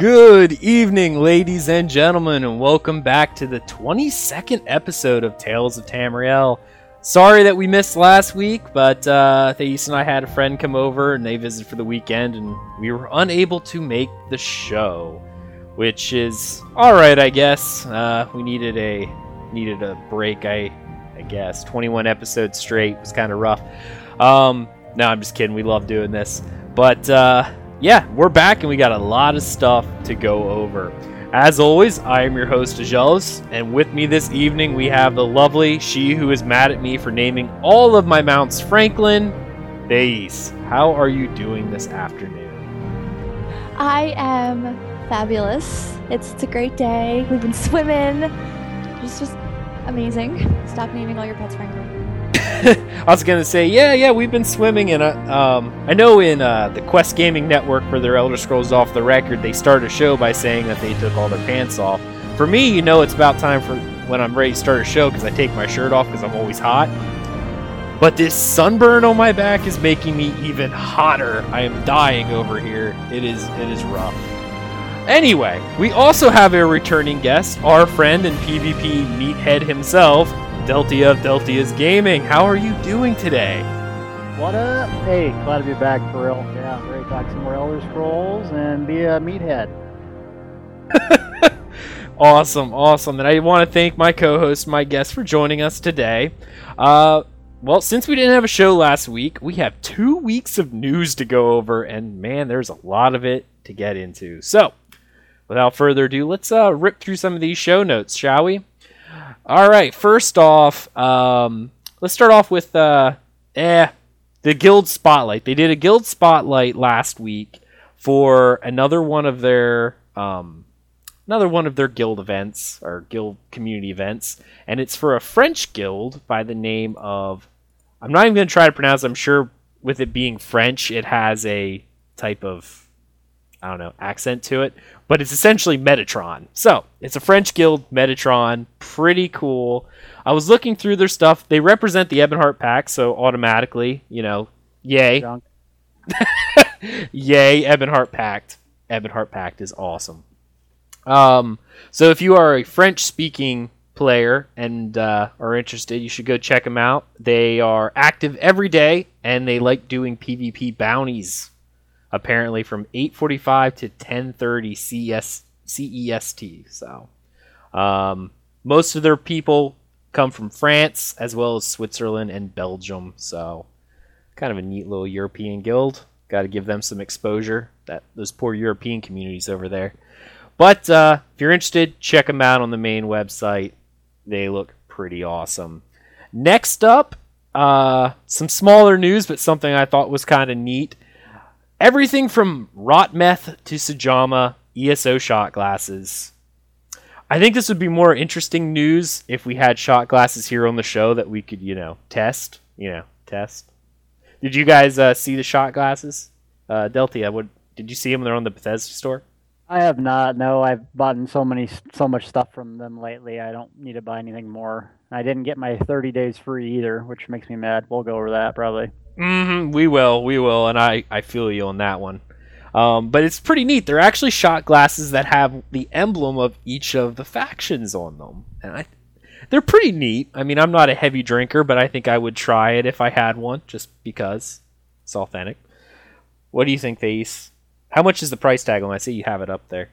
Good evening, ladies and gentlemen, and welcome back to the 22nd episode of Tales of Tamriel. Sorry that we missed last week, but uh, Thais and I had a friend come over and they visited for the weekend, and we were unable to make the show, which is all right, I guess. Uh, we needed a needed a break, I I guess. 21 episodes straight was kind of rough. Um, no, I'm just kidding. We love doing this, but. Uh, yeah, we're back and we got a lot of stuff to go over. As always, I am your host, Agelos, and with me this evening we have the lovely she who is mad at me for naming all of my mounts Franklin, Thais. How are you doing this afternoon? I am fabulous. It's, it's a great day. We've been swimming. It's just amazing. Stop naming all your pets Franklin. I was gonna say, yeah, yeah, we've been swimming, and uh, um, I know in uh, the Quest Gaming Network for their Elder Scrolls Off the Record, they start a show by saying that they took all their pants off. For me, you know, it's about time for when I'm ready to start a show because I take my shirt off because I'm always hot. But this sunburn on my back is making me even hotter. I am dying over here. It is, it is rough. Anyway, we also have a returning guest, our friend and PvP meathead himself, Deltia of Deltia's Gaming. How are you doing today? What up? Hey, glad to be back for real. Yeah, ready to talk some more Elder Scrolls and be a meathead. awesome, awesome. And I want to thank my co-host, my guest, for joining us today. Uh, well, since we didn't have a show last week, we have two weeks of news to go over, and man, there's a lot of it to get into. So, without further ado, let's uh, rip through some of these show notes, shall we? All right. First off, um, let's start off with uh, eh, the guild spotlight. They did a guild spotlight last week for another one of their um, another one of their guild events or guild community events, and it's for a French guild by the name of. I'm not even going to try to pronounce. I'm sure with it being French, it has a type of I don't know accent to it, but it's essentially Metatron. So it's a French guild, Metatron, pretty cool. I was looking through their stuff. They represent the Ebonheart Pact, so automatically, you know, yay, yay, Ebonheart Pact. Ebonheart Pact is awesome. Um, so if you are a French-speaking player and uh, are interested, you should go check them out. They are active every day, and they like doing PvP bounties apparently from 8:45 to 10:30 CS CEST. So, um, most of their people come from France as well as Switzerland and Belgium. So, kind of a neat little European guild. Got to give them some exposure. That those poor European communities over there. But uh, if you're interested, check them out on the main website. They look pretty awesome. Next up, uh, some smaller news, but something I thought was kind of neat. Everything from Rotmeth to Sujamma ESO shot glasses. I think this would be more interesting news if we had shot glasses here on the show that we could, you know, test. You know, test. Did you guys uh, see the shot glasses? Uh, Deltia, what did you see them? They're on the Bethesda store. I have not. No, I've bought so many, so much stuff from them lately. I don't need to buy anything more. I didn't get my 30 days free either, which makes me mad. We'll go over that probably. Mm-hmm, we will, we will, and I, I feel you on that one. Um, but it's pretty neat. They're actually shot glasses that have the emblem of each of the factions on them, and I, they're pretty neat. I mean, I'm not a heavy drinker, but I think I would try it if I had one, just because it's authentic. What do you think, Thais? How much is the price tag on? I see you have it up there.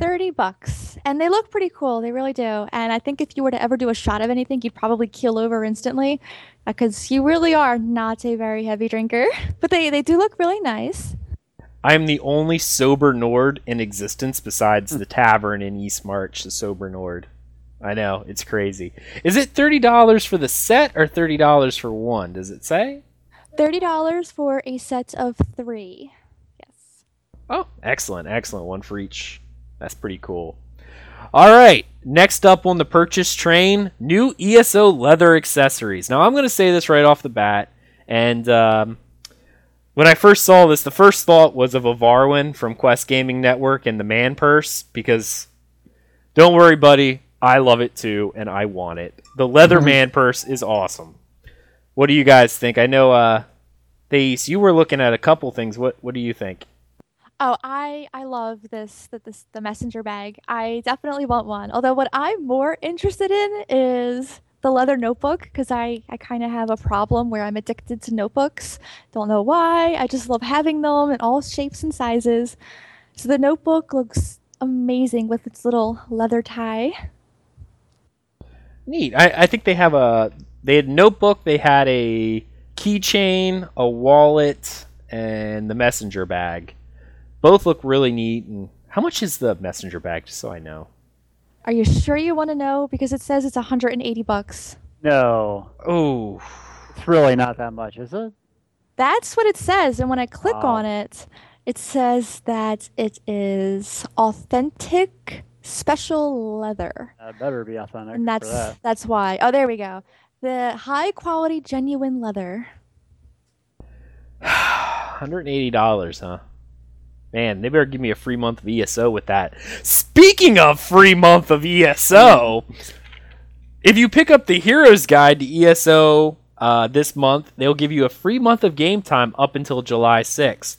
30 bucks. And they look pretty cool. They really do. And I think if you were to ever do a shot of anything, you'd probably keel over instantly uh, because you really are not a very heavy drinker. But they, they do look really nice. I am the only sober Nord in existence besides hmm. the tavern in Eastmarch, the sober Nord. I know it's crazy. Is it thirty dollars for the set or thirty dollars for one? Does it say? Thirty dollars for a set of three. Yes. Oh, excellent, excellent. One for each. That's pretty cool. All right, next up on the purchase train, new ESO leather accessories. Now I'm going to say this right off the bat, and um, when I first saw this, the first thought was of a Varwin from Quest Gaming Network and the Man Purse because don't worry, buddy, I love it too, and I want it. The leather man purse is awesome. What do you guys think? I know, uh, Thais, you were looking at a couple things. What What do you think? Oh, I I love this that this the messenger bag. I definitely want one. Although what I'm more interested in is the leather notebook because I I kind of have a problem where I'm addicted to notebooks. Don't know why. I just love having them in all shapes and sizes. So the notebook looks amazing with its little leather tie. Neat. I, I think they have a they had notebook. They had a keychain, a wallet, and the messenger bag. Both look really neat. And how much is the messenger bag? Just so I know. Are you sure you want to know? Because it says it's 180 bucks. No, Oh, it's really not that much, is it? That's what it says. And when I click Wow. on it, it says that it is authentic special leather. That better be authentic. And for that's that. that's why. Oh, there we go. The high quality genuine leather. hundred eighty dollars, huh? Man, they better give me a free month of ESO with that. Speaking of free month of ESO, if you pick up the Heroes Guide to ESO uh, this month, they'll give you a free month of game time up until July 6th.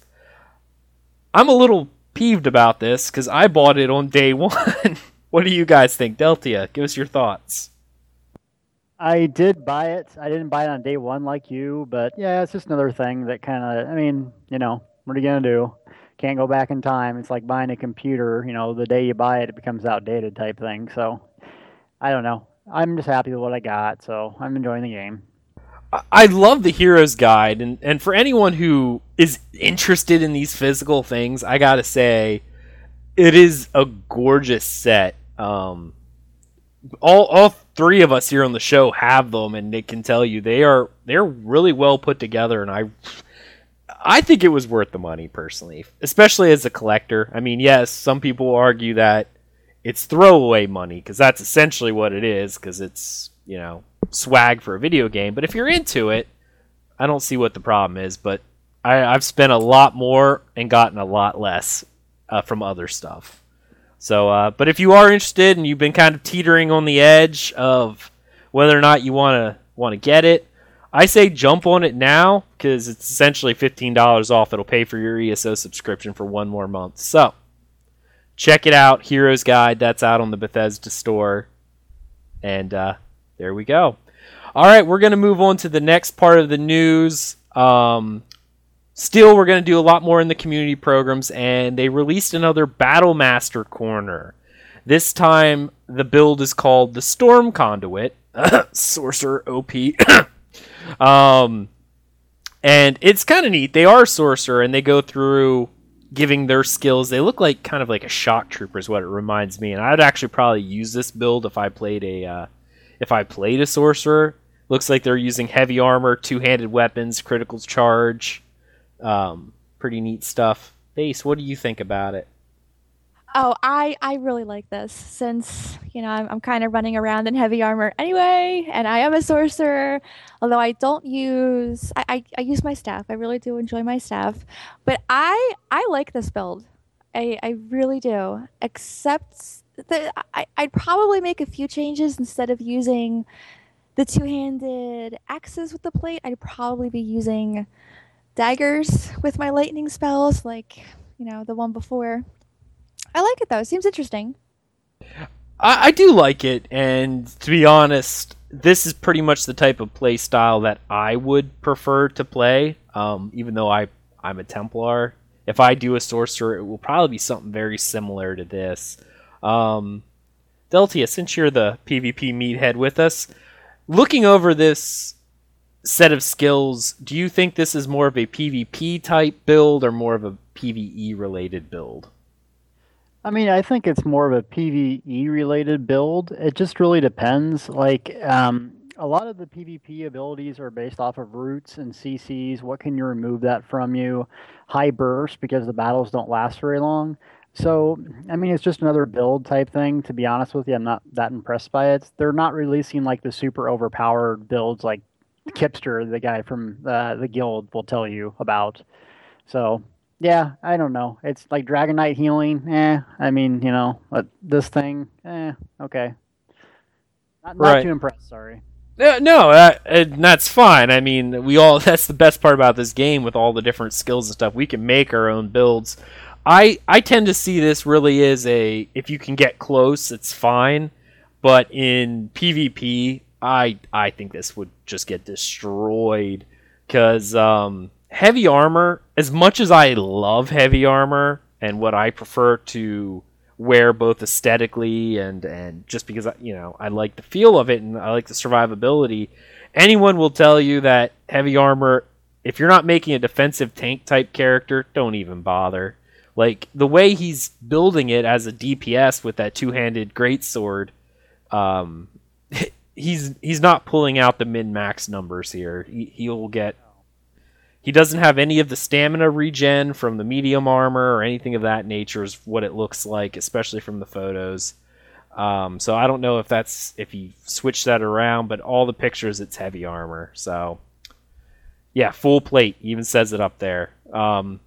I'm a little peeved about this because I bought it on day one. what do you guys think? Deltia, give us your thoughts. I did buy it. I didn't buy it on day one like you, but yeah, it's just another thing that kind of. I mean, you know, what are you gonna do? Can't go back in time. It's like buying a computer. You know, the day you buy it, it becomes outdated type thing. So, I don't know. I'm just happy with what I got, so I'm enjoying the game. I- love the Heroes Guide, and, and for anyone who is interested in these physical things, I gotta say, it is a gorgeous set. Um, all all three of us here on the show have them, and Nick can tell you they are they're really well put together, and I I think it was worth the money personally, especially as a collector. I mean, yes, some people argue that it's throwaway money because that's essentially what it is because it's you know swag for a video game. But if you're into it, I don't see what the problem is. But I, I've spent a lot more and gotten a lot less uh, from other stuff. So, uh, but if you are interested and you've been kind of teetering on the edge of whether or not you want to want to get it, I say jump on it now because it's essentially fifteen dollars off. It'll pay for your ESO subscription for one more month. So, check it out, Heroes Guide. That's out on the Bethesda store, and uh, there we go. All right, we're gonna move on to the next part of the news. Um, still, we're gonna do a lot more in the community programs, and they released another Battle Master corner. This time, the build is called the Storm Conduit. Sorcerer OP. um, and it's kind of neat. They are sorcerer, and they go through giving their skills. They look like kind of like a shock trooper, is what it reminds me. And I'd actually probably use this build if I played a uh, if I played a sorcerer. Looks like they're using heavy armor, two-handed weapons, critical charge. Um, pretty neat stuff. Base, what do you think about it? Oh, I I really like this since you know I'm I'm kind of running around in heavy armor anyway, and I am a sorcerer. Although I don't use I, I, I use my staff. I really do enjoy my staff, but I I like this build. I I really do. Except that I I'd probably make a few changes instead of using the two-handed axes with the plate. I'd probably be using daggers with my lightning spells, like you know the one before. I like it though. It seems interesting. I, I do like it, and to be honest, this is pretty much the type of play style that I would prefer to play. Um, even though I I'm a Templar, if I do a sorcerer, it will probably be something very similar to this. Um, Deltia, since you're the PvP meathead with us, looking over this set of skills, do you think this is more of a PvP type build or more of a PvE related build? I mean, I think it's more of a PVE related build. It just really depends. Like, um, a lot of the PvP abilities are based off of roots and CCs. What can you remove that from you? High burst because the battles don't last very long. So, I mean, it's just another build type thing. To be honest with you, I'm not that impressed by it. They're not releasing like the super overpowered builds like Kipster, the guy from uh, the guild, will tell you about. So, yeah, I don't know. It's like Dragon Knight healing. Eh, I mean, you know, this thing. Eh, okay. Not, not right. too impressed. Sorry. Uh, no, uh, that's fine. I mean, we all that's the best part about this game with all the different skills and stuff. We can make our own builds. I I tend to see this really is a if you can get close, it's fine. But in PvP, I I think this would just get destroyed cuz um, heavy armor as much as I love heavy armor and what I prefer to wear both aesthetically and and just because I, you know I like the feel of it and I like the survivability. Anyone will tell you that heavy armor, if you're not making a defensive tank type character, don't even bother. Like the way he's building it as a DPS with that two-handed greatsword, um, he's he's not pulling out the min max numbers here. He, he'll get he doesn't have any of the stamina regen from the medium armor or anything of that nature, is what it looks like, especially from the photos. Um, so I don't know if that's if he switched that around, but all the pictures it's heavy armor. So yeah, full plate even says it up there. Um,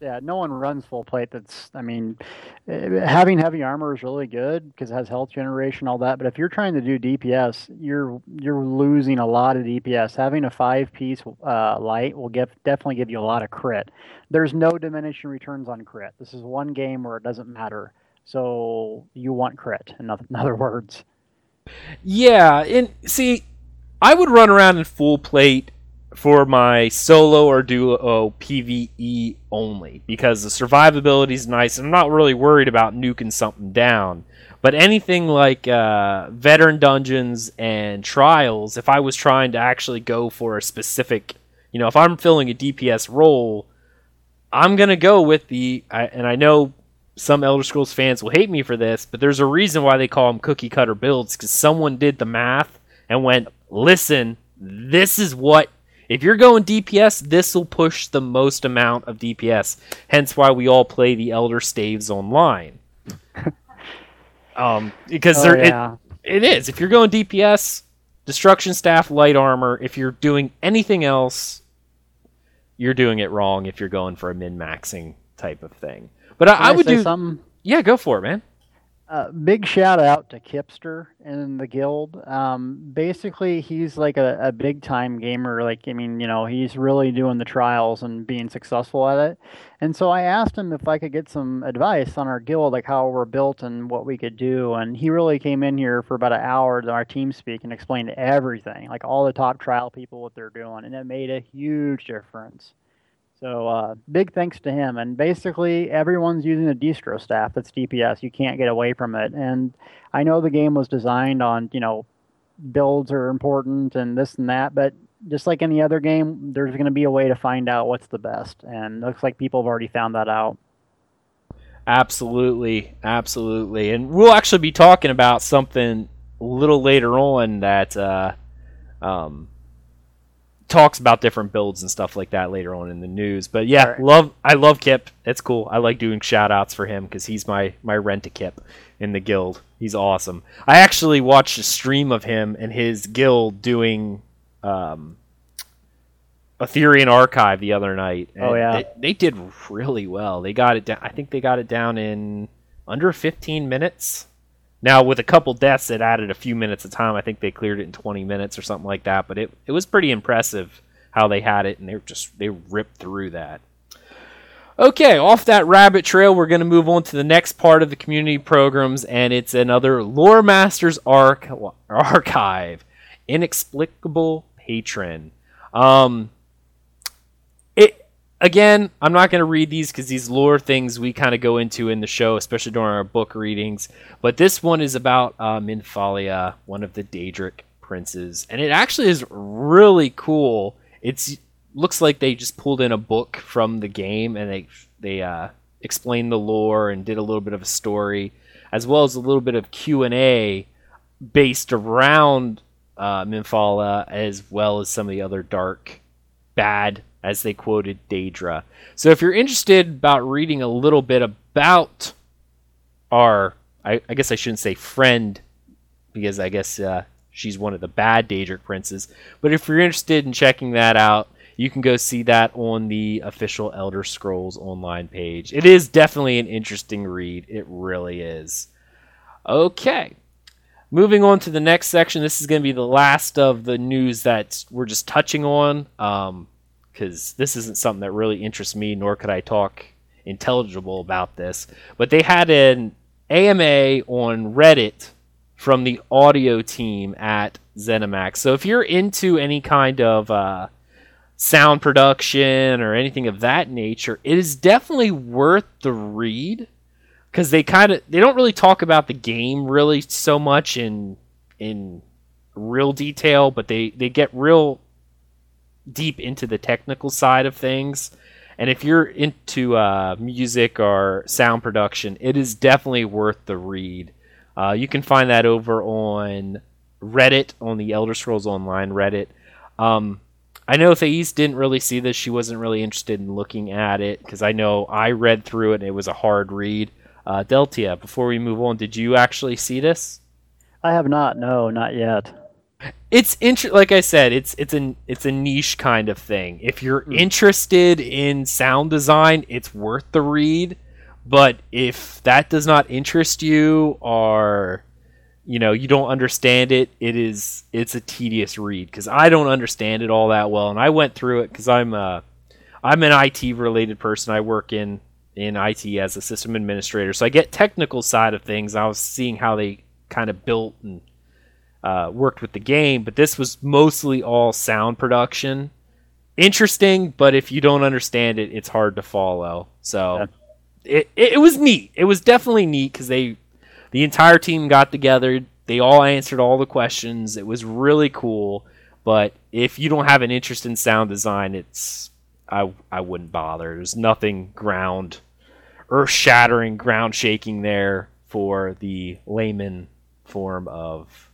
yeah, no one runs full plate. That's, I mean, eh, having heavy armor is really good because it has health generation, all that. But if you're trying to do DPS, you're you're losing a lot of DPS. Having a five piece uh, light will give definitely give you a lot of crit. There's no diminishing returns on crit. This is one game where it doesn't matter. So you want crit. In other words. Yeah, and see, I would run around in full plate for my solo or duo PVE only because the survivability is nice. And I'm not really worried about nuking something down. But anything like uh, veteran dungeons and trials, if I was trying to actually go for a specific, you know, if I'm filling a DPS role, I'm gonna go with the. I, and I know some Elder Scrolls fans will hate me for this, but there's a reason why they call them cookie cutter builds because someone did the math and went, listen, this is what if you're going DPS, this will push the most amount of DPS. Hence why we all play the Elder Staves online. um, because oh, there, yeah. it, it is. If you're going DPS, destruction staff, light armor. If you're doing anything else, you're doing it wrong. If you're going for a min maxing type of thing. But I, I, would do something. Yeah, go for it, man. Uh, big shout out to Kipster in the guild. Um, basically, he's like a, a big time gamer. Like, I mean, you know, he's really doing the trials and being successful at it. And so I asked him if I could get some advice on our guild, like how we're built and what we could do. And he really came in here for about an hour to our team speak and explained everything, like all the top trial people, what they're doing. And it made a huge difference. So uh, big thanks to him. And basically, everyone's using a destro staff that's DPS. You can't get away from it. And I know the game was designed on, you know, builds are important and this and that, but just like any other game, there's going to be a way to find out what's the best. And looks like people have already found that out. Absolutely, absolutely. And we'll actually be talking about something a little later on that uh, um, talks about different builds and stuff like that later on in the news. But yeah, right. love I love Kip. It's cool. I like doing shout outs for him because he's my my rent a Kip in the guild. He's awesome. I actually watched a stream of him and his guild doing um, Aetherian Archive the other night. oh yeah, they, they, did really well. They got it down. I think they got it down in under 15 minutes. Now, with a couple deaths, it added a few minutes of time. I think they cleared it in 20 minutes or something like that. But it, it was pretty impressive how they had it, and they just they ripped through that. Okay, off that rabbit trail, we're going to move on to the next part of the community programs, and it's another Lore Masters arc, archive, inexplicable patron. Um, again, I'm not going to read these because these lore things we kind of go into in the show, especially during our book readings. But this one is about uh, Mephala, one of the Daedric princes, and it actually is really cool. It's looks like they just pulled in a book from the game and they they uh, explained the lore and did a little bit of a story, as well as a little bit of Q and A based around uh, Mephala, as well as some of the other dark, bad, as they quoted Daedra. So if you're interested about reading a little bit about our, I, I guess I shouldn't say friend, because I guess uh, she's one of the bad Daedric princes. But if you're interested in checking that out, you can go see that on the official Elder Scrolls online page. It is definitely an interesting read. It really is. Okay. Moving on to the next section, this is going to be the last of the news that we're just touching on, because this isn't something that really interests me, nor could I talk intelligible about this. But they had an AMA on Reddit from the audio team at ZeniMax. So if you're into any kind of uh, sound production or anything of that nature, it is definitely worth the read because they kind of they don't really talk about the game really so much in in real detail, but they they get real deep into the technical side of things. And if you're into uh, music or sound production, it is definitely worth the read. Uh, you can find that over on Reddit on the Elder Scrolls Online Reddit. Um, I know Thais didn't really see this; she wasn't really interested in looking at it because I know I read through it and it was a hard read. Uh, Deltia, before we move on, did you actually see this? I have not. No, not yet. It's inter- like I said, it's it's an it's a niche kind of thing. If you're mm. interested in sound design, it's worth the read. But if that does not interest you, or you know you don't understand it, it is it's a tedious read because I don't understand it all that well, and I went through it because I'm a I'm an IT related person. I work in in IT as a system administrator. So I get technical side of things. I was seeing how they kind of built and uh, worked with the game, but this was mostly all sound production. Interesting, but if you don't understand it, it's hard to follow. So yeah. it, it, it was neat. It was definitely neat because they the entire team got together. They all answered all the questions. It was really cool. But if you don't have an interest in sound design, it's I I wouldn't bother. There's nothing ground earth shattering, ground shaking there for the layman form of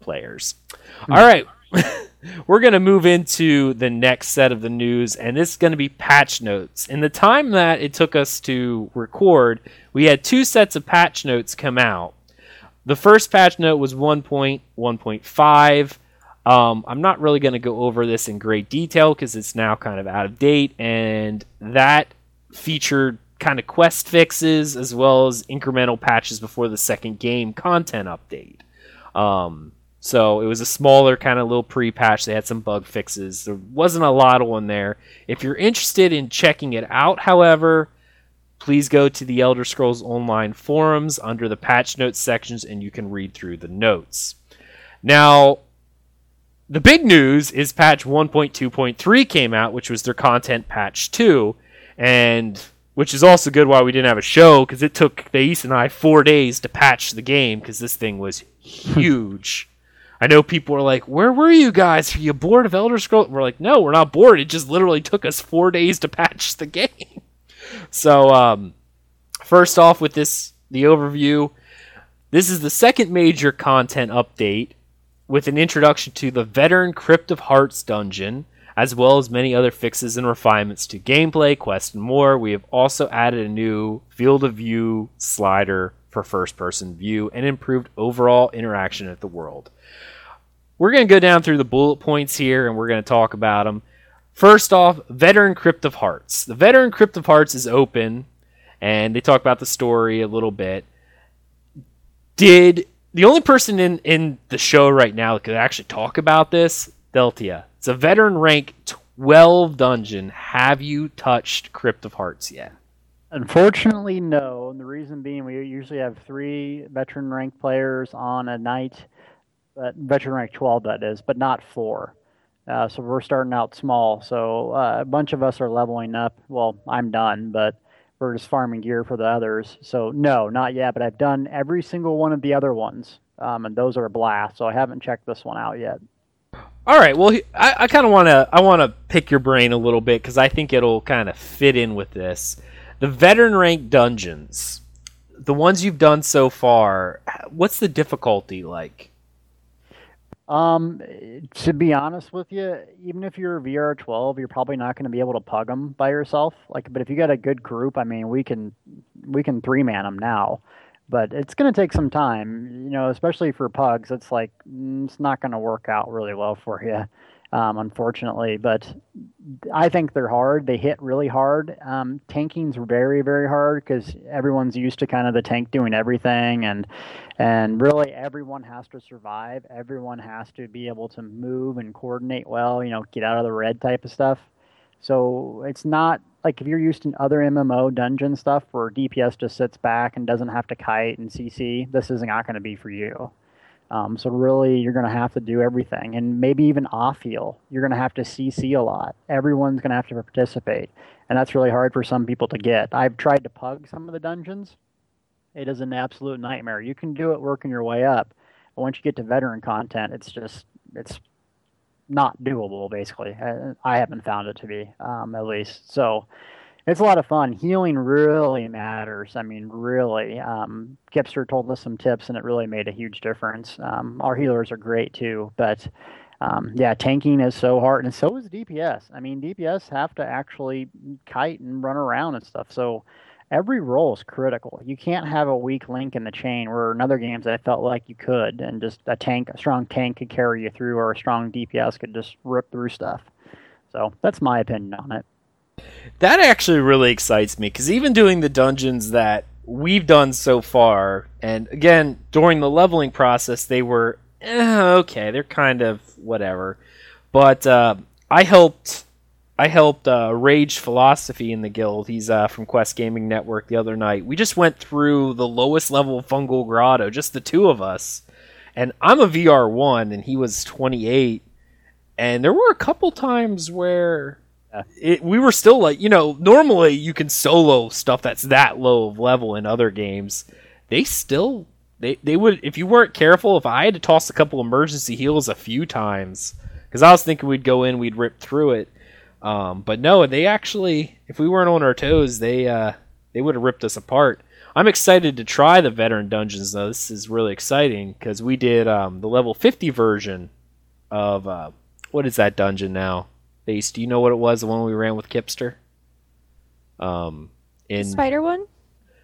players. Mm-hmm. All right. We're going to move into the next set of the news, and this is going to be patch notes. In the time that it took us to record, we had two sets of patch notes come out. The first patch note was 1.1.5. Um, I'm not really going to go over this in great detail because it's now kind of out of date, and that featured kind of quest fixes as well as incremental patches before the second game content update. Um, so it was a smaller kind of little pre-patch. They had some bug fixes. There wasn't a lot on there. If you're interested in checking it out, however, please go to the Elder Scrolls Online forums under the patch notes sections and you can read through the notes. Now, the big news is patch 1.2.3 came out, which was their content patch 2, and which is also good why we didn't have a show because it took Thais and I four days to patch the game because this thing was huge. I know people are like, "Where were you guys? Are you bored of Elder Scrolls?" We're like, "No, we're not bored. It just literally took us four days to patch the game." so, um, first off, with this the overview, this is the second major content update with an introduction to the veteran Crypt of Hearts dungeon as well as many other fixes and refinements to gameplay, quests, and more. We have also added a new field of view slider for first person view and improved overall interaction at the world. We're going to go down through the bullet points here and we're going to talk about them. First off, Veteran Crypt of Hearts. The Veteran Crypt of Hearts is open and they talk about the story a little bit. Did the only person in, in the show right now that could actually talk about this, Deltia, it's a veteran rank 12 dungeon. Have you touched Crypt of Hearts yet? Unfortunately, no. And the reason being, we usually have three veteran rank players on a night, but veteran rank 12 that is, but not four. Uh, so we're starting out small. So uh, a bunch of us are leveling up. Well, I'm done, but we're just farming gear for the others. So no, not yet. But I've done every single one of the other ones, um, and those are a blast. So I haven't checked this one out yet. All right. Well, I, I kind of want to I want to pick your brain a little bit because I think it'll kind of fit in with this. the veteran rank dungeons, the ones you've done so far, what's the difficulty like? Um, to be honest with you, even if you're VR 12, you're probably not going to be able to pug them by yourself. Like, but if you got a good group, I mean, we can we can three man them now, but it's going to take some time. You know, especially for pugs, it's like mm, it's not going to work out really well for you um, unfortunately. But I think they're hard. They hit really hard. Um, tanking's very, very hard because everyone's used to kind of the tank doing everything, and and really everyone has to survive. Everyone has to be able to move and coordinate well. You know, get out of the red type of stuff. So it's not like if you're used to other MMO dungeon stuff where DPS just sits back and doesn't have to kite and CC. This is not going to be for you. Um, so really, you're going to have to do everything, and maybe even off heal. You're going to have to CC a lot. Everyone's going to have to participate, and that's really hard for some people to get. I've tried to pug some of the dungeons. It is an absolute nightmare. You can do it working your way up, but once you get to veteran content, it's just it's not doable. Basically, I, haven't found it to be, um, at least. So it's a lot of fun. Healing really matters. I mean, really. Um, Kipster told us some tips, and it really made a huge difference. Um, our healers are great too, but um, yeah, tanking is so hard, and so is DPS. I mean, DPS have to actually kite and run around and stuff. So every role is critical. You can't have a weak link in the chain. Where in other games, I felt like you could, and just a tank, a strong tank could carry you through, or a strong DPS could just rip through stuff. So that's my opinion on it. That actually really excites me because even doing the dungeons that we've done so far, and again, during the leveling process, they were eh, okay, they're kind of whatever. But uh, I helped. I helped uh, Rage Philosophy in the guild. He's uh, from Quest Gaming Network the other night. We just went through the lowest level Fungal Grotto, just the two of us. And I'm a VR one, and he was 28. And there were a couple times where it, we were still like, you know, normally you can solo stuff that's that low of level in other games. They still they they would if you weren't careful. If I had to toss a couple emergency heals a few times, because I was thinking we'd go in, we'd rip through it. Um, but no, they actually, if we weren't on our toes, they uh, they would have ripped us apart. I'm excited to try the veteran dungeons though. This is really exciting because we did um, the level 50 version of uh, what is that dungeon now? Base, do you know what it was? The one we ran with Kipster. Um, in Spider one.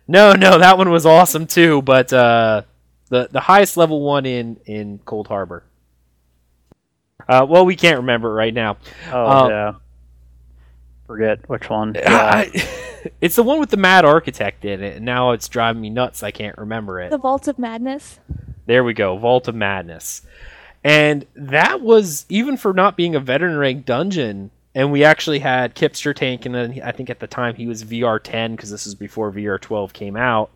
No, no, that one was awesome too. But uh, the the highest level one in in Coldharbour. Uh, well, we can't remember it right now. Oh um, yeah. Forget which one. Yeah. it's the one with the Mad Architect in it, and now it's driving me nuts. I can't remember it. The Vault of Madness. There we go, Vault of Madness. And that was even for not being a veteran rank dungeon. And we actually had Kipster tank, and then I think at the time he was VR 10 because this was before VR 12 came out.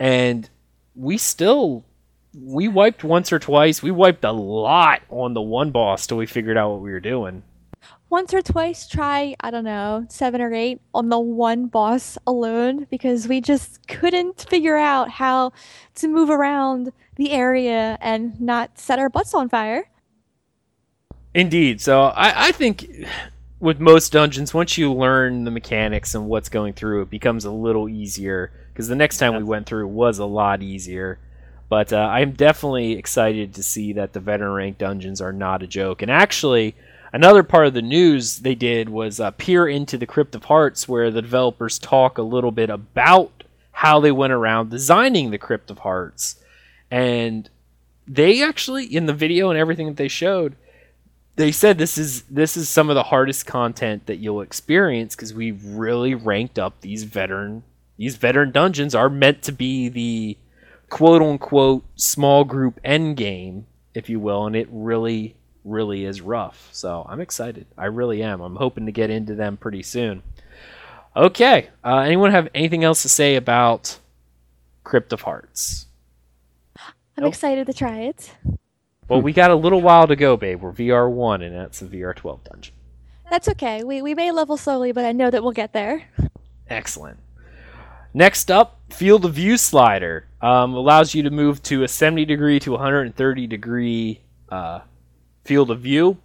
And we still we wiped once or twice. We wiped a lot on the one boss till we figured out what we were doing once or twice try, I don't know, seven or eight on the one boss alone because we just couldn't figure out how to move around the area and not set our butts on fire. Indeed. So I, I think with most dungeons, once you learn the mechanics and what's going through, it becomes a little easier. Because the next time we went through was a lot easier. But uh, I'm definitely excited to see that the veteran rank dungeons are not a joke. And actually, Another part of the news they did was uh, peer into the Crypt of Hearts, where the developers talk a little bit about how they went around designing the Crypt of Hearts. And they actually, in the video and everything that they showed, they said this is this is some of the hardest content that you'll experience because we've really ranked up these veteran these veteran dungeons are meant to be the quote unquote small group end game, if you will, and it really really is rough. So I'm excited. I really am. I'm hoping to get into them pretty soon. Okay. Uh, anyone have anything else to say about Crypt of Hearts? I'm nope. excited to try it. Well, we got a little while to go, babe. We're VR one, and that's the VR twelve dungeon. That's okay. We we may level slowly, but I know that we'll get there. Excellent. Next up, field of view slider um, allows you to move to a 70 degree to 130 degree uh, field of view.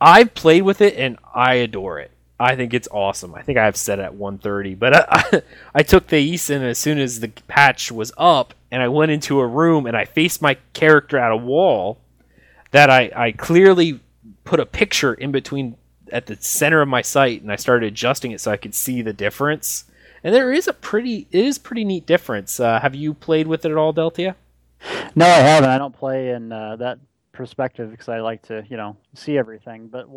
I've played with it and I adore it. I think it's awesome. I think I've set it at 130, but I, I, I took the Eason as soon as the patch was up, and I went into a room and I faced my character at a wall that I, I clearly put a picture in between at the center of my sight, and I started adjusting it so I could see the difference. And there is a pretty, it is pretty neat difference. Uh, have you played with it at all, Deltia? No, I haven't. I don't play in uh, that perspective because I like to, you know, see everything. But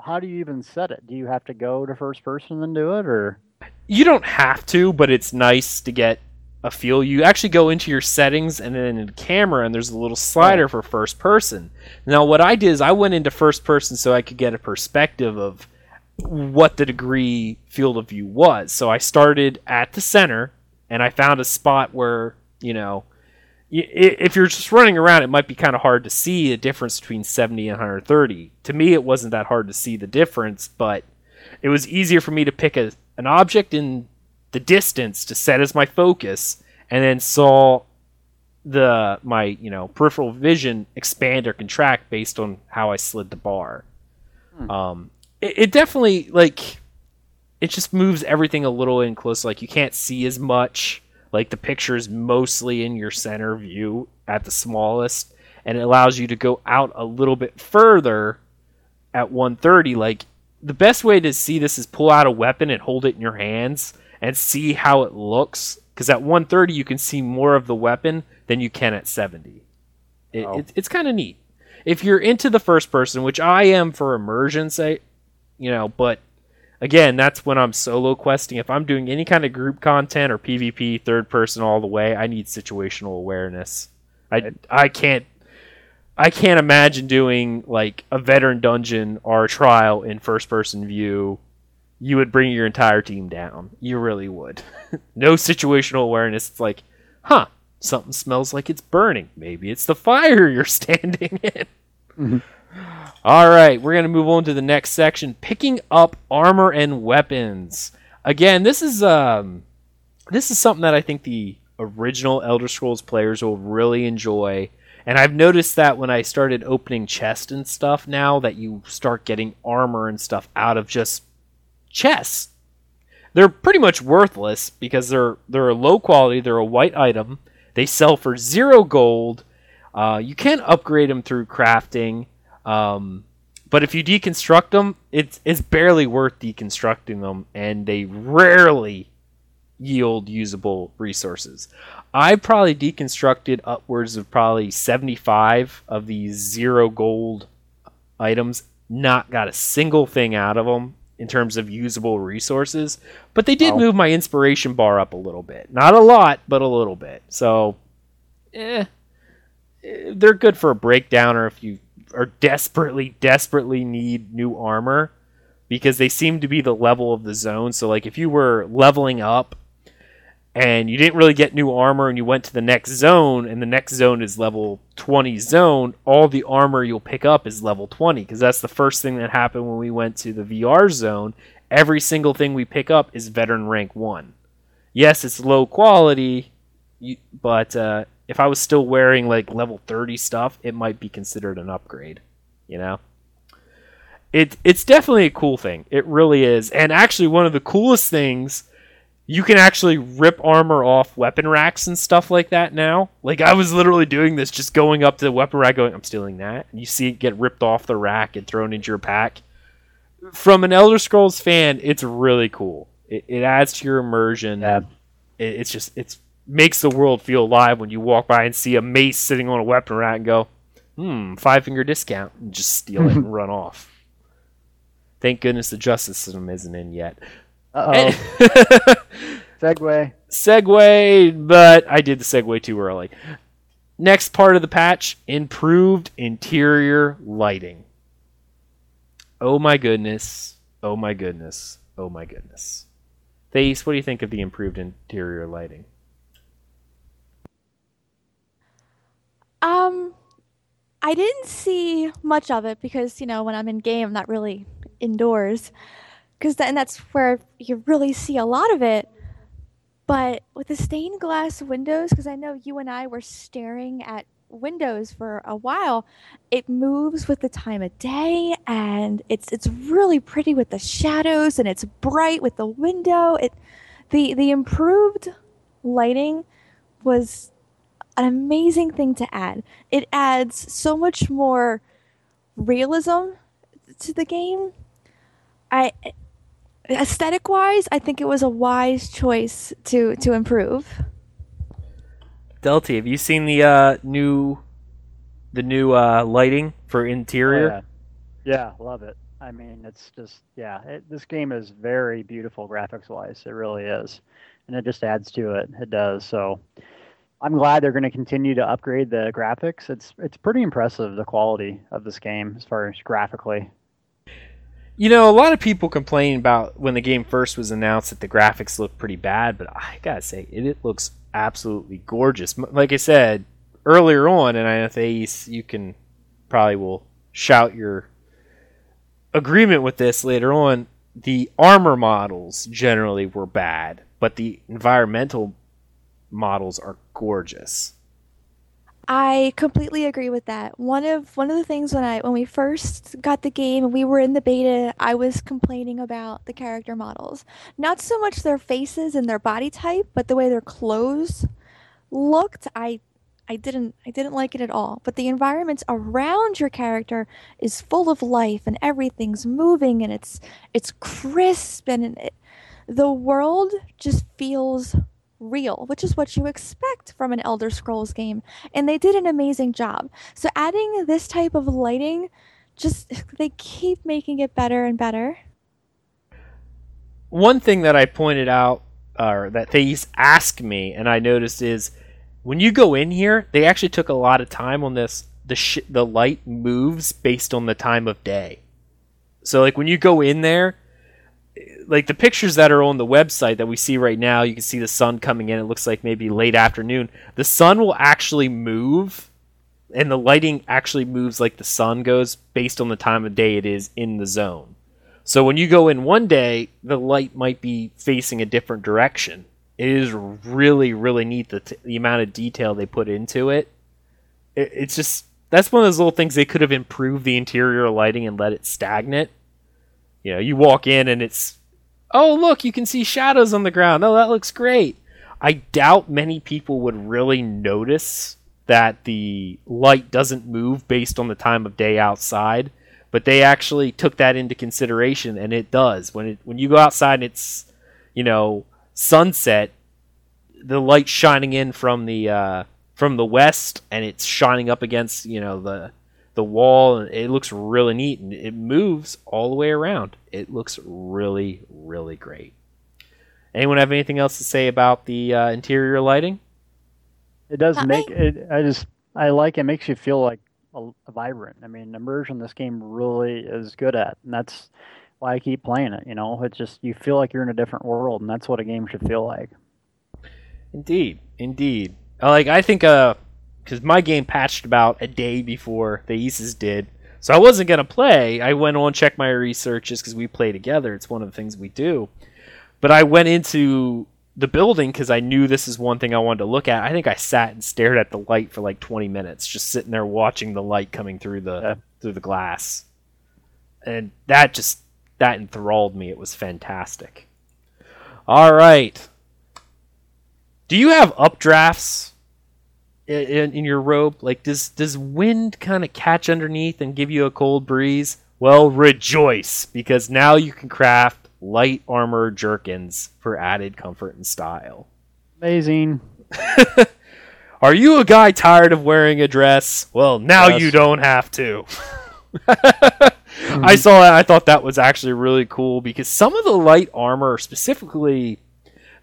how do you even set it? Do you have to go to first person and do it, or? You don't have to, but it's nice to get a feel. You actually go into your settings and then in camera, and there's a little slider oh. for first person. Now, what I did is I went into first person so I could get a perspective of what the degree field of view was. So I started at the center, and I found a spot where you know if you're just running around, it might be kind of hard to see a difference between 70 and 130. To me, it wasn't that hard to see the difference, but it was easier for me to pick a, an object in the distance to set as my focus, and then saw the my you know peripheral vision expand or contract based on how I slid the bar. Hmm. Um, it, it definitely like it just moves everything a little in close. Like you can't see as much like the picture is mostly in your center view at the smallest, and it allows you to go out a little bit further at 130. Like the best way to see this is pull out a weapon and hold it in your hands and see how it looks. Because at 130 you can see more of the weapon than you can at 70. It, oh. it, it's kind of neat. If you're into the first person, which I am for immersion, say, you know, but again, that's when I'm solo questing. If I'm doing any kind of group content or PvP, third person all the way, I need situational awareness. I I can't I can't imagine doing like a veteran dungeon or a trial in first person view. You would bring your entire team down. You really would. no situational awareness. It's like, huh, something smells like it's burning. Maybe it's the fire you're standing in. Mm-hmm. All right, we're going to move on to the next section, picking up armor and weapons. Again, this is um this is something that I think the original Elder Scrolls players will really enjoy. And I've noticed that when I started opening chests and stuff now that you start getting armor and stuff out of just chests. They're pretty much worthless because they're they're a low quality, they're a white item. They sell for 0 gold. Uh, you can't upgrade them through crafting um, but if you deconstruct them, it's it's barely worth deconstructing them, and they rarely yield usable resources. I probably deconstructed upwards of probably 75 of these zero gold items, not got a single thing out of them in terms of usable resources, but they did oh. move my inspiration bar up a little bit. Not a lot, but a little bit. So, eh, eh they're good for a breakdown or if you are desperately, desperately need new armor because they seem to be the level of the zone. So, like, if you were leveling up and you didn't really get new armor and you went to the next zone and the next zone is level 20 zone, all the armor you'll pick up is level 20 because that's the first thing that happened when we went to the VR zone. Every single thing we pick up is veteran rank 1. Yes, it's low quality, but uh, if I was still wearing like level 30 stuff, it might be considered an upgrade, you know? It it's definitely a cool thing. It really is. And actually one of the coolest things you can actually rip armor off weapon racks and stuff like that now. Like I was literally doing this just going up to the weapon rack going I'm stealing that. And you see it get ripped off the rack and thrown into your pack. From an Elder Scrolls fan, it's really cool. It, it adds to your immersion. Yeah. It, it's just it's makes the world feel alive when you walk by and see a mace sitting on a weapon rack and go, hmm, five finger discount, and just steal it and run off. Thank goodness the justice system isn't in yet. Uh oh. Segue. Segue, but I did the segue too early. Next part of the patch improved interior lighting. Oh my goodness. Oh my goodness. Oh my goodness. Thace, what do you think of the improved interior lighting? Um, I didn't see much of it because you know when I'm in game, I'm not really indoors, because then that's where you really see a lot of it. But with the stained glass windows, because I know you and I were staring at windows for a while, it moves with the time of day and it's it's really pretty with the shadows and it's bright with the window. It the the improved lighting was an amazing thing to add. It adds so much more realism to the game. I aesthetic wise, I think it was a wise choice to to improve. Delty, have you seen the uh, new the new uh, lighting for interior? Oh, yeah. yeah, love it. I mean, it's just yeah. It, this game is very beautiful graphics wise. It really is, and it just adds to it. It does. So I'm glad they're going to continue to upgrade the graphics. It's it's pretty impressive the quality of this game as far as graphically. You know, a lot of people complain about when the game first was announced that the graphics looked pretty bad, but I gotta say, it, it looks absolutely gorgeous. Like I said earlier on, and I know Thais, you can probably will shout your agreement with this later on. The armor models generally were bad, but the environmental models are gorgeous. I completely agree with that. One of one of the things when I when we first got the game and we were in the beta, I was complaining about the character models. Not so much their faces and their body type, but the way their clothes looked. I I didn't I didn't like it at all. But the environment around your character is full of life and everything's moving and it's it's crisp and it, the world just feels real, which is what you expect from an Elder Scrolls game. And they did an amazing job. So adding this type of lighting, just they keep making it better and better. One thing that I pointed out, or that they asked me, and I noticed is when you go in here, they actually took a lot of time on this. The sh- the light moves based on the time of day. So like when you go in there, like the pictures that are on the website that we see right now, you can see the sun coming in. It looks like maybe late afternoon. The sun will actually move, and the lighting actually moves like the sun goes based on the time of day it is in the zone. So when you go in one day, the light might be facing a different direction. It is really, really neat the, t- the amount of detail they put into it. it. It's just that's one of those little things they could have improved the interior lighting and let it stagnant you know, you walk in and it's, oh, look, you can see shadows on the ground. Oh, that looks great. I doubt many people would really notice that the light doesn't move based on the time of day outside, but they actually took that into consideration and it does. When it when you go outside and it's, you know, sunset, the light shining in from the uh, from the west and it's shining up against, you know, the the wall. It looks really neat and it moves all the way around. It looks really, really great. Anyone have anything else to say about the uh, interior lighting? It does Hi. make it. I just I like it. Makes you feel like a, a vibrant. I mean, immersion this game really is good at, and that's why I keep playing it. You know, it's just you feel like you're in a different world, and that's what a game should feel like. Indeed, indeed. Like I think uh, because my game patched about a day before the Aces did. So I wasn't gonna play. I went on check my researches because we play together. It's one of the things we do. But I went into the building because I knew this is one thing I wanted to look at. I think I sat and stared at the light for like 20 minutes, just sitting there watching the light coming through the yeah. through the glass, and that just that enthralled me. It was fantastic. All right. Do you have updrafts in, in your robe? Like, does does wind kind of catch underneath and give you a cold breeze? Well, rejoice because now you can craft light armor jerkins for added comfort and style. Amazing. Are you a guy tired of wearing a dress? Well, now yes. you don't have to. mm-hmm. I saw that. I thought that was actually really cool because some of the light armor, specifically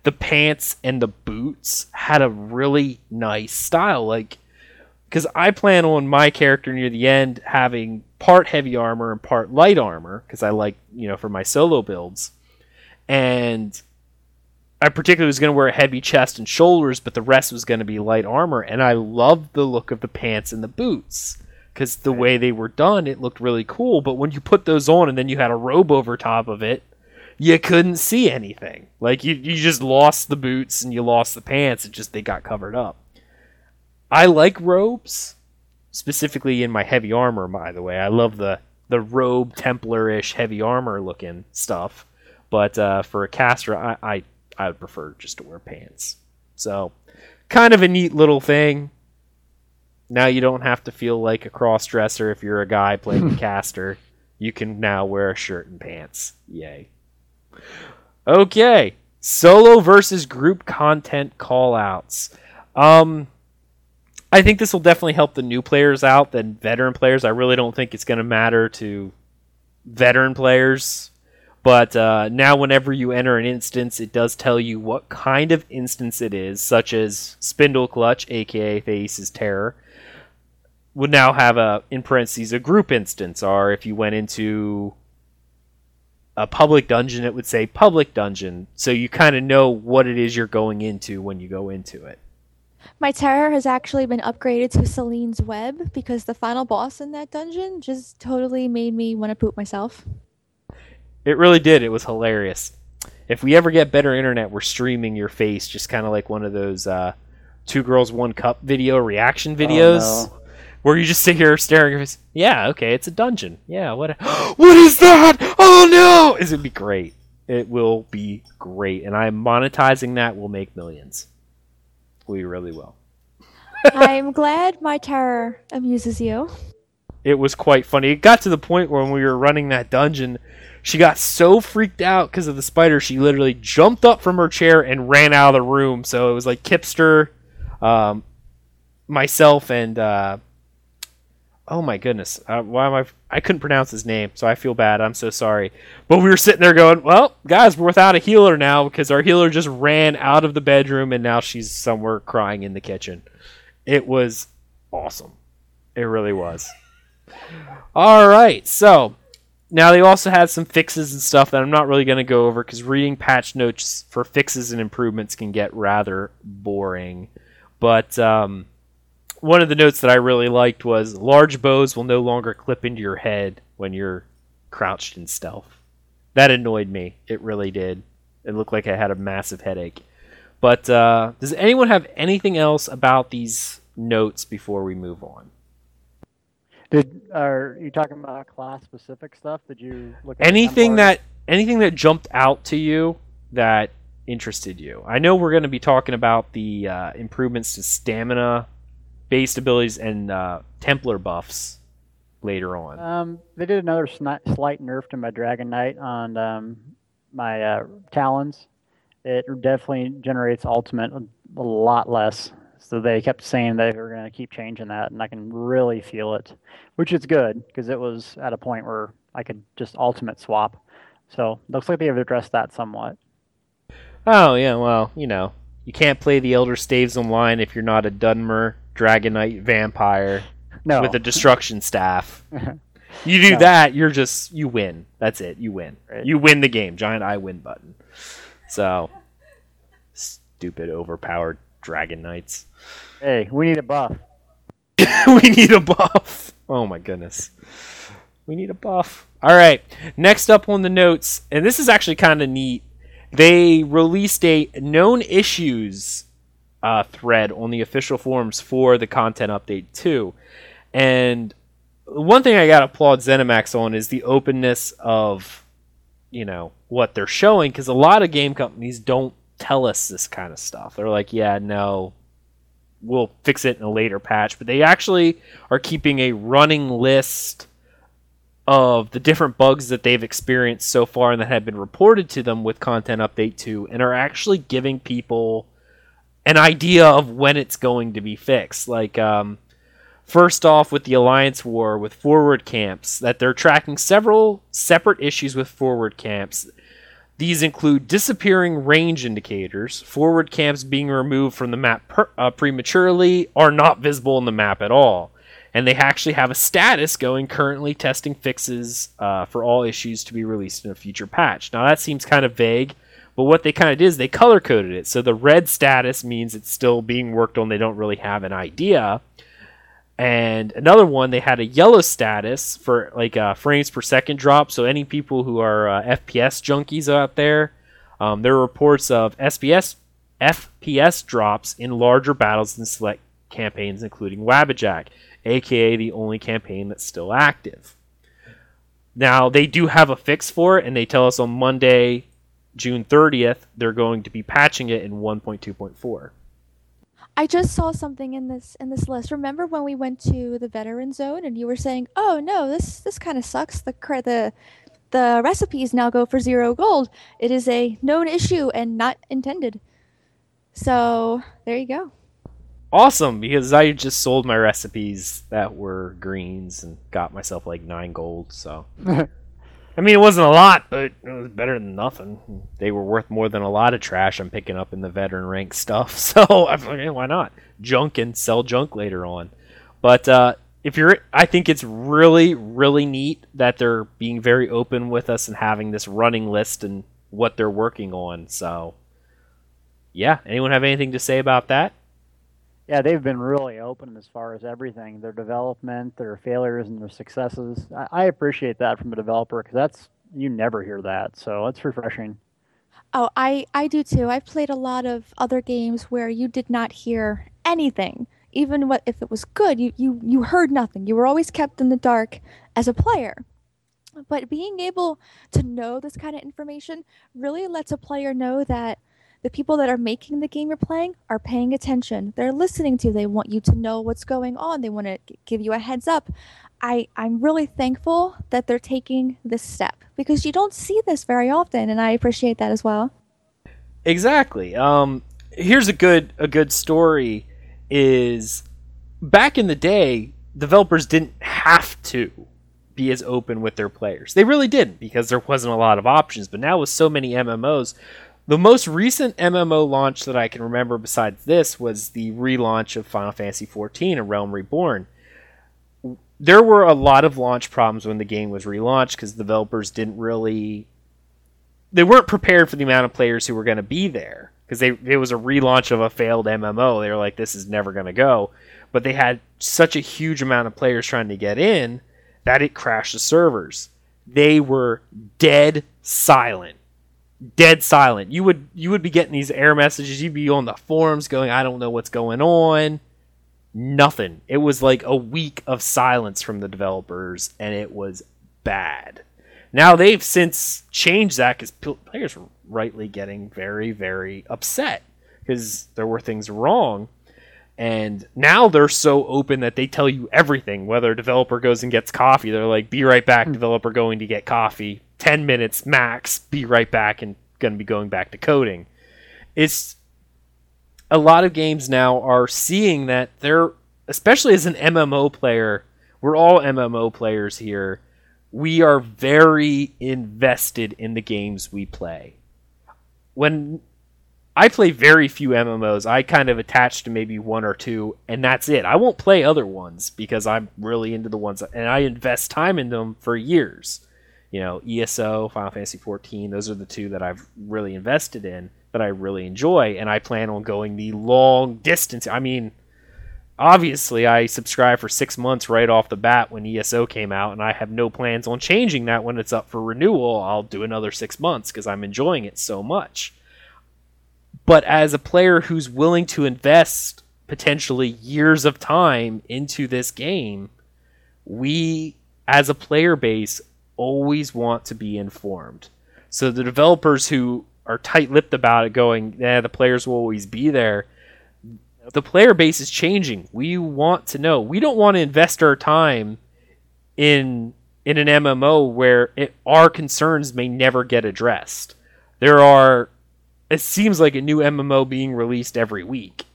the pants and the boots had a really nice style. Like, because I plan on my character near the end having part heavy armor and part light armor because I like, you know, for my solo builds. And I particularly was going to wear a heavy chest and shoulders, but the rest was going to be light armor. And I loved the look of the pants and the boots because the way they were done, it looked really cool. But when you put those on and then you had a robe over top of it, you couldn't see anything. Like you, you just lost the boots and you lost the pants. It just they got covered up. I like robes, specifically in my heavy armor. By the way, I love the the robe Templar-ish heavy armor looking stuff. But uh, for a caster, I, I I would prefer just to wear pants. So, kind of a neat little thing. Now you don't have to feel like a cross dresser if you're a guy playing a caster. You can now wear a shirt and pants. Yay. Okay. Solo versus group content callouts. Um I think this will definitely help the new players out than veteran players. I really don't think it's going to matter to veteran players. But uh, now, whenever you enter an instance, it does tell you what kind of instance it is, such as Spindleclutch, aka Thace's Terror, would now have a in parentheses a group instance, or if you went into a public dungeon, it would say public dungeon, so you kind of know what it is you're going into when you go into it. My terror has actually been upgraded to Selene's Web because the final boss in that dungeon just totally made me want to poop myself. It really did. It was hilarious. If we ever get better internet, we're streaming your face, just kind of like one of those uh, two girls one cup video reaction videos, Oh, no. Where you just sit here staring at us. Yeah, okay, it's a dungeon. Yeah, what? what is that? Oh no! Is it be great? It will be great, and I'm monetizing that. We'll make millions. We really will. I'm glad my terror amuses you. it was quite funny. It got to the point where when we were running that dungeon, she got so freaked out because of the spider, she literally jumped up from her chair and ran out of the room. So it was like Kipster, um, myself, and uh, oh my goodness, uh, why am I? I couldn't pronounce his name, so I feel bad. I'm so sorry. But we were sitting there going, "Well, guys, we're without a healer now because our healer just ran out of the bedroom and now she's somewhere crying in the kitchen." It was awesome. It really was. All right, so now they also had some fixes and stuff that I'm not really going to go over because reading patch notes for fixes and improvements can get rather boring. But um, one of the notes that I really liked was large bows will no longer clip into your head when you're crouched in stealth. That annoyed me. It really did. It looked like I had a massive headache. But uh, does anyone have anything else about these notes before we move on? Did are you talking about class specific stuff? Did you look at anything that anything that jumped out to you that interested you i know we're going to be talking about the uh, improvements to stamina based abilities and uh, templar buffs later on Um, they did another sni- slight nerf to my Dragon Knight on um, my uh, talons. It definitely generates ultimate a, a lot less. So they kept saying they were going to keep changing that, and I can really feel it, which is good because it was at a point where I could just ultimate swap. So looks like they've addressed that somewhat. oh yeah well you know you can't play the elder staves online if you're not a dunmer dragon knight vampire No, with a destruction staff you do No. that you're just you win that's it you win Right. you win the game giant i win button so stupid overpowered dragon knights hey, we need a buff. we need a buff. Oh my goodness. We need a buff. All right. Next up on the notes, and this is actually kind of neat. They released a known issues uh, thread on the official forums for the content update too. And one thing I got to applaud ZeniMax on is the openness of, you know, what they're showing because a lot of game companies don't tell us this kind of stuff. They're like, yeah, no, we'll fix it in a later patch, but they actually are keeping a running list of the different bugs that they've experienced so far and that have been reported to them with content update 2 and are actually giving people an idea of when it's going to be fixed. Like um, first off with the alliance war with forward camps that they're tracking several separate issues with forward camps these include disappearing range indicators, forward camps being removed from the map per, uh, prematurely, are not visible in the map at all. And they actually have a status going currently testing fixes uh, for all issues to be released in a future patch. Now, that seems kind of vague, but what they kind of did is they color coded it. So the red status means it's still being worked on, they don't really have an idea. And another one, they had a yellow status for like uh, frames per second drop. So any people who are uh, FPS junkies out there, um, there are reports of SPS FPS drops in larger battles than select campaigns, including Wabbajack. aka the only campaign that's still active. Now, they do have a fix for it, and they tell us on Monday, June 30th, they're going to be patching it in 1.2.4. I just saw something in this in this list. Remember when we went to the veteran zone and you were saying, "Oh no, this this kind of sucks. The the the recipes now go for zero gold. It is a known issue and not intended." So there you go. Awesome, because I just sold my recipes that were greens and got myself like nine gold. So I mean, it wasn't a lot, but it was better than nothing. They were worth more than a lot of trash I'm picking up in the veteran rank stuff. So I'm like, why not junk and sell junk later on? But uh, if you're, I think it's really, really neat that they're being very open with us and having this running list and what they're working on. So, yeah, anyone have anything to say about that? Yeah, they've been really open as far as everything their development, their failures, and their successes. I, I appreciate that from a developer because that's you never hear that, so it's refreshing. Oh, I I do too. I've played a lot of other games where you did not hear anything, even what if it was good. You you you heard nothing. You were always kept in the dark as a player. But being able to know this kind of information really lets a player know that the people that are making the game you're playing are paying attention. They're listening to you. They want you to know what's going on. They want to give you a heads up. I, I'm really thankful that they're taking this step because you don't see this very often, and I appreciate that as well. Exactly. Um, here's a good a good story. Is back in the day, developers didn't have to be as open with their players. They really didn't because there wasn't a lot of options. But now with so many MMOs, the most recent MMO launch that I can remember besides this was the relaunch of Final Fantasy XIV: A Realm Reborn. There were a lot of launch problems when the game was relaunched because developers didn't really they weren't prepared for the amount of players who were going to be there because they it was a relaunch of a failed MMO. They were like, this is never going to go, but they had such a huge amount of players trying to get in that it crashed the servers. They were dead silent dead silent. You would you would be getting these error messages. You'd be on the forums going, I don't know what's going on. Nothing. It was like a week of silence from the developers, and it was bad. Now they've since changed that because players were rightly getting very very upset because there were things wrong. And now they're so open that they tell you everything. Whether a developer goes and gets coffee, they're like, "Be right back, hmm. developer going to get coffee." 10 minutes max, be right back and going to be going back to coding. It's a lot of games now are seeing that they're, especially as an MMO player, we're all MMO players here. We are very invested in the games we play. When I play very few MMOs, I kind of attach to maybe one or two, and that's it. I won't play other ones because I'm really into the ones, and I invest time in them for years you know, ESO, Final Fantasy 14. Those are the two that I've really invested in that I really enjoy, and I plan on going the long distance. I mean, obviously, I subscribed for six months right off the bat when ESO came out, and I have no plans on changing that when it's up for renewal. I'll do another six months because I'm enjoying it so much. But as a player who's willing to invest potentially years of time into this game, we as a player base always want to be informed. So the developers who are tight-lipped about it, going, "Yeah, the players will always be there." The player base is changing. We want to know. We don't want to invest our time in in an MMO where it, our concerns may never get addressed. There are it seems like a new MMO being released every week.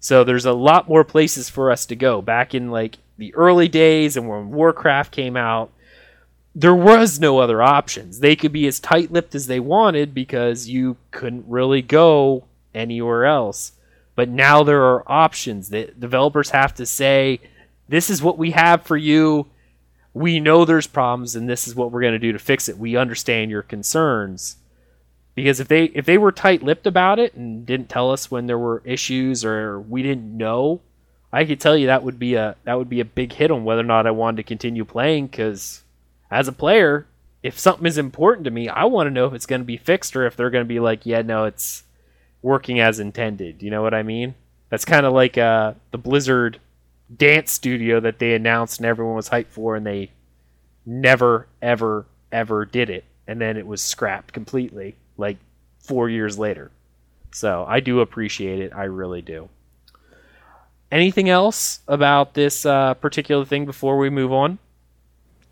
So there's a lot more places for us to go. Back in like the early days and when Warcraft came out, there was no other options. They could be as tight-lipped as they wanted because you couldn't really go anywhere else. But now there are options that developers have to say, this is what we have for you. We know there's problems and this is what we're going to do to fix it. We understand your concerns. Because if they if they were tight-lipped about it and didn't tell us when there were issues or we didn't know, I could tell you that would be a that would be a big hit on whether or not I wanted to continue playing cuz as a player, if something is important to me, I want to know if it's going to be fixed or if they're going to be like, yeah, no, it's working as intended. You know what I mean? That's kind of like uh, the Blizzard dance studio that they announced and everyone was hyped for, and they never, ever, ever did it. And then it was scrapped completely, like four years later. So I do appreciate it. I really do. Anything else about this uh, particular thing before we move on?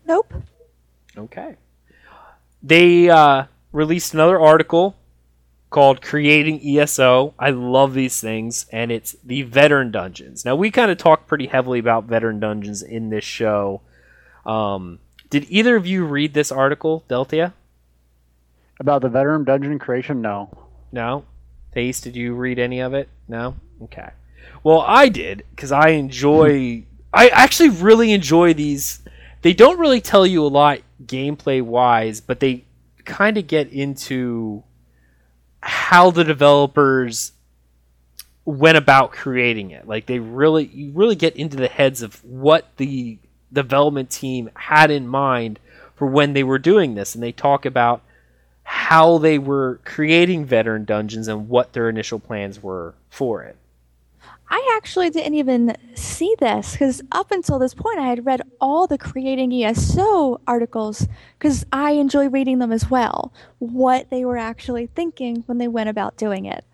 Nope. Okay. They uh, released another article called Creating ESO. I love these things, and it's the veteran dungeons. Now, we kind of talked pretty heavily about veteran dungeons in this show. Um, did either of you read this article, Deltia? About the veteran dungeon creation? No. No? Thace, did you read any of it? No? Okay. Well, I did, because I enjoy. Hmm. I actually really enjoy these. They don't really tell you a lot gameplay wise, but they kind of get into how the developers went about creating it. Like they really you really get into the heads of what the development team had in mind for when they were doing this and they talk about how they were creating veteran dungeons and what their initial plans were for it. I actually didn't even see this because up until this point, I had read all the Creating ESO articles because I enjoy reading them as well. What they were actually thinking when they went about doing it.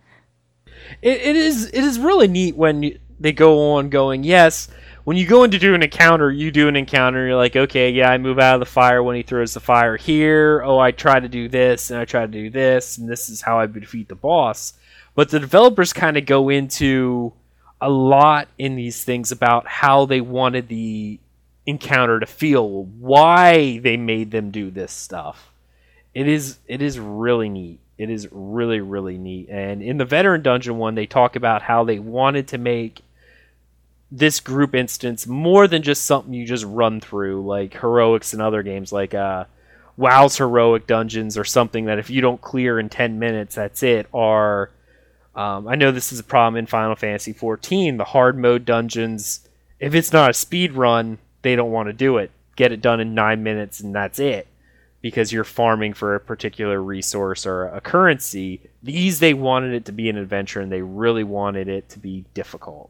It, it is it is really neat when you, they go on going yes. When you go in to do an encounter, you do an encounter. You're like, okay, yeah, I move out of the fire when he throws the fire here. Oh, I try to do this and I try to do this, and this is how I defeat the boss. But the developers kind of go into a lot in these things about how they wanted the encounter to feel, why they made them do this stuff. It is it is really neat. It is really really neat. And in the veteran dungeon one, they talk about how they wanted to make this group instance more than just something you just run through like heroics and other games like uh WoW's heroic dungeons or something that if you don't clear in 10 minutes that's it or um, I know this is a problem in Final Fantasy XIV. The hard mode dungeons, if it's not a speed run, they don't want to do it. Get it done in nine minutes and that's it, because you're farming for a particular resource or a currency. These they wanted it to be an adventure, and they really wanted it to be difficult.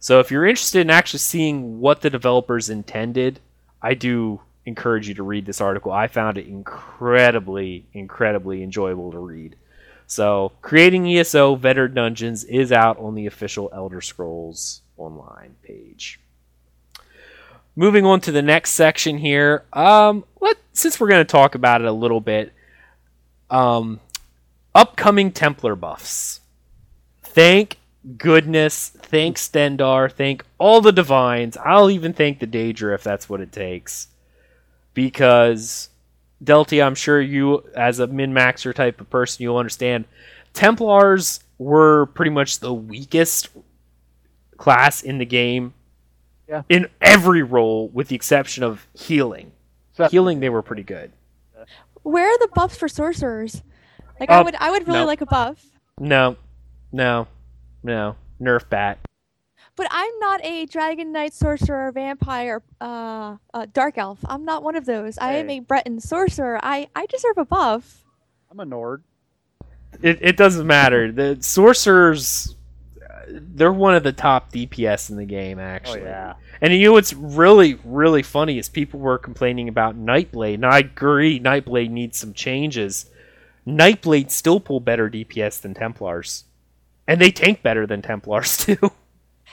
So if you're interested in actually seeing what the developers intended, I do encourage you to read this article. I found it incredibly, incredibly enjoyable to read. So, creating ESO Veteran Dungeons is out on the official Elder Scrolls Online page. Moving on to the next section here. Um, let since we're going to talk about it a little bit. Um, upcoming Templar buffs. Thank goodness. Thank Stendarr. Thank all the divines. I'll even thank the Daedra if that's what it takes. Because Delty, I'm sure you, as a min maxer type of person, you'll understand. Templars were pretty much the weakest class in the game. Yeah. In every role, with the exception of healing. So, Healing, they were pretty good. Where are the buffs for sorcerers? Like I Uh, would, I would really no. like a buff. No, no, no. Nerf bat. But I'm not a dragon knight sorcerer, vampire, uh, uh, dark elf. I'm not one of those. I am a Breton sorcerer. I, I deserve a buff. I'm a Nord. It, it doesn't matter. The sorcerers, uh, they're one of the top DPS in the game, actually. Oh actually. yeah. And you know what's really, really funny is people were complaining about Nightblade. And I agree, Nightblade needs some changes. Nightblade still pull better DPS than Templars. And they tank better than Templars, too.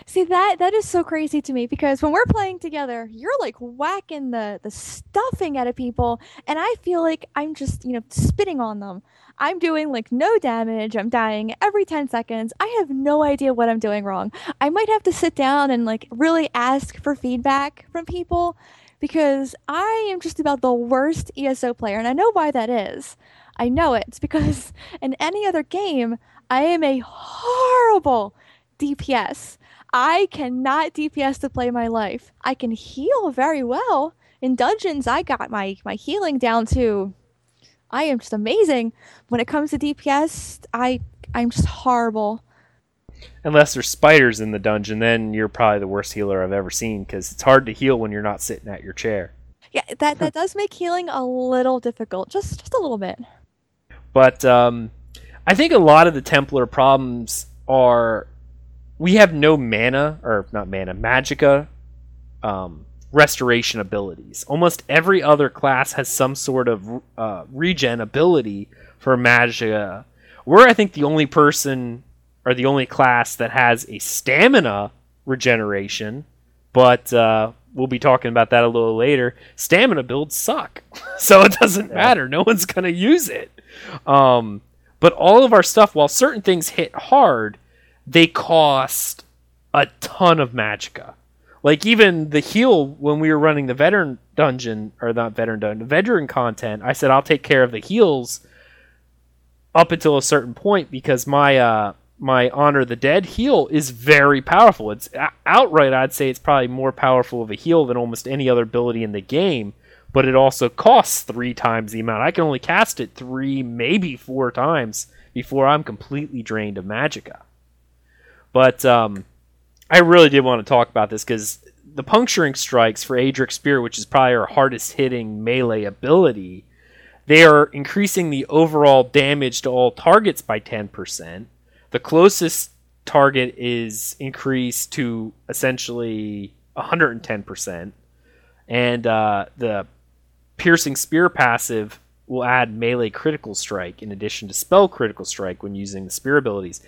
See that that is so crazy to me because when we're playing together, you're like whacking the the stuffing out of people, and I feel like I'm just you know spitting on them. I'm doing like no damage. I'm dying every ten seconds. I have no idea what I'm doing wrong. I might have to sit down and like really ask for feedback from people because I am just about the worst ESO player, and I know why that is. I know it. It's because in any other game, I am a horrible DPS. I cannot DPS to play my life. I can heal very well. In dungeons, I got my, my healing down to I am just amazing. When it comes to DPS, I I'm just horrible. Unless there's spiders in the dungeon, then you're probably the worst healer I've ever seen because it's hard to heal when you're not sitting at your chair. Yeah, that that does make healing a little difficult. Just just a little bit. But um, I think a lot of the Templar problems are we have no mana, or not mana, magicka um, restoration abilities. Almost every other class has some sort of uh, regen ability for magicka. We're, I think, the only person or the only class that has a stamina regeneration, but uh, we'll be talking about that a little later. Stamina builds suck, so it doesn't matter. No one's going to use it. Um, but all of our stuff, while certain things hit hard, they cost a ton of magicka. Like even the heal when we were running the veteran dungeon or not veteran dungeon, veteran content, I said I'll take care of the heals up until a certain point because my uh my honor the dead heal is very powerful. It's outright I'd say it's probably more powerful of a heal than almost any other ability in the game, but it also costs 3 times the amount. I can only cast it 3 maybe 4 times before I'm completely drained of magicka. But um I really did want to talk about this because the puncturing strikes for Aedric Spear, which is probably our hardest hitting melee ability, they are increasing the overall damage to all targets by 10%. The closest target is increased to essentially 110%. And uh, the piercing spear passive will add melee critical strike in addition to spell critical strike when using the spear abilities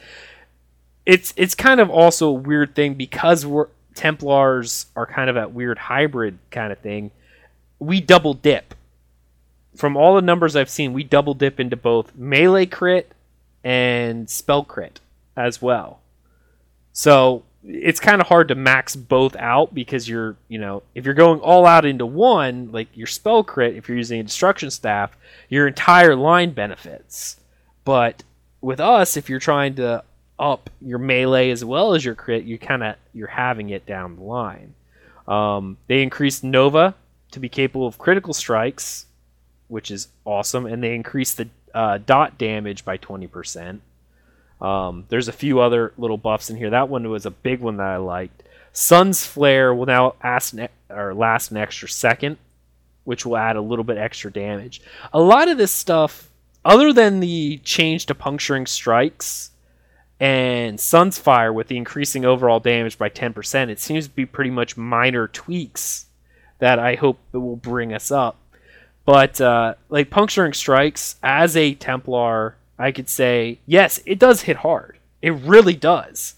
it's it's kind of also a weird thing because we're Templars are kind of that weird hybrid kind of thing. We double dip. From all the numbers I've seen, we double dip into both melee crit and spell crit as well. So it's kind of hard to max both out because you're, you know, if you're going all out into one, like your spell crit, if you're using a destruction staff, your entire line benefits. But with us, if you're trying to up your melee as well as your crit, you kind of you're having it down the line. Um, they increased Nova to be capable of critical strikes, which is awesome, and they increased the uh, dot damage by twenty percent. Um, there's a few other little buffs in here. That one was a big one that I liked. Sun's Flare will now ne- last an extra second, which will add a little bit extra damage. A lot of this stuff, other than the change to puncturing strikes, and Sun's Fire with the increasing overall damage by 10%. It seems to be pretty much minor tweaks that I hope will bring us up. But uh, like puncturing strikes as a Templar, I could say yes, it does hit hard. It really does.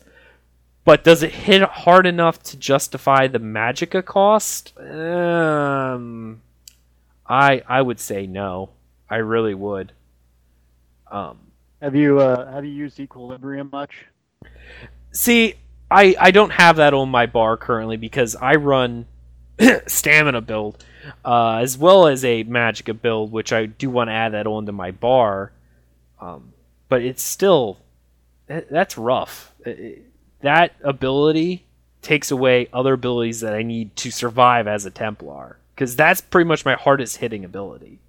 But does it hit hard enough to justify the magicka cost? Um, I I would say no. I really would. Um, have you uh, have you used Equilibrium much? See, I I don't have that on my bar currently because I run stamina build uh, as well as a magicka build, which I do want to add that onto my bar. Um, but it's still that's rough. that ability takes away other abilities that I need to survive as a Templar because that's pretty much my hardest hitting ability.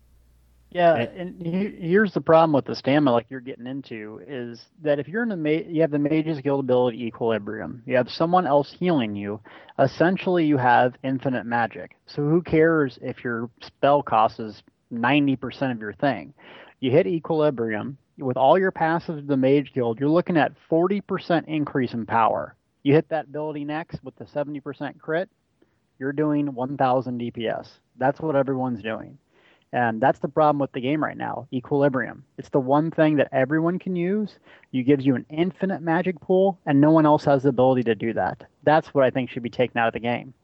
Yeah, and here's the problem with the stamina, like you're getting into, is that if you're in the ma- you have the Mage's Guild ability Equilibrium, you have someone else healing you. Essentially, you have infinite magic. So who cares if your spell cost is 90% of your thing? You hit Equilibrium with all your passives of the Mage Guild. You're looking at 40% increase in power. You hit that ability next with the 70% crit. You're doing 1,000 DPS. That's what everyone's doing. And that's the problem with the game right now equilibrium. It's the one thing that everyone can use. You gives you an infinite magic pool, and no one else has the ability to do that. That's what I think should be taken out of the game.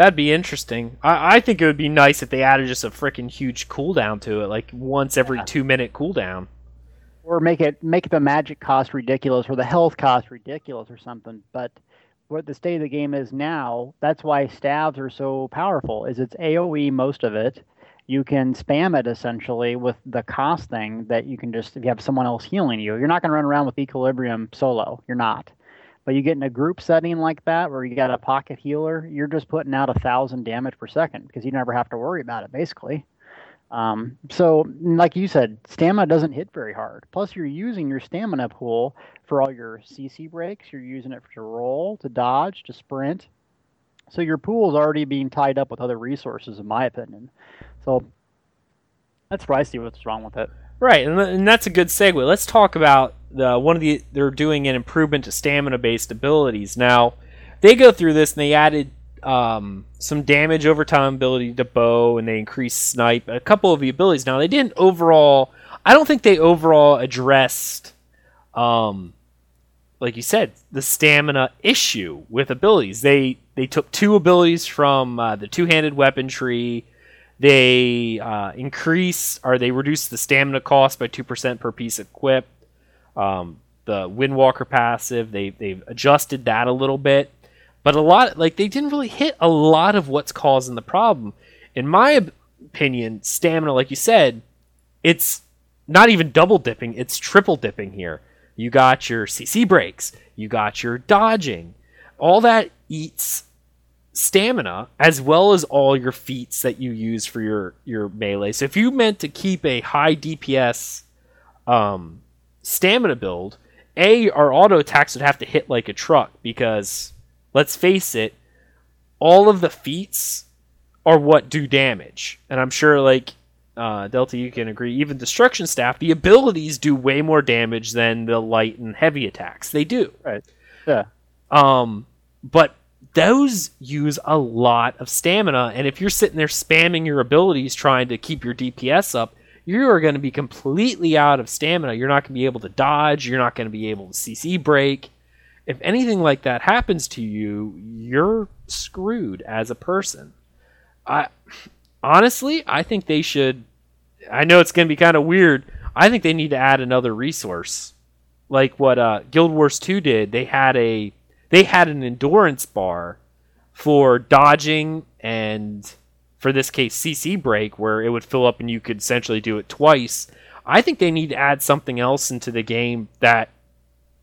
That'd be interesting. I, I think it would be nice if they added just a freaking huge cooldown to it, like once every yeah. two minute cooldown. Or make it make the magic cost ridiculous or the health cost ridiculous or something. But what the state of the game is now, that's why staves are so powerful. Is it's AOE most of it. You can spam it essentially with the cost thing that you can just if you have someone else healing you. You're not going to run around with equilibrium solo. You're not. But you get in a group setting like that where you got a pocket healer, you're just putting out a thousand damage per second because you never have to worry about it basically. Um, so, like you said, stamina doesn't hit very hard. Plus, you're using your stamina pool for all your CC breaks. You're using it for to roll, to dodge, to sprint. So your pool is already being tied up with other resources, in my opinion. So that's where I see what's wrong with it. Right, and, and that's a good segue. Let's talk about the one of the they're doing an improvement to stamina-based abilities. Now, they go through this and they added um, some damage over time ability to bow, and they increased snipe. A couple of the abilities. Now they didn't overall. I don't think they overall addressed, um, like you said, the stamina issue with abilities. They they took two abilities from uh, the two handed weapon tree. They uh, increase or they reduce the stamina cost by two percent per piece equipped. Um, the Windwalker passive, they they've adjusted that a little bit, but a lot like they didn't really hit a lot of what's causing the problem. In my opinion, stamina, like you said, it's not even double dipping; it's triple dipping here. You got your CC breaks, you got your dodging, all that eats stamina as well as all your feats that you use for your your melee. So if you meant to keep a high DPS um, stamina build, a our auto attacks would have to hit like a truck because let's face it, all of the feats are what do damage, and I'm sure like uh, Delta, you can agree. Even destruction staff, the abilities do way more damage than the light and heavy attacks. They do. Right. Yeah. Um, but those use a lot of stamina, and if you're sitting there spamming your abilities trying to keep your DPS up, you are going to be completely out of stamina. You're not going to be able to dodge. You're not going to be able to CC break. If anything like that happens to you, you're screwed as a person. I honestly, I think they should. I know it's going to be kind of weird. I think they need to add another resource, like what uh, Guild Wars Two did. They had a they had an endurance bar for dodging and for this case CC break where it would fill up and you could essentially do it twice. I think they need to add something else into the game that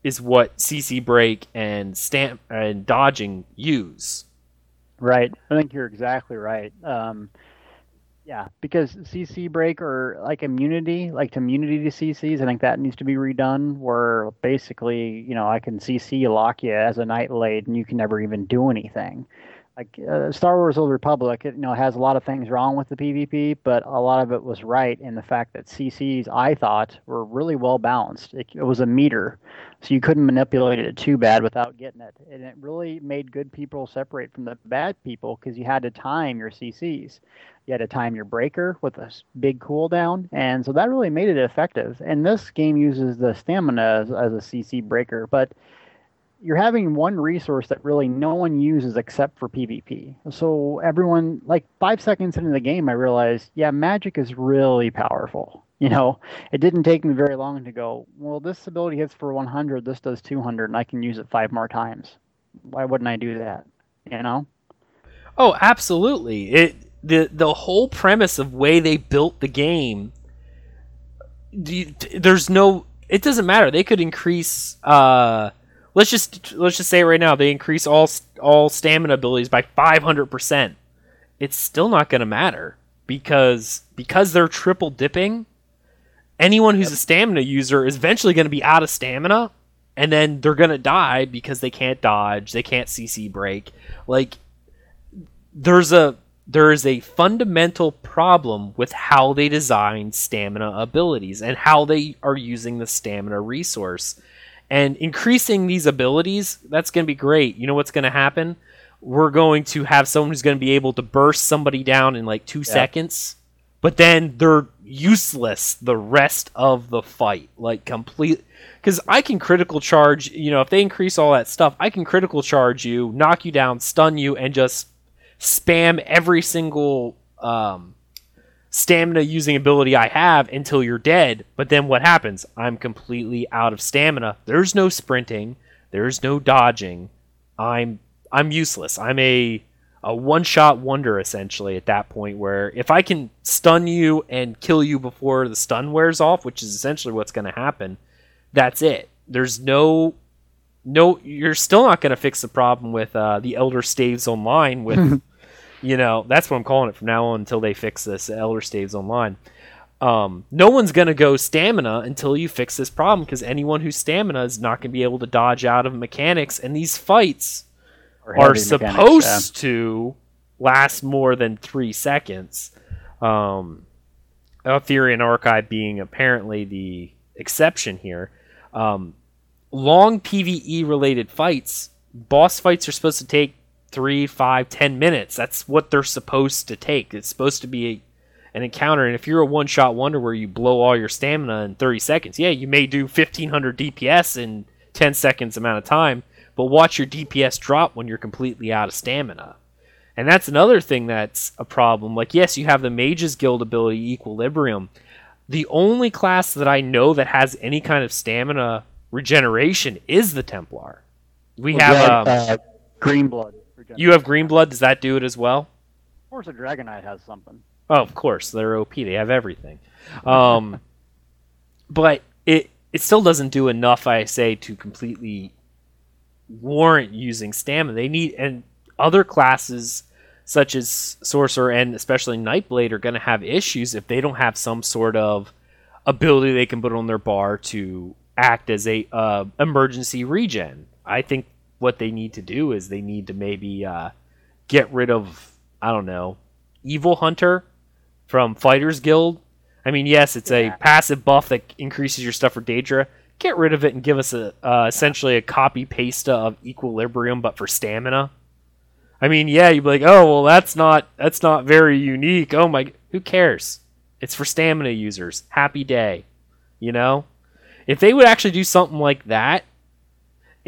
is what CC break and stamp and dodging use. Right. I think you're exactly right. Um, yeah, because CC break or like immunity, like to immunity to CCs, I think that needs to be redone. Where basically, you know, I can CC lock you as a Nightblade, and you can never even do anything. Like uh, Star Wars: Old Republic, it, you know, has a lot of things wrong with the PvP, but a lot of it was right in the fact that CCs, I thought, were really well balanced. It, it was a meter, so you couldn't manipulate it too bad without getting it, and it really made good people separate from the bad people because you had to time your CCs you had to time your breaker with a big cooldown, and so that really made it effective. And this game uses the stamina as, as a CC breaker, but you're having one resource that really no one uses except for PvP. So everyone, like five seconds into the game, I realized, yeah, magic is really powerful. You know, it didn't take me very long to go, well, this ability hits for 100, this does 200, and I can use it five more times. Why wouldn't I do that? You know? Oh, absolutely. It the the whole premise of way they built the game there's no it doesn't matter they could increase uh let's just let's just say right now they increase all all stamina abilities by 500% it's still not going to matter because because they're triple dipping anyone who's a stamina user is eventually going to be out of stamina and then they're going to die because they can't dodge they can't cc break. Like there's a there is a fundamental problem with how they design stamina abilities and how they are using the stamina resource. And increasing these abilities, that's going to be great. You know what's going to happen? We're going to have someone who's going to be able to burst somebody down in like two yeah. seconds, but then they're useless the rest of the fight. Like, complete. Because I can critical charge, you know, if they increase all that stuff, I can critical charge you, knock you down, stun you, and just spam every single um, stamina using ability I have until you're dead. But then what happens? I'm completely out of stamina. There's no sprinting. There's no dodging. I'm I'm useless. I'm a a one shot wonder essentially at that point where if I can stun you and kill you before the stun wears off, which is essentially what's going to happen, that's it. There's no no you're still not going to fix the problem with uh, the elder staves online with You know, that's what I'm calling it from now on until they fix this Elder Staves Online. Um, no one's going to go stamina until you fix this problem because anyone who's stamina is not going to be able to dodge out of mechanics. And these fights are supposed yeah. to last more than three seconds. Um, Eltharian Archive being apparently the exception here. Um, long PVE related fights, boss fights are supposed to take three, five, ten minutes. That's what they're supposed to take. It's supposed to be a, an encounter. And if you're a one shot wonder where you blow all your stamina in 30 seconds, yeah, you may do 1500 DPS in 10 seconds amount of time, but watch your DPS drop when you're completely out of stamina. And that's another thing that's a problem. Like, yes, you have the Mages Guild ability Equilibrium. The only class that I know that has any kind of stamina regeneration is the Templar. We Well, have yeah, um, uh, green blood. You have Green Blood. Does that do it as well? Of course, a Dragon Knight has something. Oh, of course, they're OP. They have everything. Um, but it it still doesn't do enough, I say, to completely warrant using stamina. They need and other classes such as Sorcerer and especially Nightblade are going to have issues if they don't have some sort of ability they can put on their bar to act as a uh, emergency regen. I think what they need to do is they need to maybe uh, get rid of I don't know Evil Hunter from Fighters Guild. I mean, yes, it's Yeah. a passive buff that increases your stuff for Daedra. Get rid of it and give us a uh, essentially a copy paste of Equilibrium, but for stamina. I mean, yeah, you'd be like, oh well, that's not that's not very unique. Oh my, who cares? It's for stamina users. Happy day, you know. If they would actually do something like that,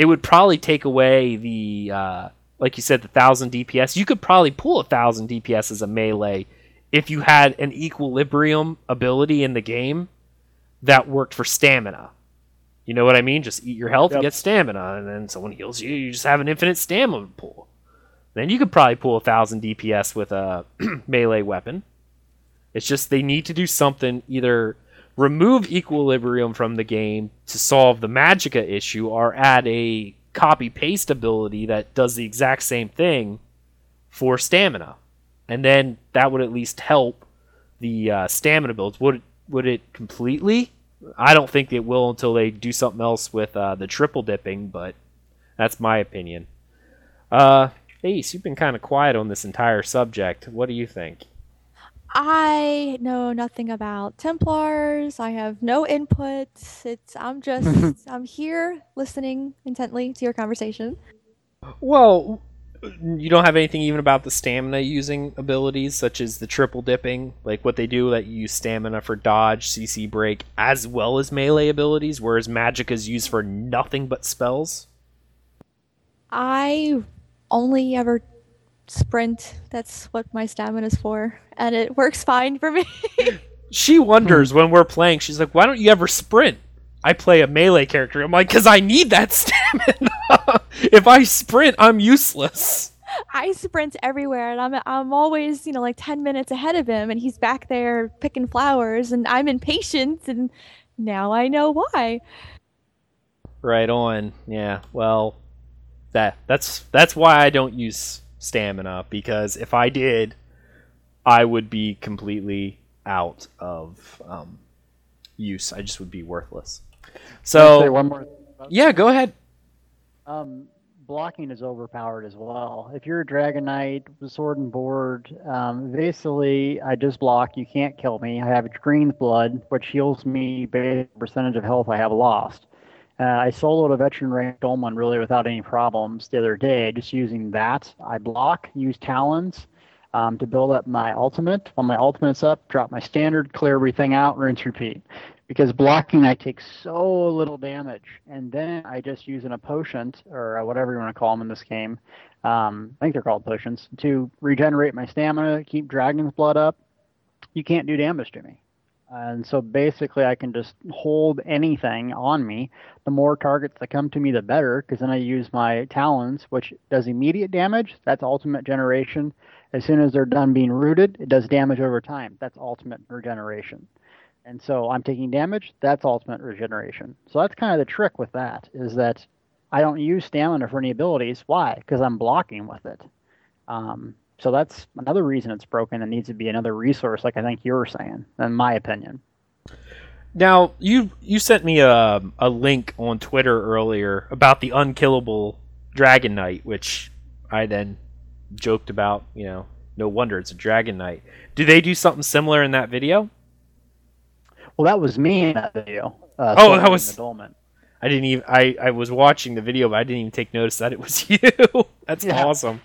it would probably take away the uh, like you said, the thousand DPS. You could probably pull a thousand DPS as a melee if you had an equilibrium ability in the game that worked for stamina. You know what I mean? Just eat your health and get stamina, and then someone heals you. You just have an infinite stamina pool. Then you could probably pull a thousand DPS with a melee weapon. It's just they need to do something either remove equilibrium from the game to solve the magicka issue or add a copy paste ability that does the exact same thing for stamina. And then that would at least help the uh, stamina builds. Would it, would it completely? I don't think it will until they do something else with uh, the triple dipping but that's my opinion. Uh ace you've been kind of quiet on this entire subject. What do you think I know nothing about Templars. I have no input. It's I'm just I'm here listening intently to your conversation. Well, you don't have anything even about the stamina using abilities, such as the triple dipping, like what they do that you use stamina for dodge, CC break, as well as melee abilities, whereas magic is used for nothing but spells. I only ever sprint. That's what my stamina is for, and it works fine for me. She wonders when we're playing, she's like, why don't you ever sprint? I play a melee character. I'm like, because I need that stamina. if I sprint, I'm useless. I sprint everywhere, and I'm I'm always you know like ten minutes ahead of him, and he's back there picking flowers, and I'm impatient, and now I know why. Right on. Yeah. Well, that that's that's why I don't use stamina because if I did, I would be completely out of um, use. I just would be worthless. So one more. yeah, go ahead. Um, blocking is overpowered as well. If you're a Dragon Knight with sword and board, um, basically I just block. You can't kill me. I have green blood, which heals me based on percentage of health I have lost. Uh, I soloed a veteran rank Dolmen really without any problems the other day, just using that. I block, use talons um, to build up my ultimate. When my ultimate's up, drop my standard, clear everything out, rinse, repeat because blocking I take so little damage, and then I just use an potion or uh, whatever you want to call them in this game. Um, I think they're called potions to regenerate my stamina, keep dragon's blood up. You can't do damage to me, and so basically I can just hold anything on me. The more targets that come to me, the better, because then I use my talons, which does immediate damage. That's ultimate generation. As soon as they're done being rooted, it does damage over time. That's ultimate regeneration and so I'm taking damage. That's ultimate regeneration. So that's kind of the trick with that is that I don't use stamina for any abilities. Why? Because I'm blocking with it. Um, so that's another reason it's broken and needs to be another resource, like I think you were saying, in my opinion. Now you you sent me a a link on Twitter earlier about the unkillable Dragon Knight, which I then joked about. You know, no wonder it's a Dragon Knight. Do they do something similar in that video? Well, that was me in that video. Uh, Oh, that was- the Dolmen. I didn't even. I, I was watching the video, but I didn't even take notice that it was you. That's Yeah. awesome.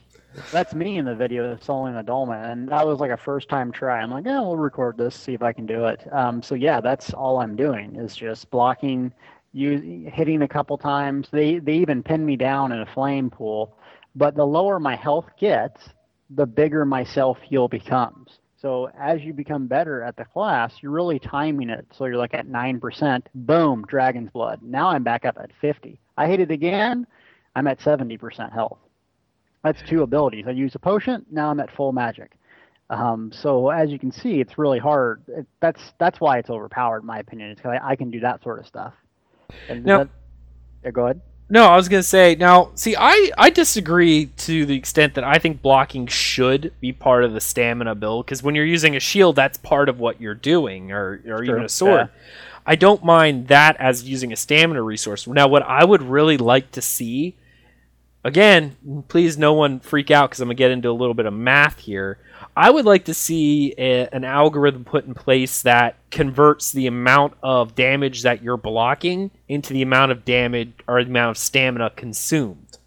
That's me in the video soloing the dolmen, and that was like a first time try. I'm like, yeah, we'll record this, see if I can do it. Um, so yeah, that's all I'm doing is just blocking, you hitting a couple times. They they even pin me down in a flame pool, but the lower my health gets, the bigger my self heal becomes. So as you become better at the class, you're really timing it. So you're like at nine percent, boom, dragon's blood. Now I'm back up at 50. I hit it again, I'm at 70% health. That's two abilities. I use a potion. Now I'm at full magic. Um, so as you can see, it's really hard. It, that's that's why it's overpowered, in my opinion. It's because I, I, can do that sort of stuff. And now, that, yeah, go ahead. No, I was gonna say now. See, I I disagree to the extent that I think blocking should be part of the stamina build because when you're using a shield, that's part of what you're doing, or or even a sword. Yeah. I don't mind that as using a stamina resource. Now, what I would really like to see again, please no one freak out because I'm going to get into a little bit of math here. I would like to see a, an algorithm put in place that converts the amount of damage that you're blocking into the amount of damage or the amount of stamina consumed.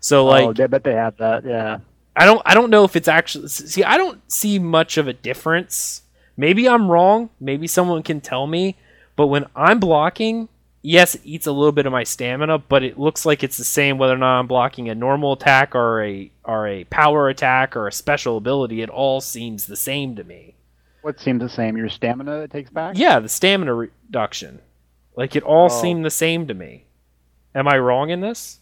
So oh, like, oh, I bet they have that. Yeah. I don't. I don't know if it's actually. See, I don't see much of a difference. Maybe I'm wrong. Maybe someone can tell me. But when I'm blocking, yes, it eats a little bit of my stamina, but it looks like it's the same whether or not I'm blocking a normal attack or a or a power attack or a special ability. It all seems the same to me. What seems the same? Your stamina it takes back? Yeah, the stamina reduction. Like it all oh. seemed the same to me. Am I wrong in this?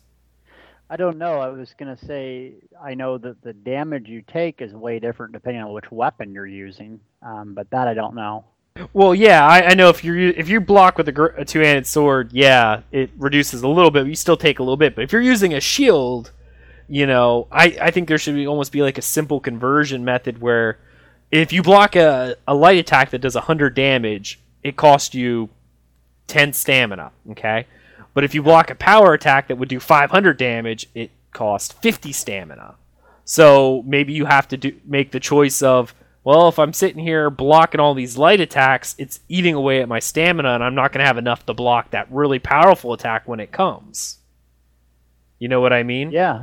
I don't know. I was gonna say I know that the damage you take is way different depending on which weapon you're using, um, but that I don't know. Well, yeah, I, I, know if you if you block with a, a two-handed sword, yeah, it reduces a little bit. You still take a little bit. But if you're using a shield, you know, I, I think there should be almost be like a simple conversion method where if you block a, a light attack that does 100 damage, it costs you 10 stamina, okay? But if you block a power attack that would do 500 damage, it costs 50 stamina. So maybe you have to do make the choice of well, if I'm sitting here blocking all these light attacks, it's eating away at my stamina, and I'm not going to have enough to block that really powerful attack when it comes. You know what I mean? Yeah.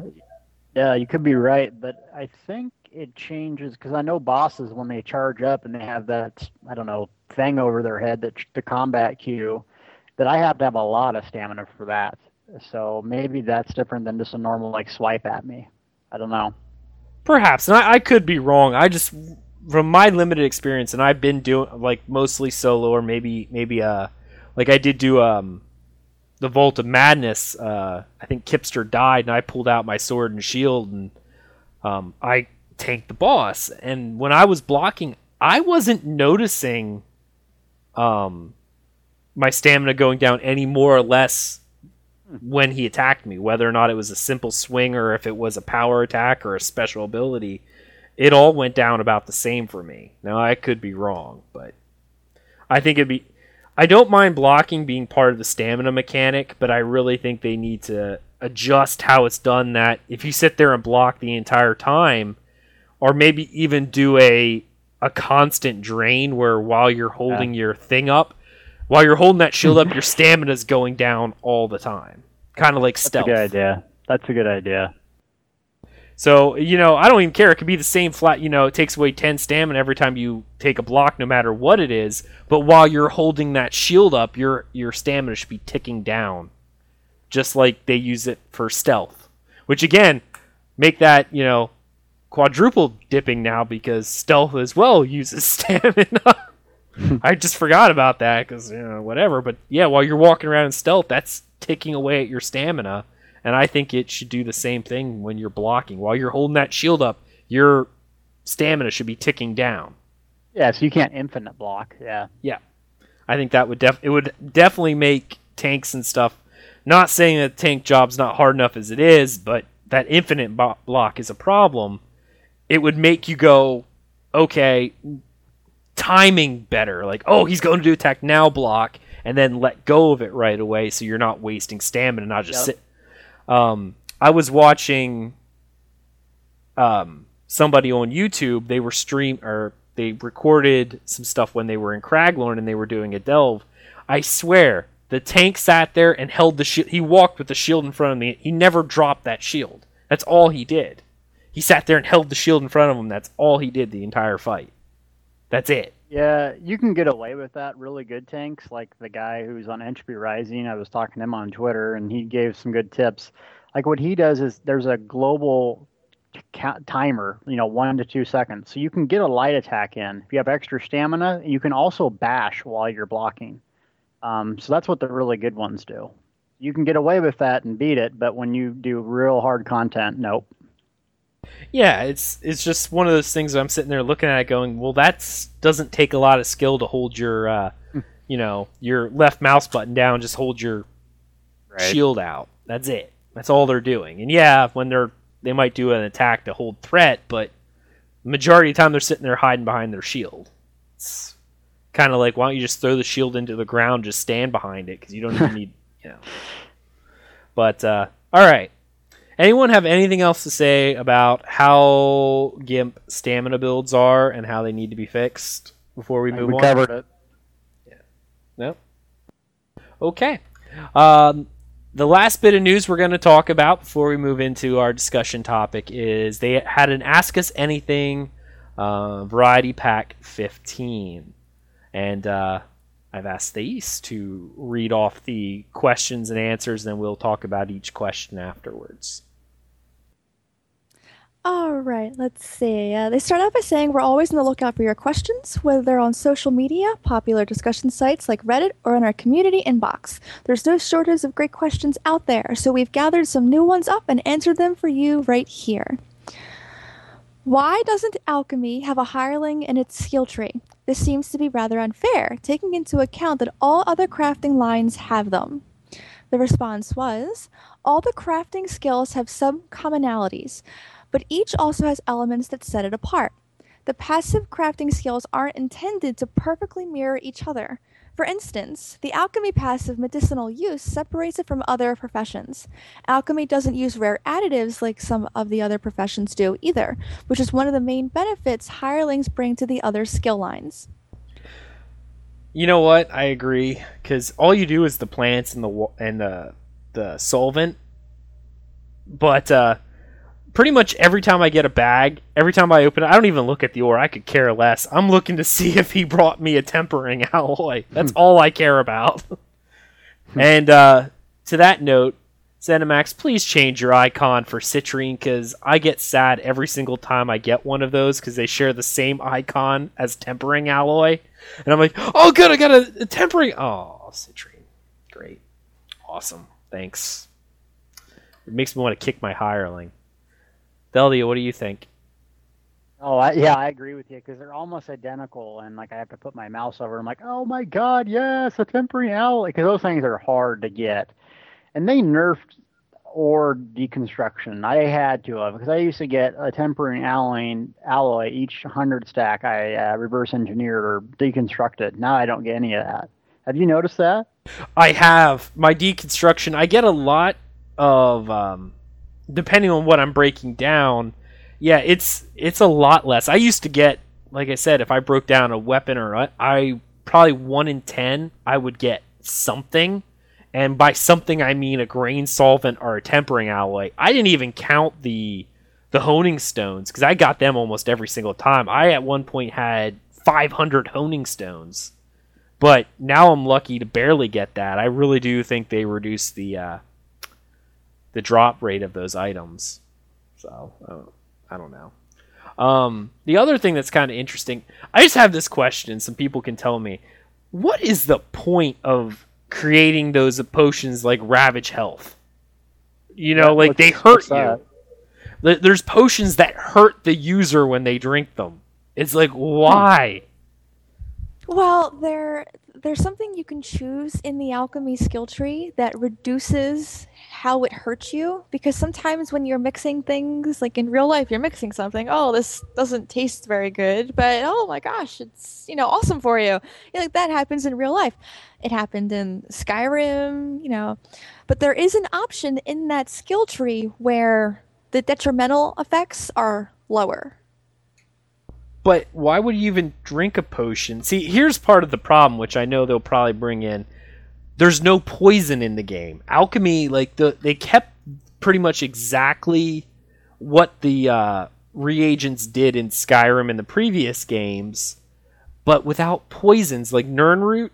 Yeah, you could be right, but I think it changes because I know bosses when they charge up and they have that I don't know thing over their head that the combat cue that I have to have a lot of stamina for that. So maybe that's different than just a normal like swipe at me. I don't know. Perhaps, and I, I could be wrong. I just from my limited experience, and I've been doing like mostly solo or maybe maybe uh like I did do um the Vault of Madness. Uh, I think Kipster died, and I pulled out my sword and shield, and um, I tanked the boss. And when I was blocking, I wasn't noticing um my stamina going down any more or less when he attacked me, whether or not it was a simple swing or if it was a power attack or a special ability it all went down about the same for me. Now I could be wrong, but I think it'd be. I don't mind blocking being part of the stamina mechanic, but I really think they need to adjust how it's done. That if you sit there and block the entire time, or maybe even do a a constant drain where while you're holding yeah. your thing up, while you're holding that shield up, your stamina's going down all the time, kind of like stealth. That's a good idea. That's a good idea. So, you know, I don't even care. It could be the same flat, you know, it takes away 10 stamina every time you take a block, no matter what it is. But while you're holding that shield up, your, your stamina should be ticking down. Just like they use it for stealth. Which, again, make that, you know, quadruple dipping now because stealth as well uses stamina. I just forgot about that because, you know, whatever. But yeah, while you're walking around in stealth, that's ticking away at your stamina and I think it should do the same thing when you're blocking. While you're holding that shield up, your stamina should be ticking down. Yeah, so you can't infinite block. Yeah. Yeah. I think that would def it would definitely make tanks and stuff. Not saying that tank job's not hard enough as it is, but that infinite bo- block is a problem. It would make you go, okay, timing better. Like, oh, he's going to do attack now block, and then let go of it right away, so you're not wasting stamina, and not just yep. sit um, I was watching um, somebody on YouTube. They were stream or they recorded some stuff when they were in Craglorn and they were doing a delve. I swear, the tank sat there and held the shield. He walked with the shield in front of me. He never dropped that shield. That's all he did. He sat there and held the shield in front of him. That's all he did the entire fight. That's it. Yeah, you can get away with that really good tanks, like the guy who's on Entropy Rising. I was talking to him on Twitter, and he gave some good tips. Like what he does is there's a global timer, you know, one to two seconds. So you can get a light attack in. If you have extra stamina, you can also bash while you're blocking. Um, so that's what the really good ones do. You can get away with that and beat it, but when you do real hard content, nope. Yeah, it's it's just one of those things I'm sitting there looking at it going, well, that doesn't take a lot of skill to hold your, uh, you know, your left mouse button down. Just hold your Right. shield out. That's it. That's all they're doing. And yeah, when they're they might do an attack to hold threat, but majority of the time they're sitting there hiding behind their shield. It's kind of like why don't you just throw the shield into the ground, just stand behind it because you don't even need, you know. But uh, all right. Anyone have anything else to say about how Gimp stamina builds are and how they need to be fixed before we move we on? covered it. Yeah. No. Okay. Um, the last bit of news we're going to talk about before we move into our discussion topic is they had an Ask Us Anything uh, Variety Pack 15. And uh, I've asked Thace to read off the questions and answers, and then we'll talk about each question afterwards. All right, let's see. Uh, they start out by saying we're always on the lookout for your questions, whether they're on social media, popular discussion sites like Reddit, or in our community inbox. There's no shortage of great questions out there, so we've gathered some new ones up and answered them for you right here. Why doesn't alchemy have a hireling in its skill tree? This seems to be rather unfair, taking into account that all other crafting lines have them. The response was All the crafting skills have some commonalities, but each also has elements that set it apart. The passive crafting skills aren't intended to perfectly mirror each other. For instance, the alchemy passive medicinal use separates it from other professions. Alchemy doesn't use rare additives like some of the other professions do either, which is one of the main benefits hirelings bring to the other skill lines. You know what? I agree because all you do is the plants and the and the the solvent. But uh, pretty much every time I get a bag, every time I open it, I don't even look at the ore. I could care less. I'm looking to see if he brought me a tempering alloy. That's all I care about. and uh, to that note, ZeniMax, please change your icon for citrine because I get sad every single time I get one of those because they share the same icon as tempering alloy. And I'm like, oh, good, I got a, a tempering. Oh, citrine. Great. Awesome. Thanks. It makes me want to kick my hireling. Deltia, what do you think? Oh, I, yeah, I agree with you because they're almost identical, and like I have to put my mouse over. I'm like, oh my god, yes, a tempering alloy, because those things are hard to get, and they nerfed or deconstruction. I had to have because I used to get a tempering alloy alloy each hundred stack. I uh, reverse engineered or deconstructed. Now I don't get any of that. Have you noticed that? I have my deconstruction. I get a lot of um, depending on what I'm breaking down. Yeah, it's it's a lot less. I used to get, like I said, if I broke down a weapon or I, I probably one in ten, I would get something, and by something I mean a grain solvent or a tempering alloy. I didn't even count the the honing stones because I got them almost every single time. I at one point had 500 honing stones, but now I'm lucky to barely get that. I really do think they reduce the uh, the drop rate of those items. So I don't, I don't know. Um, the other thing that's kind of interesting, I just have this question. Some people can tell me, what is the point of creating those potions like Ravage Health? You know, Yeah, like they hurt what's that? you. There's potions that hurt the user when they drink them. It's like why? Well, there there's something you can choose in the alchemy skill tree that reduces how it hurts you because sometimes when you're mixing things like in real life you're mixing something oh this doesn't taste very good but oh my gosh it's you know awesome for you Yeah, like that happens in real life it happened in Skyrim you know but there is an option in that skill tree where the detrimental effects are lower But why would you even drink a potion? See, here's part of the problem, which I know they'll probably bring in. There's no poison in the game. Alchemy, like the they kept pretty much exactly what the uh, reagents did in Skyrim in the previous games, but without poisons like Nirnroot.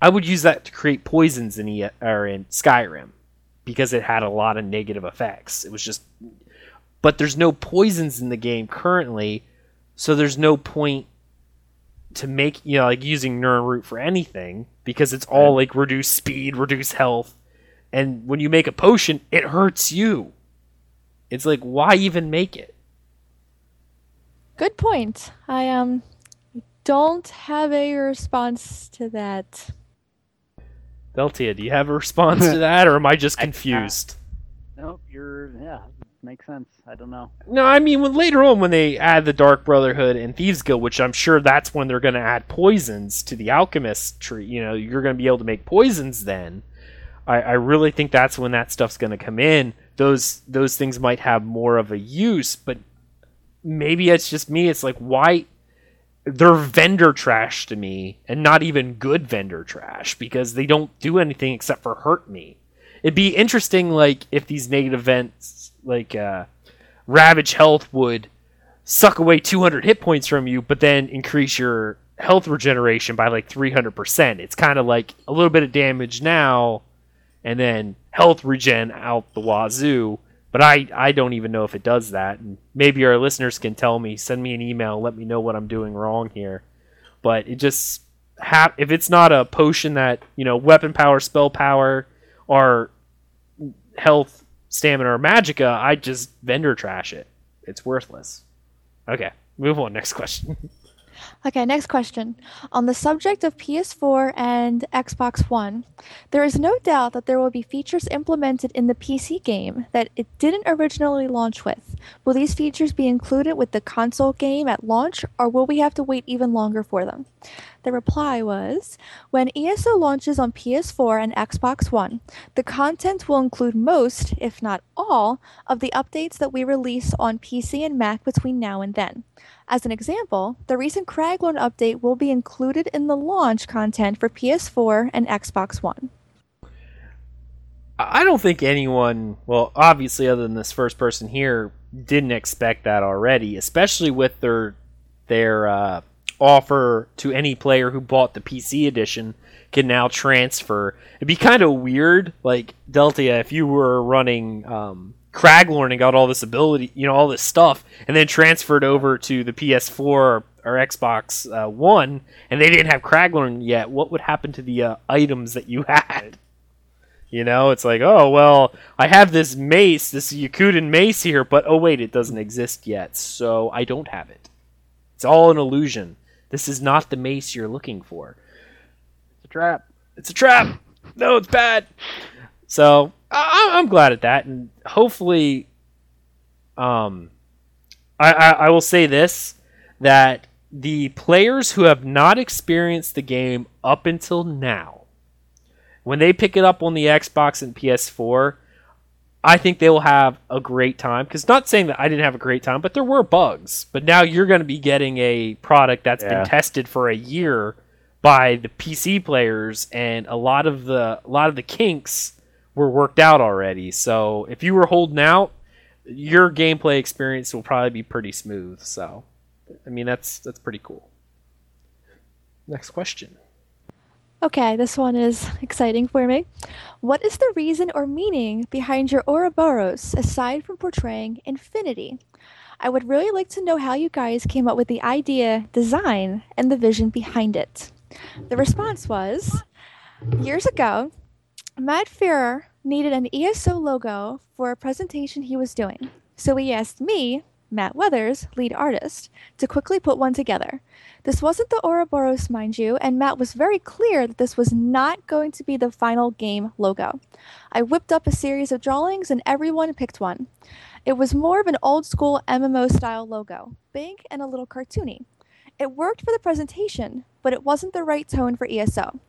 I would use that to create poisons in e- or in Skyrim because it had a lot of negative effects. It was just, but there's no poisons in the game currently, so there's no point to make you know like using Nirnroot for anything because it's all like reduce speed, reduce health, and when you make a potion, it hurts you. It's like why even make it? Good point. I um don't have a response to that. Deltia, do you have a response to that, or am I just confused? Nope, you're yeah, makes sense. I don't know. No, I mean when later on when they add the Dark Brotherhood and Thieves Guild, which I'm sure that's when they're going to add poisons to the alchemist tree. You know, you're going to be able to make poisons then. I, I really think that's when that stuff's going to come in. Those those things might have more of a use, but maybe it's just me. It's like why they're vendor trash to me, and not even good vendor trash because they don't do anything except for hurt me. It'd be interesting, like if these negative events, like uh, Ravage Health, would suck away 200 hit points from you, but then increase your health regeneration by like 300%. It's kind of like a little bit of damage now, and then health regen out the wazoo. But I, I don't even know if it does that. And maybe our listeners can tell me, send me an email, let me know what I'm doing wrong here. But it just ha- if it's not a potion that you know weapon power, spell power, or health, stamina, or magicka, I just vendor trash it. It's worthless. Okay, move on. Next question. Okay, next question. On the subject of PS4 and Xbox One, there is no doubt that there will be features implemented in the PC game that it didn't originally launch with. Will these features be included with the console game at launch, or will we have to wait even longer for them? The reply was When ESO launches on PS4 and Xbox One, the content will include most, if not all, of the updates that we release on PC and Mac between now and then. As an example, the recent Craglorn update will be included in the launch content for PS4 and Xbox One. I don't think anyone, well, obviously, other than this first person here, didn't expect that already, especially with their their uh, offer to any player who bought the PC edition can now transfer. It'd be kind of weird, like Deltia, if you were running um, Craglorn and got all this ability, you know, all this stuff, and then transferred over to the PS4 or, or Xbox uh, One, and they didn't have Craglorn yet. What would happen to the uh, items that you had? You know, it's like, oh well, I have this mace, this Yokudan mace here, but oh wait, it doesn't exist yet, so I don't have it. It's all an illusion. This is not the mace you're looking for. It's a trap. It's a trap. No, it's bad. So I, I'm glad at that, and hopefully, um, I, I I will say this that the players who have not experienced the game up until now, when they pick it up on the Xbox and PS4, I think they will have a great time. Because not saying that I didn't have a great time, but there were bugs. But now you're going to be getting a product that's Yeah. been tested for a year by the PC players, and a lot of the a lot of the kinks were worked out already. So if you were holding out, your gameplay experience will probably be pretty smooth. So, I mean that's that's pretty cool. Next question. Okay, this one is exciting for me. What is the reason or meaning behind your Ouroboros aside from portraying infinity? I would really like to know how you guys came up with the idea, design, and the vision behind it. The response was years ago, Matt Firor needed an ESO logo for a presentation he was doing. So he asked me, Matt Weathers, lead artist, to quickly put one together. This wasn't the Ouroboros, mind you, and Matt was very clear that this was not going to be the final game logo. I whipped up a series of drawings and everyone picked one. It was more of an old school MMO style logo, big and a little cartoony. It worked for the presentation, but it wasn't the right tone for ESO.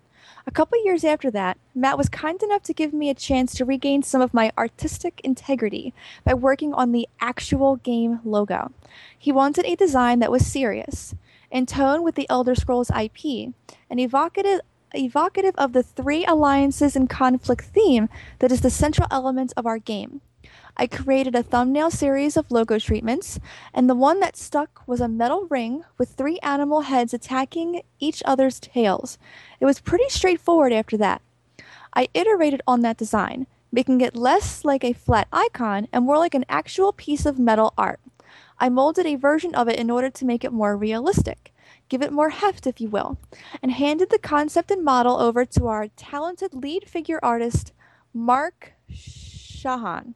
A couple years after that, Matt was kind enough to give me a chance to regain some of my artistic integrity by working on the actual game logo. He wanted a design that was serious, in tone with the Elder Scrolls IP, and evocative evocative of the three alliances and conflict theme that is the central element of our game. I created a thumbnail series of logo treatments, and the one that stuck was a metal ring with three animal heads attacking each other's tails. It was pretty straightforward after that. I iterated on that design, making it less like a flat icon and more like an actual piece of metal art. I molded a version of it in order to make it more realistic, give it more heft, if you will, and handed the concept and model over to our talented lead figure artist, Mark Shahan.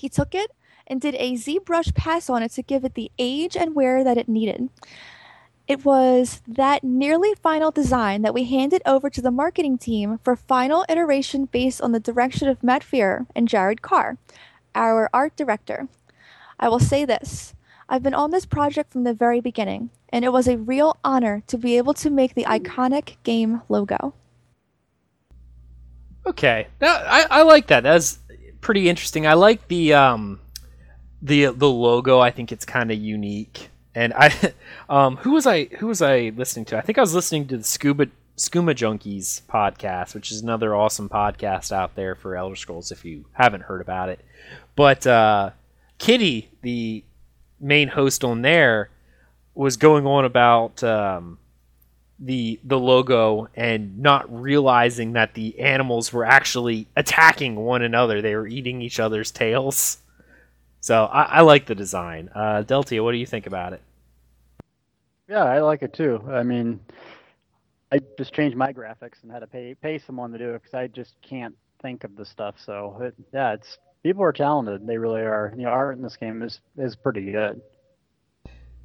He took it and did a ZBrush pass on it to give it the age and wear that it needed. It was that nearly final design that we handed over to the marketing team for final iteration based on the direction of Matt Firor and Jared Carr, our art director. I will say this I've been on this project from the very beginning, and it was a real honor to be able to make the iconic game logo. Okay, I, I like that. That's pretty interesting. I like the um, the the logo. I think it's kind of unique. And I, um, who was I who was I listening to? I think I was listening to the Scuba Skooma Junkies podcast, which is another awesome podcast out there for Elder Scrolls. If you haven't heard about it, but uh, Kitty, the main host on there, was going on about um, the the logo and not realizing that the animals were actually attacking one another. They were eating each other's tails. So I, I like the design. Uh, Deltia, what do you think about it? Yeah, I like it too. I mean, I just changed my graphics and had to pay pay someone to do it because I just can't think of the stuff. So it, yeah, it's people are talented. They really are. You know, art in this game is is pretty good.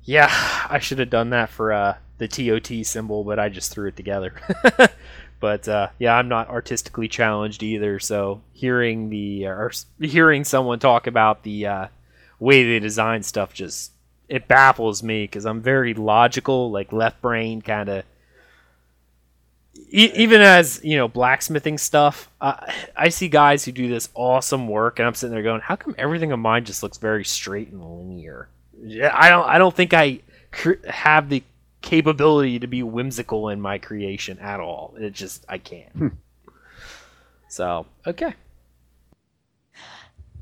Yeah, I should have done that for uh, the TOT symbol, but I just threw it together. but uh, yeah, I'm not artistically challenged either. So hearing the or hearing someone talk about the uh, way they design stuff just it baffles me because I'm very logical, like left brain kind of. Even as you know, blacksmithing stuff, uh, I see guys who do this awesome work, and I'm sitting there going, "How come everything of mine just looks very straight and linear?" I don't, I don't think I have the capability to be whimsical in my creation at all. It just I can't. Hmm. so okay.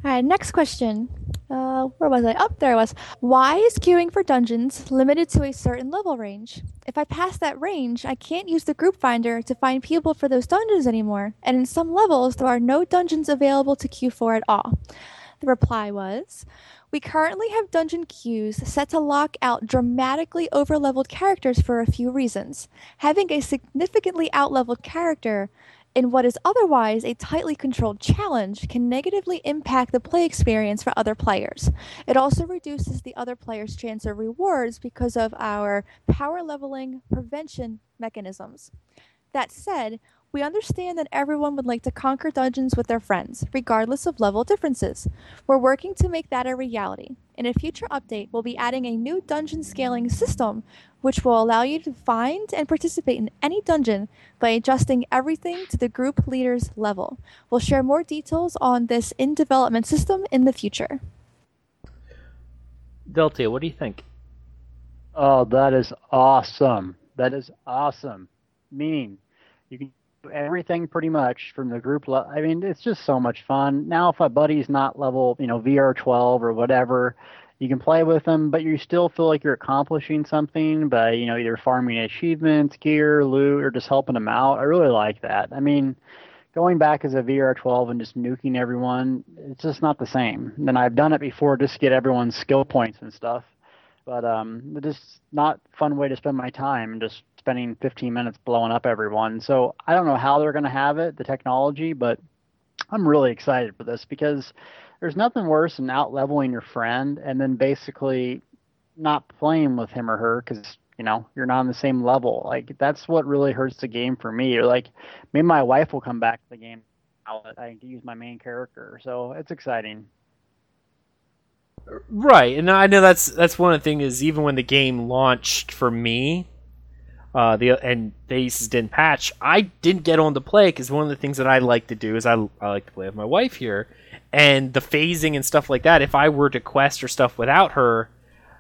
All right, next question. Uh, where was I? Up oh, there I was. Why is queuing for dungeons limited to a certain level range? If I pass that range, I can't use the group finder to find people for those dungeons anymore, and in some levels, there are no dungeons available to queue for at all. The reply was we currently have dungeon queues set to lock out dramatically overleveled characters for a few reasons. Having a significantly outleveled character in what is otherwise a tightly controlled challenge can negatively impact the play experience for other players. It also reduces the other player's chance of rewards because of our power leveling prevention mechanisms. That said, we understand that everyone would like to conquer dungeons with their friends, regardless of level differences. We're working to make that a reality. In a future update, we'll be adding a new dungeon scaling system, which will allow you to find and participate in any dungeon by adjusting everything to the group leader's level. We'll share more details on this in development system in the future. Deltia, what do you think? Oh, that is awesome. That is awesome. Meaning, you can everything pretty much from the group. Le- I mean, it's just so much fun. Now, if a buddy's not level, you know, VR 12 or whatever, you can play with them, but you still feel like you're accomplishing something by, you know, either farming achievements, gear, loot, or just helping them out. I really like that. I mean, going back as a VR 12 and just nuking everyone, it's just not the same. And I've done it before just to get everyone's skill points and stuff. But um, it's just not fun way to spend my time. Just spending 15 minutes blowing up everyone. So I don't know how they're going to have it, the technology, but I'm really excited for this because there's nothing worse than out leveling your friend and then basically not playing with him or her because you know you're not on the same level. Like that's what really hurts the game for me. Or like maybe my wife will come back to the game. I can use my main character, so it's exciting. Right, and I know that's that's one of the things is even when the game launched for me, uh, the and the Aces didn't patch. I didn't get on to play because one of the things that I like to do is I, I like to play with my wife here, and the phasing and stuff like that. If I were to quest or stuff without her,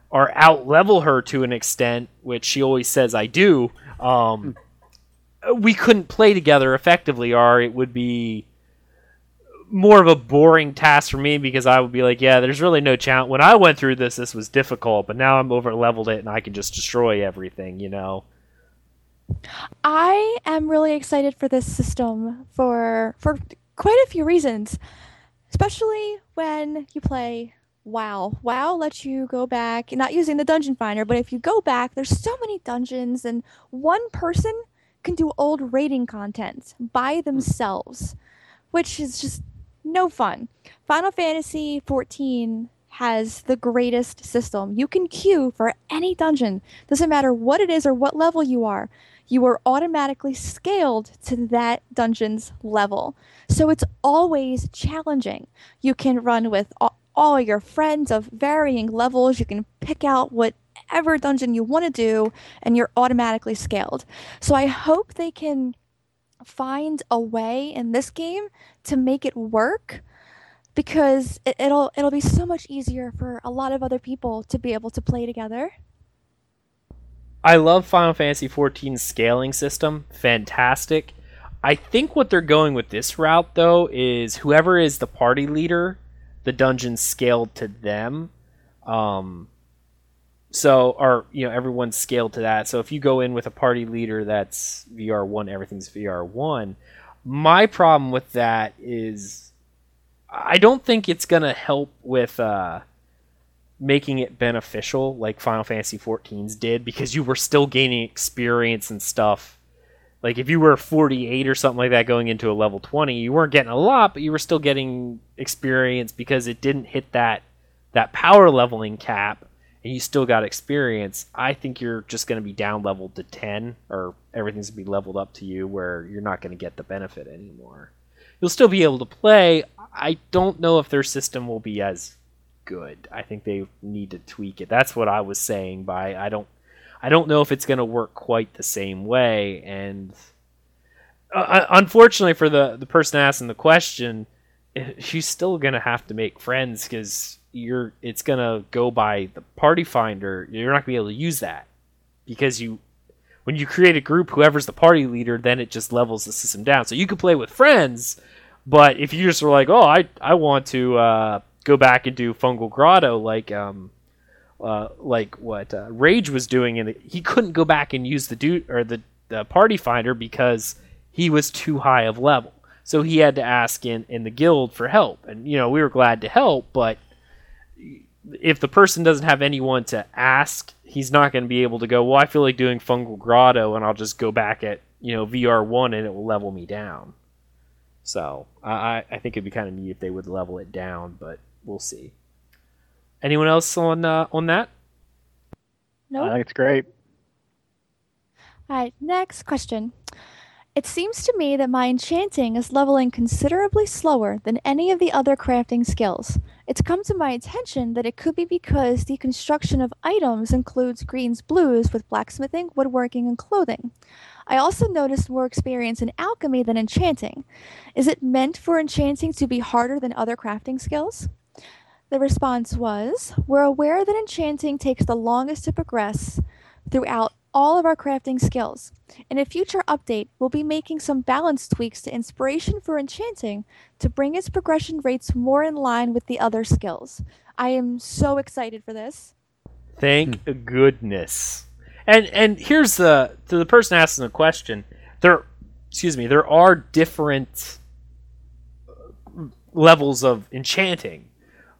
or out level her to an extent, which she always says I do, um, we couldn't play together effectively, or it would be more of a boring task for me because I would be like, yeah, there's really no challenge. When I went through this, this was difficult, but now I'm over leveled it and I can just destroy everything, you know. I am really excited for this system for for quite a few reasons, especially when you play WoW. WoW lets you go back, not using the dungeon finder, but if you go back, there's so many dungeons, and one person can do old raiding content by hmm. themselves, which is just no fun. Final Fantasy 14 has the greatest system. You can queue for any dungeon, doesn't matter what it is or what level you are. You are automatically scaled to that dungeon's level. So it's always challenging. You can run with all, your friends of varying levels. You can pick out whatever dungeon you want to do, and you're automatically scaled. So I hope they can find a way in this game to make it work because it, will it'll be so much easier for a lot of other people to be able to play together. I love Final Fantasy XIV scaling system. Fantastic. I think what they're going with this route though is whoever is the party leader, the dungeon scaled to them. Um, so, or you know, everyone's scaled to that. So if you go in with a party leader that's VR one, everything's VR one. My problem with that is, I don't think it's gonna help with uh, making it beneficial like Final Fantasy 14's did because you were still gaining experience and stuff. Like if you were 48 or something like that going into a level 20, you weren't getting a lot, but you were still getting experience because it didn't hit that that power leveling cap and you still got experience, I think you're just going to be down leveled to 10 or everything's going to be leveled up to you where you're not going to get the benefit anymore. You'll still be able to play. I don't know if their system will be as good. I think they need to tweak it. That's what I was saying by I don't I don't know if it's going to work quite the same way and uh, uh, unfortunately for the the person asking the question, eh, she's still going to have to make friends cuz you're it's gonna go by the party finder. You're not gonna be able to use that because you when you create a group, whoever's the party leader, then it just levels the system down. So you can play with friends, but if you just were like, oh, I I want to uh, go back and do Fungal Grotto like um uh, like what uh, Rage was doing, and he couldn't go back and use the dude or the, the party finder because he was too high of level. So he had to ask in in the guild for help, and you know we were glad to help, but if the person doesn't have anyone to ask, he's not going to be able to go. Well, I feel like doing Fungal Grotto, and I'll just go back at you know VR one, and it will level me down. So I I think it'd be kind of neat if they would level it down, but we'll see. Anyone else on uh, on that? No. I think it's great. All right, next question. It seems to me that my enchanting is leveling considerably slower than any of the other crafting skills. It's come to my attention that it could be because the construction of items includes greens blues with blacksmithing, woodworking, and clothing. I also noticed more experience in alchemy than enchanting. Is it meant for enchanting to be harder than other crafting skills? The response was We're aware that enchanting takes the longest to progress throughout all of our crafting skills. In a future update, we'll be making some balance tweaks to Inspiration for Enchanting to bring its progression rates more in line with the other skills. I am so excited for this. Thank hmm. goodness. And and here's the to the person asking the question. There, excuse me. There are different levels of enchanting.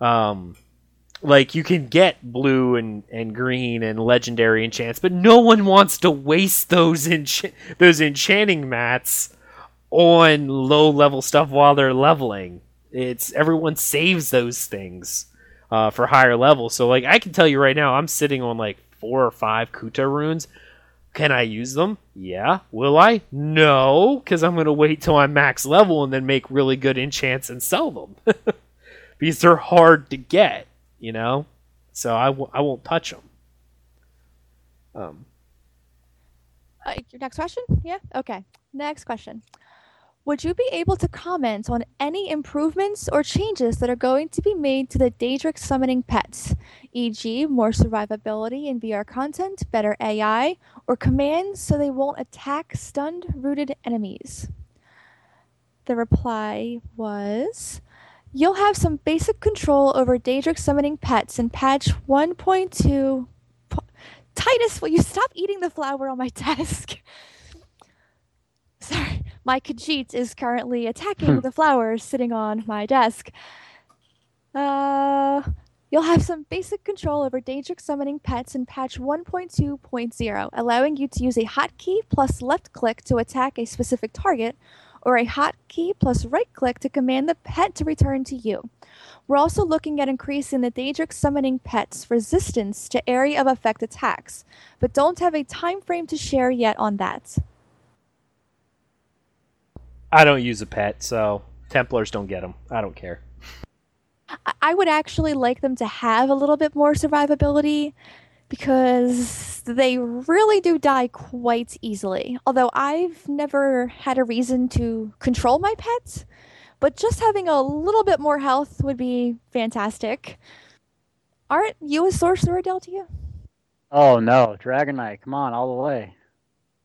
Um, like you can get blue and, and green and legendary enchants, but no one wants to waste those ench- those enchanting mats on low level stuff while they're leveling. It's everyone saves those things uh, for higher levels. So like I can tell you right now, I'm sitting on like four or five Kuta runes. Can I use them? Yeah. Will I? No, because I'm gonna wait till I'm max level and then make really good enchants and sell them because they're hard to get you know. So I w- I won't touch them. Um. Uh, your next question? Yeah. Okay. Next question. Would you be able to comment on any improvements or changes that are going to be made to the Daedric summoning pets, e.g., more survivability in VR content, better AI, or commands so they won't attack stunned, rooted enemies? The reply was You'll have some basic control over Daedric summoning pets in patch 1.2. Po- Titus, will you stop eating the flower on my desk? Sorry, my Khajiit is currently attacking the flowers sitting on my desk. Uh, you'll have some basic control over Daedric summoning pets in patch 1.2.0, allowing you to use a hotkey plus left click to attack a specific target, or a hotkey plus right click to command the pet to return to you. We're also looking at increasing the Daedric summoning pet's resistance to area of effect attacks, but don't have a time frame to share yet on that. I don't use a pet, so Templars don't get them. I don't care. I- I would actually like them to have a little bit more survivability because they really do die quite easily. Although I've never had a reason to control my pets, but just having a little bit more health would be fantastic. Aren't you a sorcerer, Deltia? Oh no, Dragon Knight, come on, all the way.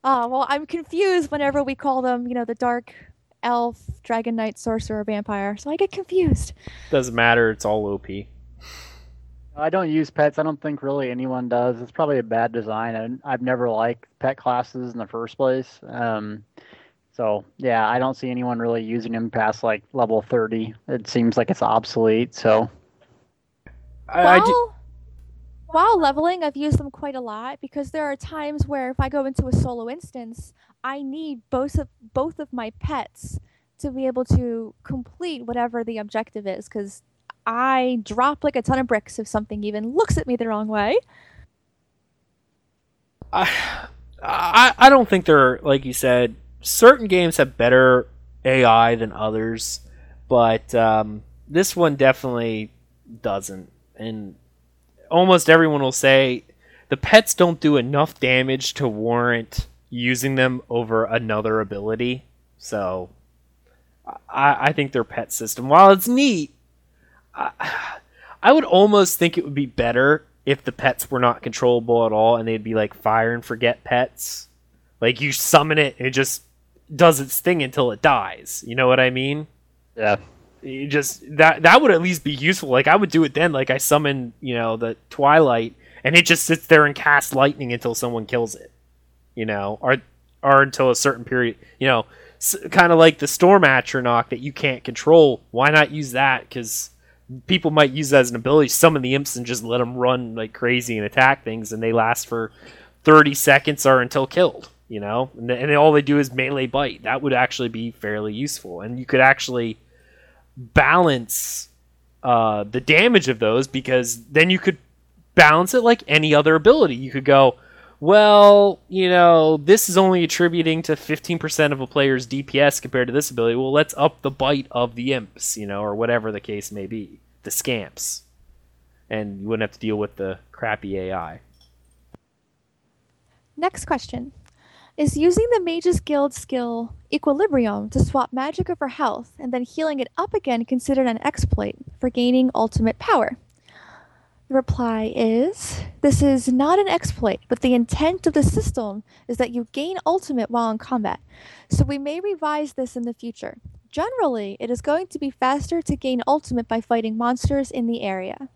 Ah, well, I'm confused whenever we call them, you know, the dark elf, dragon knight, sorcerer, vampire. So I get confused. Doesn't matter. It's all OP. I don't use pets. I don't think really anyone does. It's probably a bad design, and I've never liked pet classes in the first place. Um, so yeah, I don't see anyone really using them past like level thirty. It seems like it's obsolete. So I, I while, do, while leveling, I've used them quite a lot because there are times where if I go into a solo instance, I need both of both of my pets to be able to complete whatever the objective is because I drop like a ton of bricks if something even looks at me the wrong way. I, I I don't think they're like you said. Certain games have better AI than others, but um, this one definitely doesn't. And almost everyone will say the pets don't do enough damage to warrant using them over another ability. So I, I think their pet system, while it's neat, I, I would almost think it would be better if the pets were not controllable at all and they'd be like fire and forget pets. Like you summon it and it just does its thing until it dies. You know what I mean? yeah, You just that that would at least be useful. Like I would do it then. Like I summon, you know, the Twilight and it just sits there and casts lightning until someone kills it. You know, or or until a certain period. You know, s- kind of like the Storm Atronach that you can't control. Why not use that? Because people might use that as an ability. Summon the imps and just let them run like crazy and attack things, and they last for thirty seconds or until killed. You know, and, and all they do is melee bite. That would actually be fairly useful, and you could actually balance uh, the damage of those because then you could balance it like any other ability. You could go, well, you know, this is only attributing to 15% of a player's DPS compared to this ability. Well, let's up the bite of the imps, you know, or whatever the case may be, the scamps. And you wouldn't have to deal with the crappy AI. Next question. Is using the Mage's Guild skill Equilibrium to swap magic over health and then healing it up again considered an exploit for gaining ultimate power? The reply is this is not an exploit, but the intent of the system is that you gain ultimate while in combat. So we may revise this in the future. Generally, it is going to be faster to gain ultimate by fighting monsters in the area.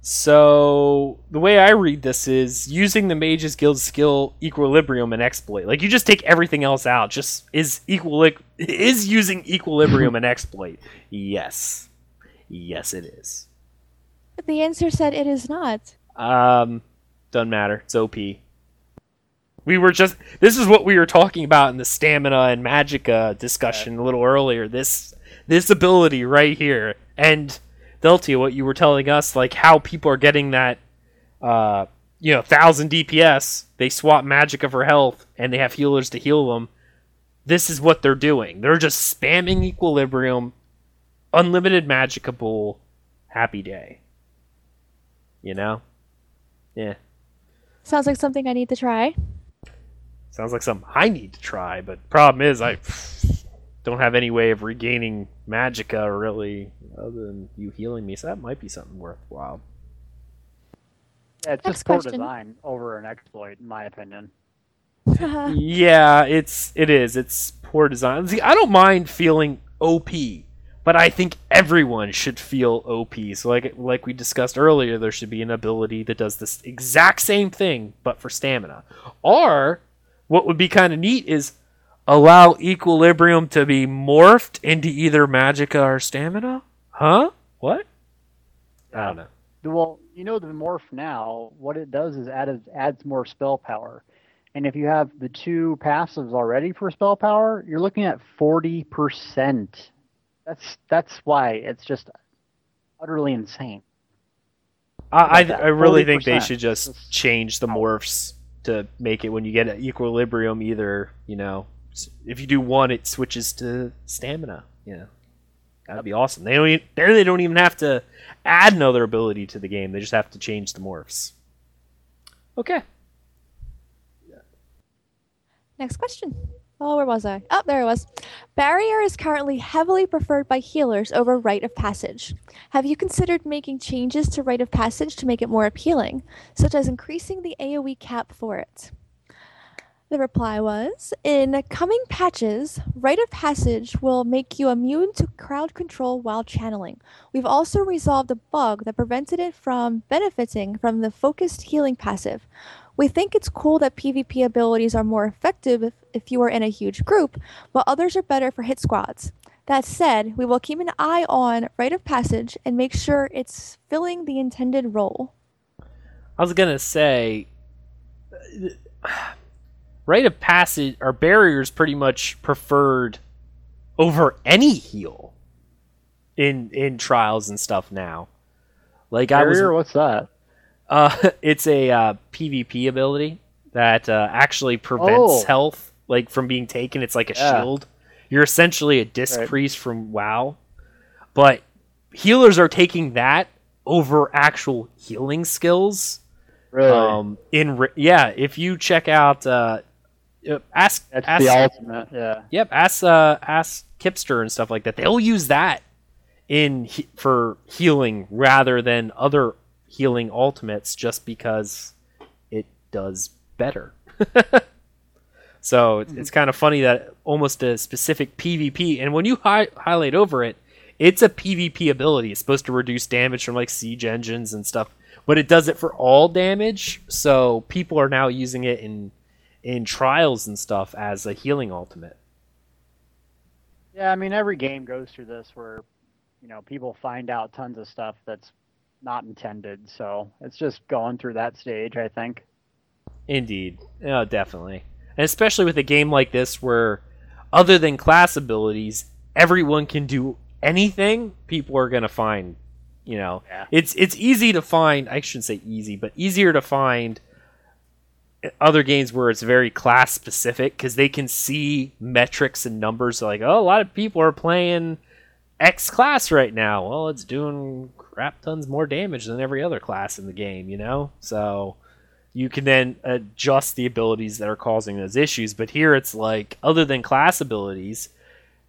So the way I read this is using the Mage's Guild skill Equilibrium and exploit. Like you just take everything else out. Just is equili- is using Equilibrium and exploit. Yes, yes, it is. But the answer said it is not. Um, doesn't matter. It's OP. We were just. This is what we were talking about in the stamina and magicka discussion a little earlier. This this ability right here, and Deltia, what you were telling us, like how people are getting that, uh, you know, thousand DPS. They swap magicka for health, and they have healers to heal them. This is what they're doing. They're just spamming equilibrium, unlimited magicka pool, happy day. You know. Yeah. Sounds like something I need to try. Sounds like something I need to try, but problem is I don't have any way of regaining magicka really other than you healing me, so that might be something worthwhile. yeah, it's Next just poor design over an exploit, in my opinion. yeah, it's it is. It's poor design. See, I don't mind feeling OP, but I think everyone should feel OP. So like like we discussed earlier, there should be an ability that does this exact same thing but for stamina. Or what would be kind of neat is allow equilibrium to be morphed into either magicka or stamina. Huh? What? I don't know. Well, you know the morph now. What it does is add adds more spell power, and if you have the two passives already for spell power, you're looking at forty percent. That's that's why it's just utterly insane. I I. I really think they should just Just change the morphs to make it when you get an equilibrium. Either you know, if you do one, it switches to stamina. Yeah, that'd be awesome. They don't. e- There, they don't even have to add another ability to the game. They just have to change the morphs. Okay. Next question. Oh, where was I? Oh, there it was. Barrier is currently heavily preferred by healers over Rite of Passage. Have you considered making changes to Rite of Passage to make it more appealing, such as increasing the AoE cap for it? The reply was In coming patches, Rite of Passage will make you immune to crowd control while channeling. We've also resolved a bug that prevented it from benefiting from the focused healing passive. We think it's cool that PvP abilities are more effective if, if you are in a huge group, while others are better for hit squads. That said, we will keep an eye on Rite of Passage and make sure it's filling the intended role. I was gonna say, rite of passage or barriers pretty much preferred over any heal in in trials and stuff now. Like I was Barrier, what's that? Uh, it's a uh, PvP ability that uh, actually prevents Oh. health like from being taken. It's like a Yeah. shield. You're essentially a disc Right. priest from WoW, but healers are taking that over actual healing skills. Really? Um, in re- yeah, if you check out, uh, uh, ask That's ask the ultimate. Yeah. Yep, ask uh, ask Kipster and stuff like that. They'll use that in he- for healing rather than other healing ultimates, just because it does better. so it's, it's mm-hmm. kind of funny that almost a specific PvP, and when you hi- highlight over it, it's a PvP ability. It's supposed to reduce damage from like siege engines and stuff, but it does it for all damage. So people are now using it in in trials and stuff as a healing ultimate. Yeah, I mean every game goes through this where, you know, people find out tons of stuff that's not intended. So it's just going through that stage, I think. Indeed. Yeah, definitely. And especially with a game like this where other than class abilities, everyone can do anything, people are going to find, you know. Yeah. It's it's easy to find, I shouldn't say easy, but easier to find other games where it's very class specific cuz they can see metrics and numbers like, "Oh, a lot of people are playing X class right now. Well, it's doing crap tons more damage than every other class in the game, you know? So you can then adjust the abilities that are causing those issues. But here it's like, other than class abilities,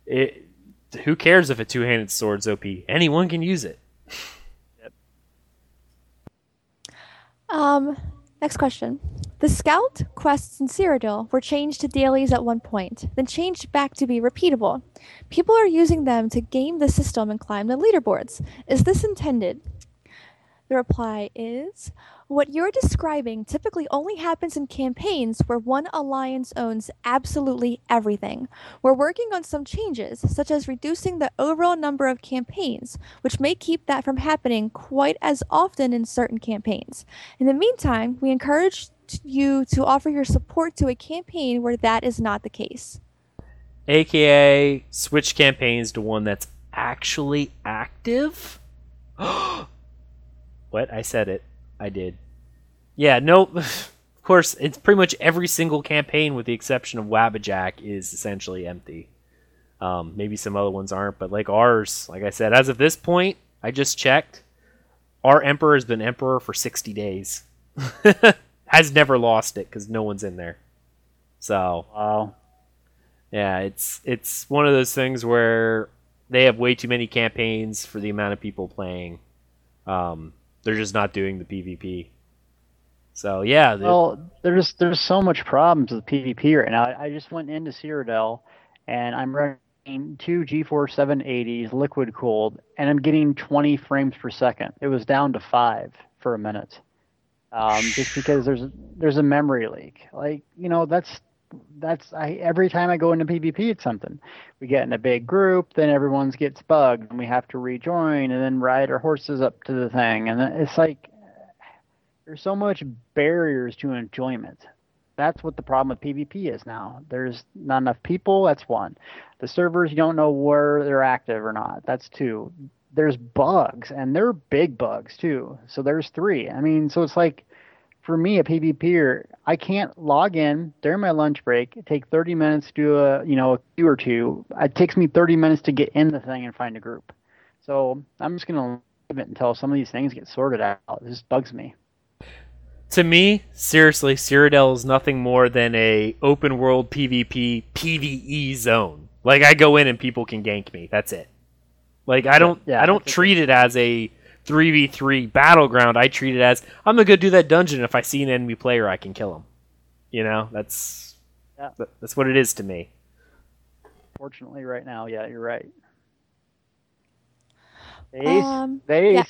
it, who cares if a two handed sword's OP? Anyone can use it. Um, next question. The scout quests in Cyrodiil were changed to dailies at one point, then changed back to be repeatable. People are using them to game the system and climb the leaderboards. Is this intended? The reply is What you're describing typically only happens in campaigns where one alliance owns absolutely everything. We're working on some changes, such as reducing the overall number of campaigns, which may keep that from happening quite as often in certain campaigns. In the meantime, we encourage you to offer your support to a campaign where that is not the case. AKA switch campaigns to one that's actually active. what? I said it. I did. Yeah, no. Of course, it's pretty much every single campaign, with the exception of Wabbajack, is essentially empty. Um, maybe some other ones aren't, but like ours, like I said, as of this point, I just checked. Our emperor has been emperor for sixty days. has never lost it because no one's in there. So Wow. yeah, it's it's one of those things where they have way too many campaigns for the amount of people playing. Um, they're just not doing the PvP. So yeah, Well, there's there's so much problems with PvP right now. I, just went into Cyrodiil, and I'm running two GeForce 780s liquid cooled, and I'm getting 20 frames per second. It was down to five for a minute, um, just because there's there's a memory leak. Like you know, that's that's I every time I go into PvP, it's something. We get in a big group, then everyone's gets bugged, and we have to rejoin, and then ride our horses up to the thing, and it's like there's so much barriers to enjoyment. That's what the problem with PvP is now. There's not enough people. That's one. The servers you don't know where they're active or not. That's two. There's bugs, and they're big bugs too. So there's three. I mean, so it's like for me, a PvPer, I can't log in during my lunch break, take 30 minutes to do a, you know, a queue or two. It takes me 30 minutes to get in the thing and find a group. So I'm just going to leave it until some of these things get sorted out. It just bugs me. To me, seriously, Cyrodiil is nothing more than a open world PvP PvE zone. Like I go in and people can gank me. That's it. Like I don't Yeah, I don't treat it as a 3v3 battleground. I treat it as I'm gonna go do that dungeon. If I see an enemy player, I can kill him. You know, that's Yeah. that- that's what it is to me. Fortunately, right now, yeah, you're right. Ace, Um, Ace, yeah.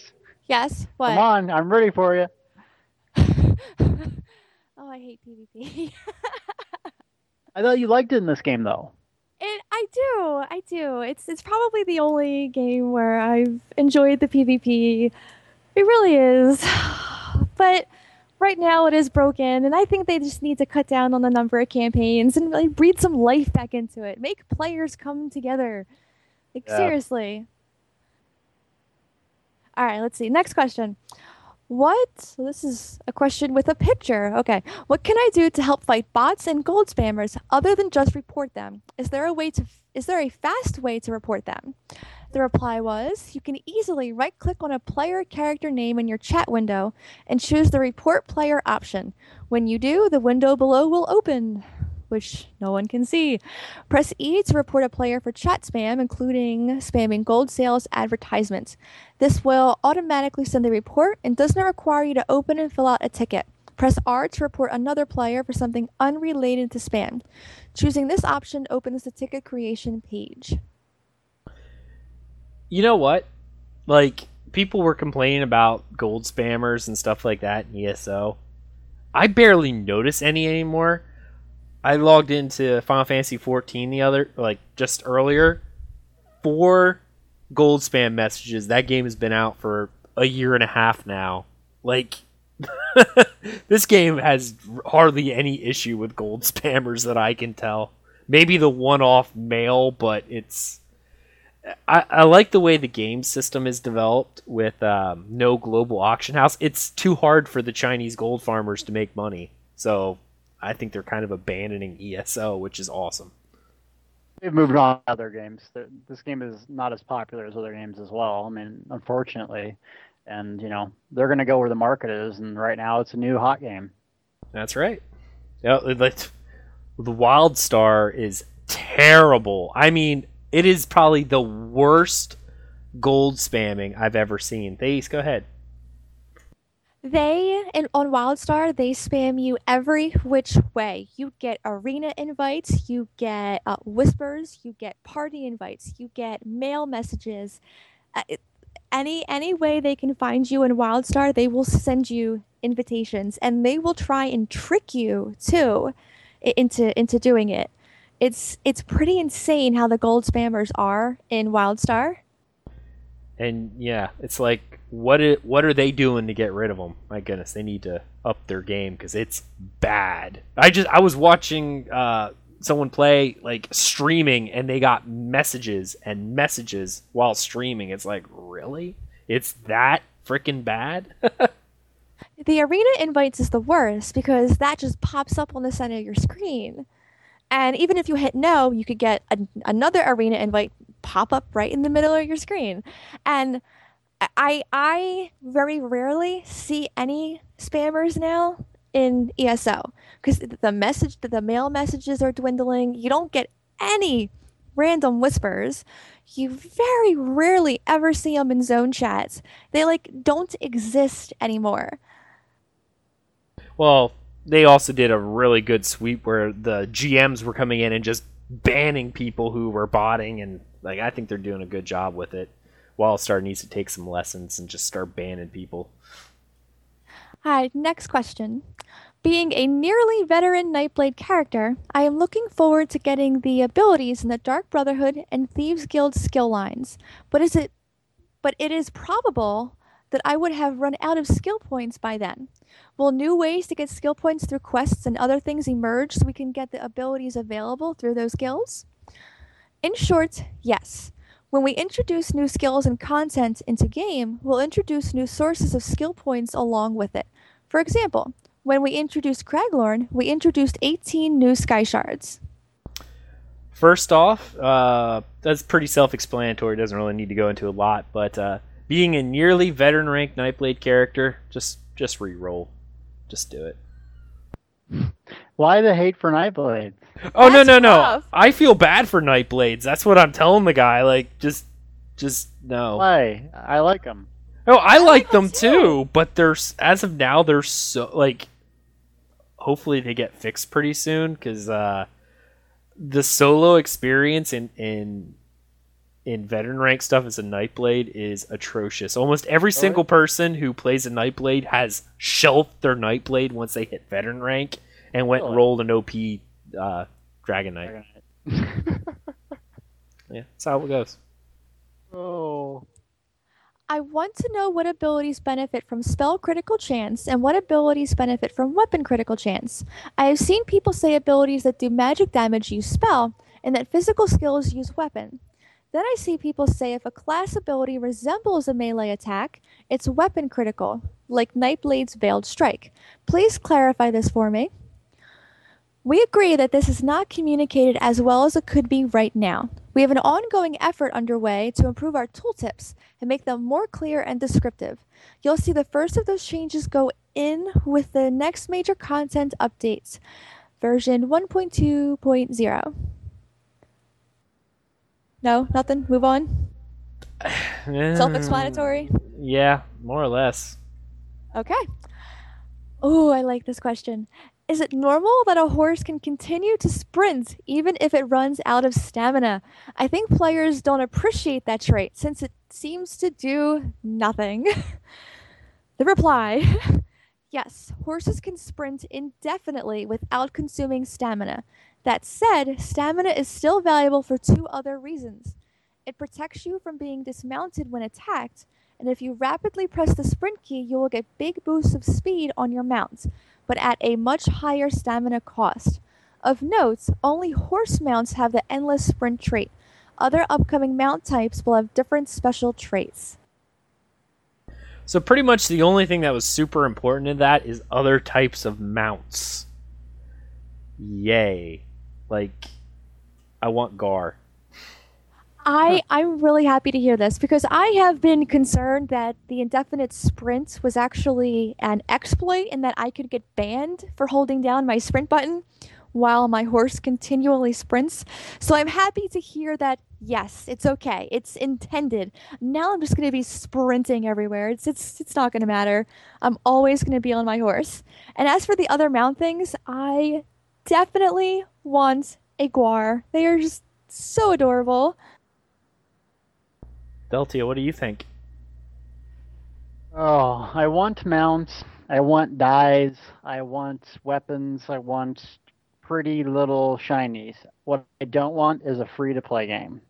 Yes. What? come on, I'm ready for you. oh, I hate PvP. I thought you liked it in this game, though. I do, I do. It's it's probably the only game where I've enjoyed the PvP. It really is. But right now it is broken, and I think they just need to cut down on the number of campaigns and really breathe some life back into it. Make players come together. Like Yeah. seriously. All right, let's see. Next question. What? So this is a question with a picture. Okay. What can I do to help fight bots and gold spammers other than just report them? Is there a way to is there a fast way to report them? The reply was, you can easily right-click on a player character name in your chat window and choose the report player option. When you do, the window below will open, which no one can see. Press E to report a player for chat spam, including spamming gold sales advertisements. This will automatically send the report and does not require you to open and fill out a ticket. Press R to report another player for something unrelated to spam. Choosing this option opens the ticket creation page. You know what? Like people were complaining about gold spammers and stuff like that in ESO. I barely notice any anymore. I logged into Final Fantasy 14 the other like just earlier. Four gold spam messages. That game has been out for a year and a half now. Like this game has hardly any issue with gold spammers that I can tell. Maybe the one-off mail, but it's I, I like the way the game system is developed with um, no global auction house. It's too hard for the Chinese gold farmers to make money, so I think they're kind of abandoning ESO, which is awesome. They've moved on to other games. This game is not as popular as other games as well. I mean, unfortunately, and you know they're going to go where the market is, and right now it's a new hot game. That's right. Yeah, the WildStar is terrible. I mean, it is probably the worst gold spamming I've ever seen. Thace, go ahead. They and on WildStar they spam you every which way. You get arena invites, you get uh, whispers, you get party invites, you get mail messages. Uh, any any way they can find you in WildStar, they will send you invitations, and they will try and trick you too into into doing it. It's it's pretty insane how the gold spammers are in WildStar. And yeah, it's like what i what are they doing to get rid of them? My goodness, they need to up their game because it's bad. I just I was watching uh, someone play like streaming, and they got messages and messages while streaming. It's like really, it's that freaking bad. The arena invites is the worst because that just pops up on the center of your screen. And even if you hit no, you could get an another arena invite pop up right in the middle of your screen. And I I very rarely see any spammers now in ESO because the message the mail messages are dwindling. You don't get any random whispers. You very rarely ever see them in zone chats. They like don't exist anymore. well, they also did a really good sweep where the GMs were coming in and just banning people who were botting, and like I think they're doing a good job with it. Wildstar needs to take some lessons and just start banning people. Hi, next question. Being a nearly veteran Nightblade character, I am looking forward to getting the abilities in the Dark Brotherhood and Thieves Guild skill lines. But is it but it is probable that I would have run out of skill points by then. Will new ways to get skill points through quests and other things emerge so we can get the abilities available through those guilds? In short, yes. When we introduce new skills and content into game, we'll introduce new sources of skill points along with it. For example, when we introduced Craglorn, we introduced 18 new Sky Shards. First off, uh, that's pretty self-explanatory. Doesn't really need to go into a lot, but uh, being a nearly veteran ranked Nightblade character, just just re-roll, just do it. Why the hate for Nightblade? Oh no That's no no! rough. I feel bad for Nightblades. That's what I'm telling the guy. Like just just no. Why? I like them. Oh, I, like like them them too, but they're as of now they're so like. Hopefully they get fixed pretty soon because uh, the solo experience in in in veteran rank stuff as a Nightblade is atrocious. Almost every single person who plays a Nightblade has shelved their Nightblade once they hit veteran rank and went and rolled an OP uh, Dragon Knight. Yeah, that's how it goes. oh. I want to know what abilities benefit from spell critical chance and what abilities benefit from weapon critical chance. I have seen people say abilities that do magic damage use spell and that physical skills use weapon. Then I see people say if a class ability resembles a melee attack, it's weapon critical, like Nightblade's Veiled Strike. Please clarify this for me. We agree that this is not communicated as well as it could be right now. We have an ongoing effort underway to improve our tooltips and make them more clear and descriptive. You'll see the first of those changes go in with the next major content updates, version 1.2.0. No, nothing. Move on. Self explanatory. Yeah, more or less. Okay. Oh, I like this question. Is it normal that a horse can continue to sprint even if it runs out of stamina? I think players don't appreciate that trait since it seems to do nothing. the reply Yes, horses can sprint indefinitely without consuming stamina. That said, stamina is still valuable for two other reasons. It protects you from being dismounted when attacked, and if you rapidly press the sprint key, you will get big boosts of speed on your mount, but at a much higher stamina cost. Of note, only horse mounts have the endless sprint trait. Other upcoming mount types will have different special traits. So pretty much the only thing that was super important in that is other types of mounts. Yay. Like I want Guar. I I'm really happy to hear this because I have been concerned that the indefinite sprint was actually an exploit and that I could get banned for holding down my sprint button while my horse continually sprints. So I'm happy to hear that yes, it's okay. It's intended. Now I'm just going to be sprinting everywhere. It's it's it's not going to matter. I'm always going to be on my horse. And as for the other mount things, I definitely want a guar. They are just so adorable. Deltia, what do you think? Oh, I want mounts. I want dyes. I want weapons. I want pretty little shinies. What I don't want is a free to play game.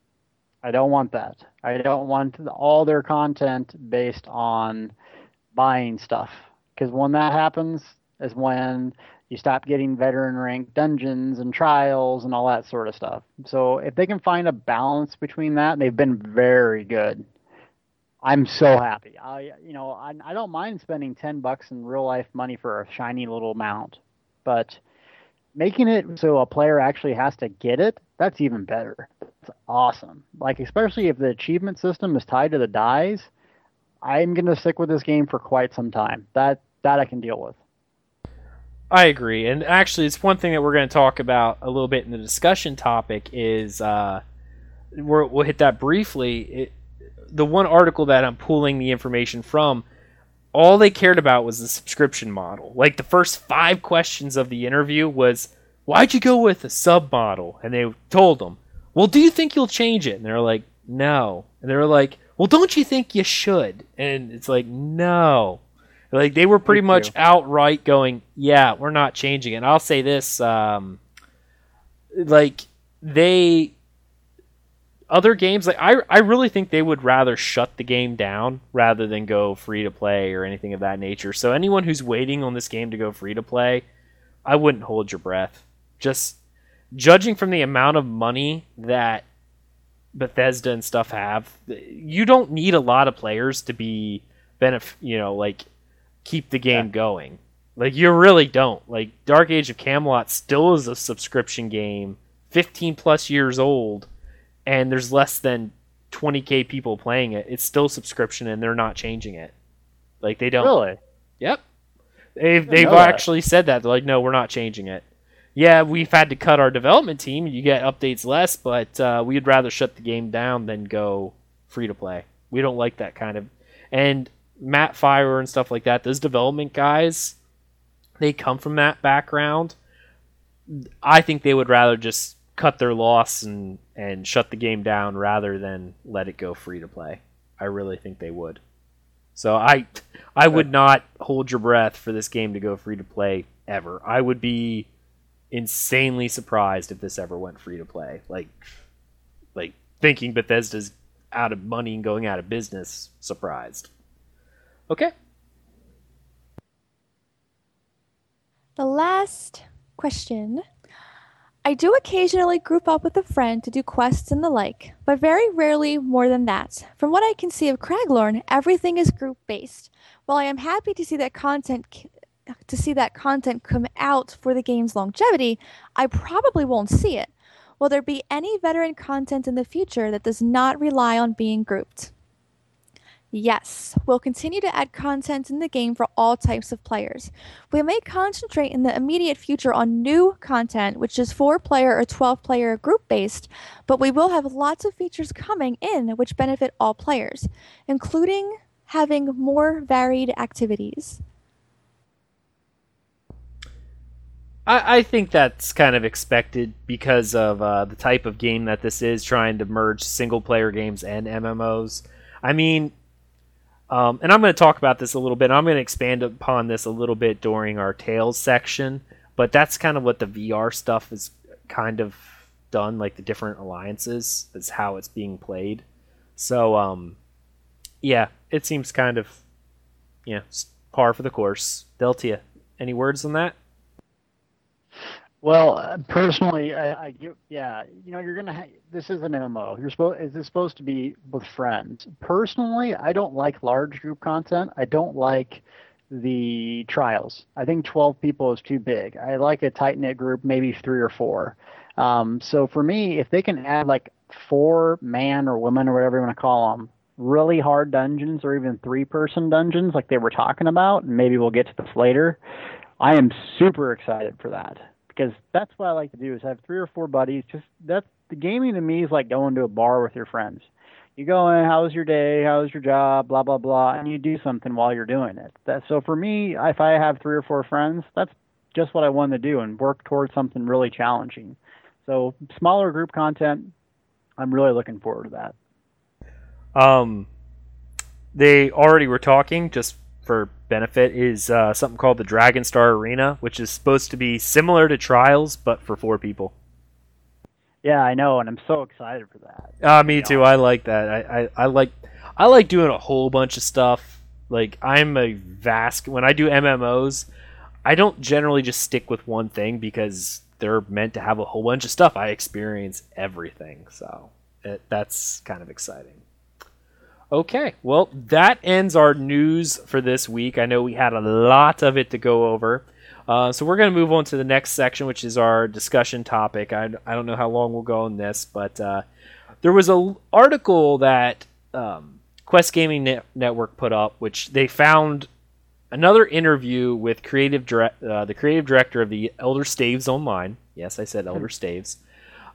I don't want that. I don't want all their content based on buying stuff. Because when that happens, is when you stop getting veteran rank dungeons and trials and all that sort of stuff. So if they can find a balance between that, they've been very good. I'm so happy. I, you know, I, I don't mind spending ten bucks in real life money for a shiny little mount, but making it so a player actually has to get it, that's even better. It's awesome. Like especially if the achievement system is tied to the dyes, I'm gonna stick with this game for quite some time. That that I can deal with. I agree, and actually, it's one thing that we're going to talk about a little bit in the discussion topic. Is uh, we're, we'll hit that briefly. It, the one article that I'm pulling the information from, all they cared about was the subscription model. Like the first five questions of the interview was, why'd you go with a sub model? And they told them, well, do you think you'll change it? And they're like, no. And they were like, well, don't you think you should? And it's like, no. Like they were pretty much outright going, yeah, we're not changing it. And I'll say this, um, like they other games like I I really think they would rather shut the game down rather than go free to play or anything of that nature. So anyone who's waiting on this game to go free to play, I wouldn't hold your breath. Just judging from the amount of money that Bethesda and stuff have, you don't need a lot of players to be benef- you know, like keep the game yeah. going. Like you really don't. Like Dark Age of Camelot still is a subscription game, 15 plus years old and there's less than 20k people playing it, it's still subscription and they're not changing it. Like they don't. Really? Yep. They've they've actually that. said that. They're like, no, we're not changing it. Yeah, we've had to cut our development team. You get updates less, but uh, we'd rather shut the game down than go free to play. We don't like that kind of. And Matt Firor and stuff like that. Those development guys, they come from that background. I think they would rather just cut their loss and and shut the game down rather than let it go free to play. I really think they would. So I I would not hold your breath for this game to go free to play ever. I would be insanely surprised if this ever went free to play. Like like thinking Bethesda's out of money and going out of business, surprised. Okay. The last question I do occasionally group up with a friend to do quests and the like, but very rarely more than that. From what I can see of Craglorn, everything is group based. While I am happy to see that content to see that content come out for the game's longevity, I probably won't see it. Will there be any veteran content in the future that does not rely on being grouped? Yes, we'll continue to add content in the game for all types of players. We may concentrate in the immediate future on new content, which is 4 player or 12 player group based, but we will have lots of features coming in which benefit all players, including having more varied activities. I, I think that's kind of expected because of uh, the type of game that this is, trying to merge single player games and MMOs. I mean, um, and I'm going to talk about this a little bit. I'm going to expand upon this a little bit during our Tales section, but that's kind of what the VR stuff is kind of done, like the different alliances. That's how it's being played. So, um, yeah, it seems kind of, yeah, par for the course. Deltia, any words on that? Well, uh, personally, I, I yeah, you know, you're gonna. Ha- this is an MMO. You're supposed. Is this supposed to be with friends? Personally, I don't like large group content. I don't like the trials. I think 12 people is too big. I like a tight knit group, maybe three or four. Um, so for me, if they can add like four man or women or whatever you want to call them, really hard dungeons or even three person dungeons like they were talking about, and maybe we'll get to this later. I am super excited for that because that's what I like to do is have three or four buddies. Just that's the gaming to me is like going to a bar with your friends. You go in, how's your day, how's your job, blah blah blah, and you do something while you're doing it. That so for me, if I have three or four friends, that's just what I want to do and work towards something really challenging. So smaller group content, I'm really looking forward to that. Um, they already were talking just for benefit is uh, something called the Dragonstar Arena, which is supposed to be similar to Trials but for four people. Yeah, I know, and I'm so excited for that. Uh, me too. I like that. I, I, I like I like doing a whole bunch of stuff. Like I'm a vast when I do MMOs, I don't generally just stick with one thing because they're meant to have a whole bunch of stuff. I experience everything, so it, that's kind of exciting. Okay, well, that ends our news for this week. I know we had a lot of it to go over. Uh, so we're going to move on to the next section, which is our discussion topic. I, I don't know how long we'll go on this, but uh, there was an article that um, Quest Gaming Net- Network put up, which they found another interview with creative dire- uh, the creative director of the Elder Staves Online. Yes, I said Elder Staves.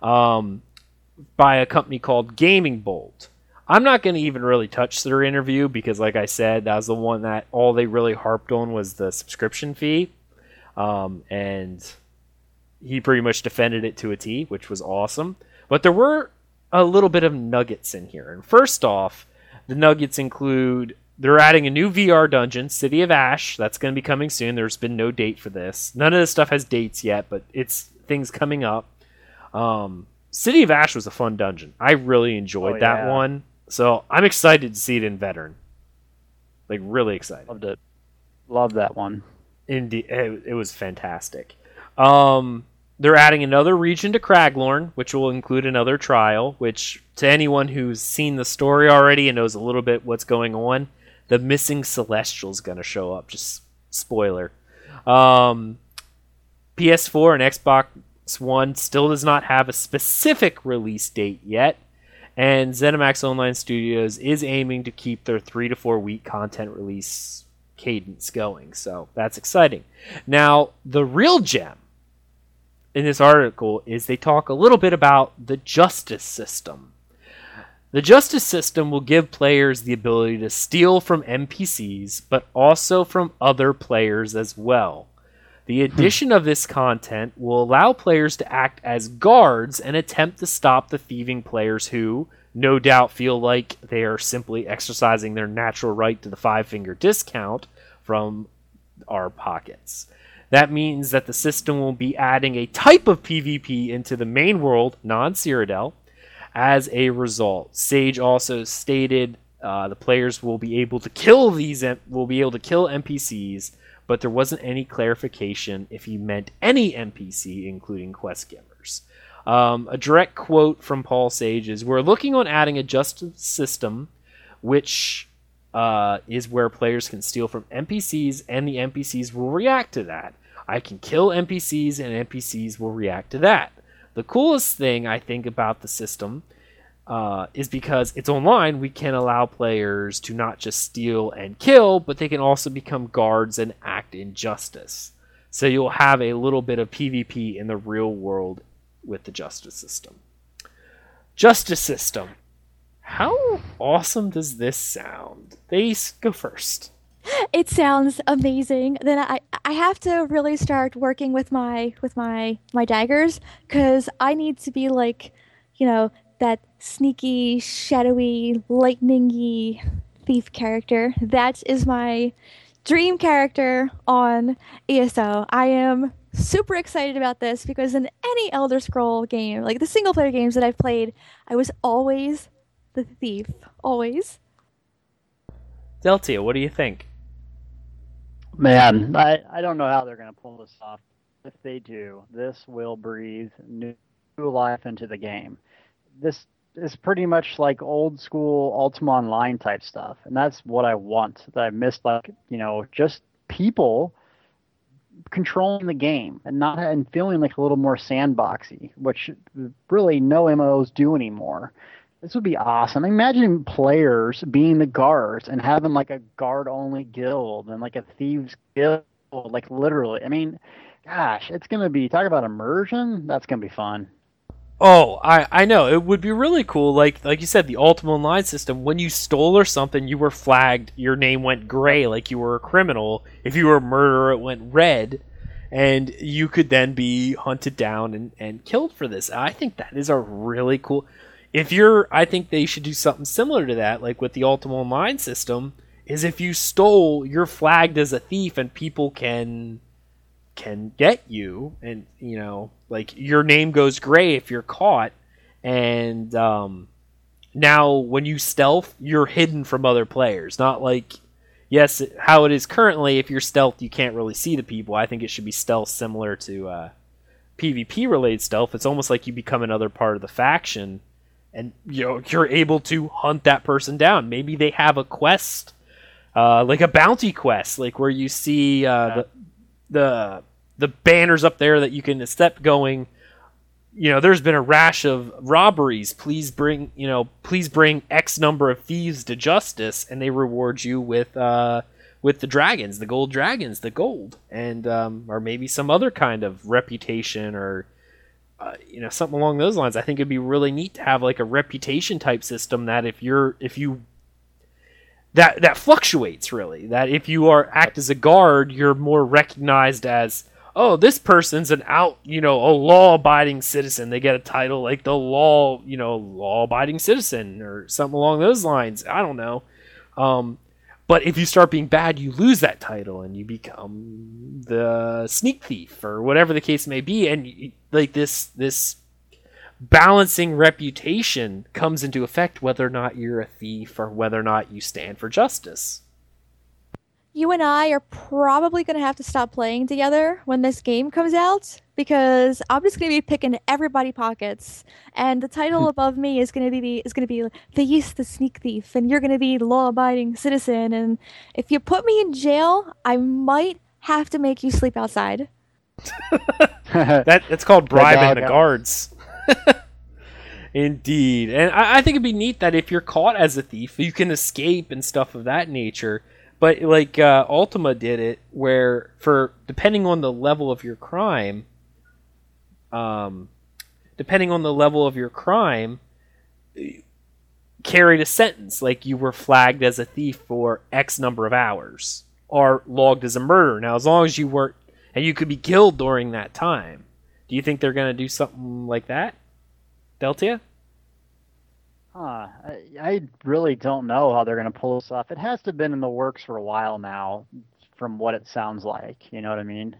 Um, by a company called GamingBolt. I'm not going to even really touch their interview because, like I said, that was the one that all they really harped on was the subscription fee. Um, and he pretty much defended it to a T, which was awesome. But there were a little bit of nuggets in here. And first off, the nuggets include they're adding a new VR dungeon, City of Ash. That's going to be coming soon. There's been no date for this. None of this stuff has dates yet, but it's things coming up. Um, City of Ash was a fun dungeon. I really enjoyed Oh, that yeah. one. So I'm excited to see it in Veteran. Like really excited. Loved it. Love that one. Indeed, it, it was fantastic. Um, they're adding another region to Craglorn, which will include another trial. Which, to anyone who's seen the story already and knows a little bit what's going on, the missing Celestial's going to show up. Just spoiler. Um, PS4 and Xbox One still does not have a specific release date yet, and ZeniMax Online Studios is aiming to keep their three to four week content release cadence going. So that's exciting. Now, the real gem in this article is they talk a little bit about the justice system. The justice system will give players the ability to steal from NPCs, but also from other players as well. The addition of this content will allow players to act as guards and attempt to stop the thieving players who, no doubt, feel like they are simply exercising their natural right to the five finger discount from our pockets. That means that the system will be adding a type of PvP into the main world, non Cyrodiil. As a result, Sage also stated uh, the players will be able to kill these will be able to kill NPCs, but there wasn't any clarification if he meant any NPC, including quest givers. Um, a direct quote from Paul Sage is We're looking on adding a justice system which uh, is where players can steal from NPCs and the NPCs will react to that. I can kill NPCs and NPCs will react to that. The coolest thing I think about the system uh, is because it's online, we can allow players to not just steal and kill, but they can also become guards and act in justice. So you'll have a little bit of PvP in the real world with the justice system. Justice system. How awesome does this sound? They go first. It sounds amazing. Then I I have to really start working with my with my my daggers cuz I need to be like, you know, that sneaky, shadowy, lightningy thief character. That is my dream character on ESO. I am super excited about this because in any Elder Scroll game, like the single player games that I've played, I was always the thief. Always. Deltia, what do you think? Man, I, I don't know how they're going to pull this off. If they do, this will breathe new life into the game. This is pretty much like old school Ultima Online type stuff, and that's what I want. That I missed, like you know, just people controlling the game and not and feeling like a little more sandboxy, which really no MMOs do anymore. This would be awesome. Imagine players being the guards and having like a guard only guild and like a thieves guild, like literally. I mean, gosh, it's gonna be talk about immersion. That's gonna be fun. Oh, I, I know. It would be really cool. Like like you said, the Ultima Online system, when you stole or something, you were flagged, your name went gray like you were a criminal. If you were a murderer, it went red. And you could then be hunted down and, and killed for this. I think that is a really cool if you're I think they should do something similar to that, like with the Ultima Online system, is if you stole, you're flagged as a thief and people can can get you and you know like your name goes gray if you're caught. And um now when you stealth you're hidden from other players. Not like yes how it is currently if you're stealth you can't really see the people. I think it should be stealth similar to uh pvp related stealth. It's almost like you become another part of the faction and you know you're able to hunt that person down. Maybe they have a quest uh, like a bounty quest like where you see uh, the the the banners up there that you can step going. You know there's been a rash of robberies. Please bring you know please bring x number of thieves to justice and they reward you with uh with the dragons the gold dragons the gold and um or maybe some other kind of reputation or uh, you know something along those lines. I think it'd be really neat to have like a reputation type system that if you're if you that that fluctuates really that if you are act as a guard you're more recognized as oh, this person's an out, you know, a law-abiding citizen. They get a title like the law, you know, law-abiding citizen or something along those lines. I don't know. Um, but if you start being bad, you lose that title and you become the sneak thief or whatever the case may be. And like this, this balancing reputation comes into effect whether or not you're a thief or whether or not you stand for justice you and I are probably going to have to stop playing together when this game comes out because I'm just going to be picking everybody pockets, and the title hmm. above me is going to be is going to be Thace the Sneak Thief, and you're going to be law-abiding citizen. And if you put me in jail, I might have to make you sleep outside. that that's called bribing the guards. Indeed, and I, I think it'd be neat that if you're caught as a thief, you can escape and stuff of that nature but like uh, Ultima did it, where for depending on the level of your crime, um, depending on the level of your crime, carried a sentence like you were flagged as a thief for X number of hours or logged as a murderer. Now, as long as you weren't, and you could be killed during that time. Do you think they're going to do something like that, Deltia? Huh. I, I really don't know how they're going to pull this off. It has to have been in the works for a while now, from what it sounds like. You know what I mean?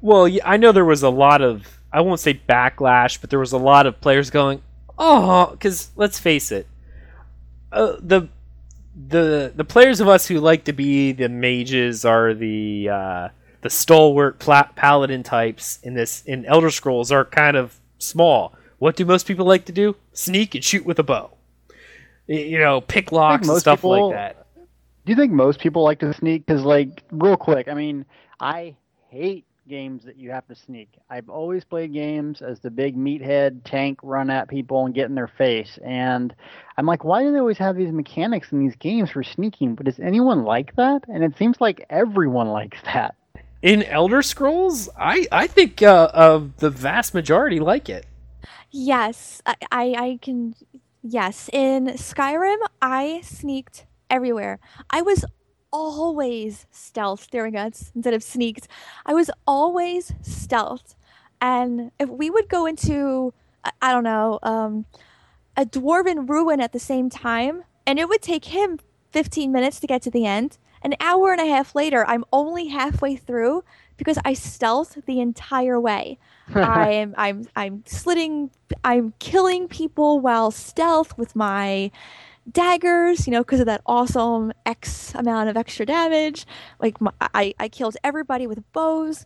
Well, yeah, I know there was a lot of, I won't say backlash, but there was a lot of players going, oh, because let's face it, uh, the the the players of us who like to be the mages are the uh, the stalwart paladin types in this in Elder Scrolls are kind of small. What do most people like to do? Sneak and shoot with a bow. You know, pick locks and stuff people, like that. Do you think most people like to sneak? Because, like, real quick, I mean, I hate games that you have to sneak. I've always played games as the big meathead tank run at people and get in their face. And I'm like, why do they always have these mechanics in these games for sneaking? But does anyone like that? And it seems like everyone likes that. In Elder Scrolls, I, I think uh, uh, the vast majority like it. Yes, I, I, I can. Yes, in Skyrim, I sneaked everywhere. I was always stealth during us instead of sneaked. I was always stealth. And if we would go into, I don't know, um, a dwarven ruin at the same time, and it would take him 15 minutes to get to the end. An hour and a half later, I'm only halfway through because I stealth the entire way. I'm I'm I'm slitting I'm killing people while stealth with my daggers, you know, because of that awesome X amount of extra damage. Like my, I I killed everybody with bows.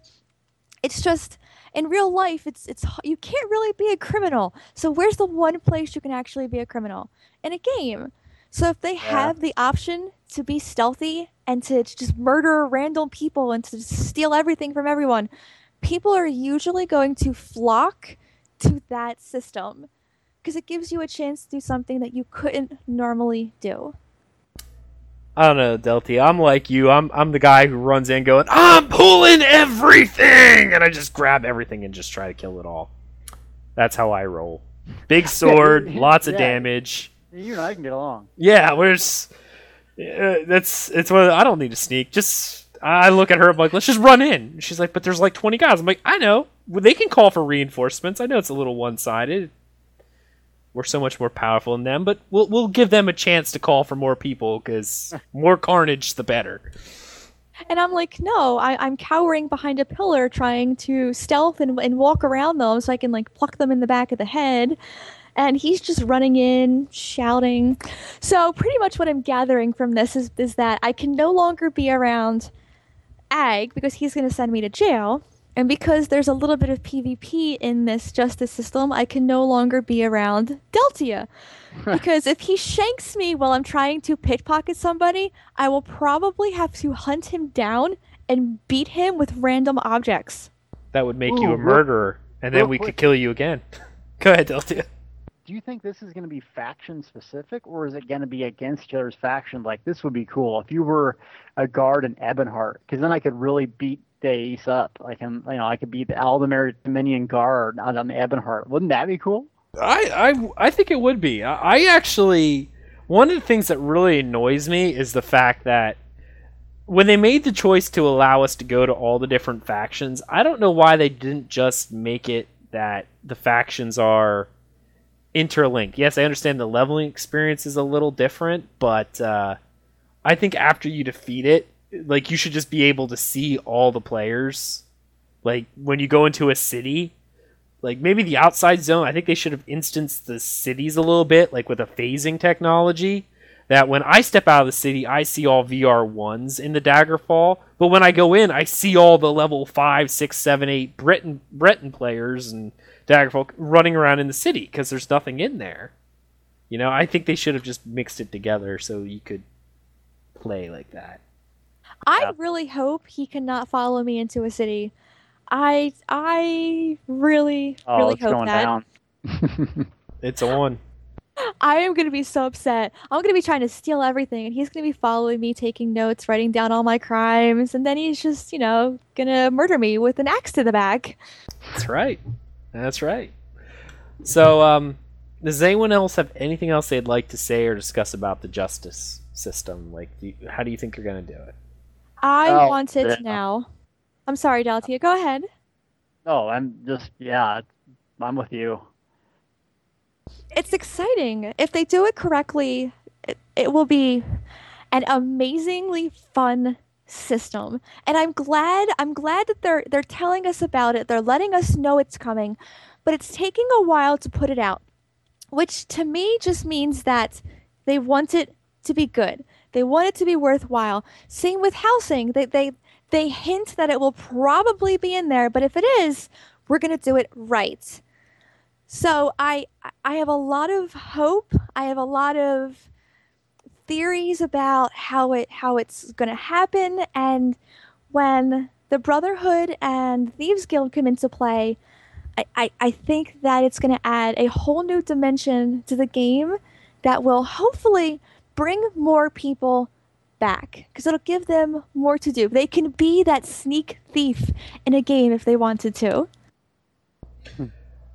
It's just in real life it's it's you can't really be a criminal. So where's the one place you can actually be a criminal? In a game. So if they yeah. have the option to be stealthy and to just murder random people and to steal everything from everyone, people are usually going to flock to that system because it gives you a chance to do something that you couldn't normally do. I don't know, Delty. I'm like you. I'm I'm the guy who runs in going, I'm pulling everything, and I just grab everything and just try to kill it all. That's how I roll. Big sword, lots of yeah. damage. You and I can get along. Yeah, we're just, uh, that's it's what I don't need to sneak. Just I look at her. I'm like, let's just run in. She's like, but there's like 20 guys. I'm like, I know. Well, they can call for reinforcements. I know it's a little one sided. We're so much more powerful than them, but we'll we'll give them a chance to call for more people because more carnage, the better. And I'm like, no, I, am cowering behind a pillar, trying to stealth and, and walk around them so I can like pluck them in the back of the head. And he's just running in, shouting. So pretty much what I'm gathering from this is is that I can no longer be around Ag because he's going to send me to jail. And because there's a little bit of PvP in this justice system, I can no longer be around Deltia. because if he shanks me while I'm trying to pickpocket somebody, I will probably have to hunt him down and beat him with random objects. That would make Ooh, you a murderer, and then we could kill you again. Go ahead, Deltia do you think this is going to be faction specific, or is it going to be against each other's faction? Like this would be cool if you were a guard in Ebonheart, because then I could really beat Thace up. I can, you know, I could beat the Aldmeri Dominion guard on Ebonheart. Wouldn't that be cool? I, I, I think it would be. I, I actually one of the things that really annoys me is the fact that when they made the choice to allow us to go to all the different factions, I don't know why they didn't just make it that the factions are interlinked. Yes, I understand the leveling experience is a little different, but uh, I think after you defeat it, like you should just be able to see all the players. Like when you go into a city, like maybe the outside zone, I think they should have instanced the cities a little bit, like with a phasing technology. That when I step out of the city, I see all VR ones in the Daggerfall, but when I go in, I see all the level five, six, seven, eight Breton Breton players and Daggerfall running around in the city because there's nothing in there. You know, I think they should have just mixed it together so you could play like that. I Yeah. really hope he cannot follow me into a city. I I really Oh, really it's hope going that. down. It's on. I am gonna be so upset. I'm gonna be trying to steal everything, and he's gonna be following me, taking notes, writing down all my crimes, and then he's just, you know, gonna murder me with an axe to the back. That's right. That's right. So, um, does anyone else have anything else they'd like to say or discuss about the justice system? Like, do you, how do you think you're going to do it? I Oh, want it yeah. now. I'm sorry, Deltia. Go ahead. No, I'm just yeah, I'm with you. It's exciting. If they do it correctly, it, it will be an amazingly fun system. And I'm glad I'm glad that they're they're telling us about it. They're letting us know it's coming, but it's taking a while to put it out. Which to me just means that they want it to be good. They want it to be worthwhile. Same with housing. They they they hint that it will probably be in there, but if it is, we're going to do it right. So I I have a lot of hope. I have a lot of theories about how it how it's going to happen and when the Brotherhood and Thieves Guild come into play, I, I, I think that it's going to add a whole new dimension to the game that will hopefully bring more people back because it'll give them more to do. They can be that sneak thief in a game if they wanted to.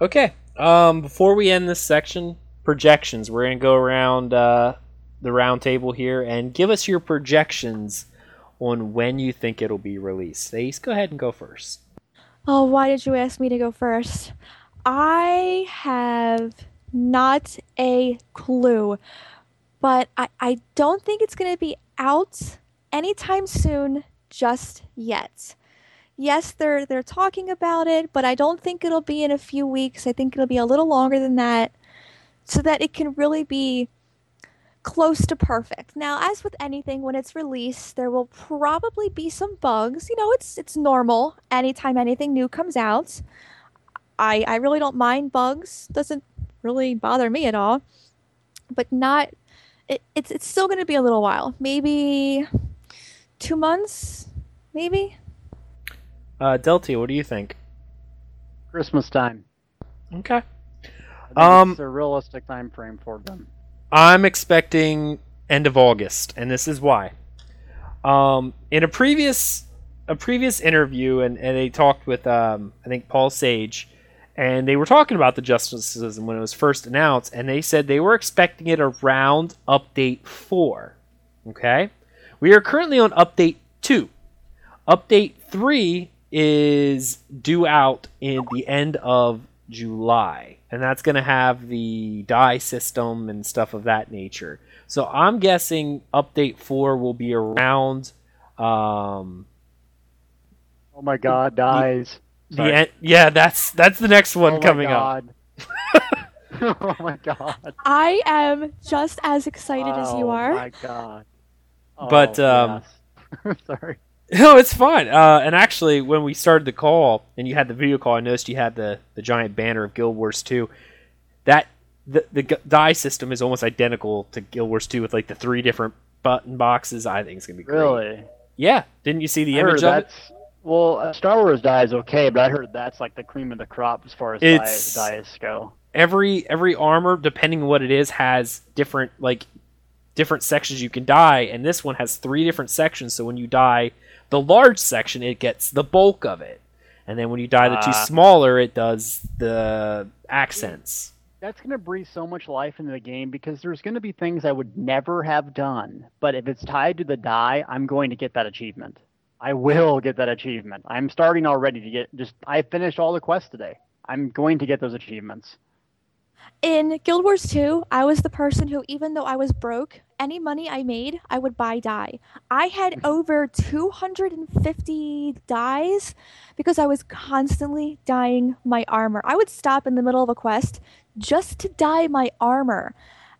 Okay. Um, before we end this section, projections. We're going to go around uh, the round table here and give us your projections on when you think it'll be released. Thace, go ahead and go first. Oh, why did you ask me to go first? I have not a clue, but I, I don't think it's going to be out anytime soon just yet. Yes, they're they're talking about it, but I don't think it'll be in a few weeks. I think it'll be a little longer than that so that it can really be close to perfect. Now, as with anything when it's released, there will probably be some bugs. You know, it's it's normal anytime anything new comes out. I I really don't mind bugs. Doesn't really bother me at all. But not it, it's it's still going to be a little while. Maybe 2 months, maybe. Uh, Deltia, what do you think? Christmas time. Okay. Um, it's a realistic time frame for them. I'm expecting end of August, and this is why. Um, in a previous a previous interview, and, and they talked with um, I think Paul Sage, and they were talking about the justice when it was first announced, and they said they were expecting it around update four. Okay, we are currently on update two. Update three is due out in the end of July, and that's going to have the dye system and stuff of that nature. So I'm guessing update four will be around um, Oh my God, dyes. the Sorry. end. Yeah, that's that's the next one oh my coming up. Oh my God. I am just as excited as you are. Oh my God. But, Oh, um, yes. Sorry. No, it's fine. Uh, and actually, when we started the call and you had the video call, I noticed you had the, the giant banner of Guild Wars 2. That the the dye system is almost identical to Guild Wars 2 with like the three different button boxes. I think it's gonna be great. Really? Yeah. Didn't you see the I image heard of it? that's well, uh, Star Wars dye is okay, but I heard that's like the cream of the crop as far as It's- dye, dyes go. Every every armor, depending on what it is, has different like different sections you can dye, and this one has three different sections. So when you dye the large section, it gets the bulk of it, and then when you dye the two Ah. smaller, it does the accents. That's going to breathe so much life into the game because there's going to be things I would never have done. But if it's tied to the dye, I'm going to get that achievement. I will get that achievement. I'm starting already to get just, I finished all the quests today. I'm going to get those achievements. In Guild Wars 2, I was the person who, even though I was broke, any money I made, I would buy dye. I had mm. over 250 dyes because I was constantly dyeing my armor. I would stop in the middle of a quest just to dye my armor.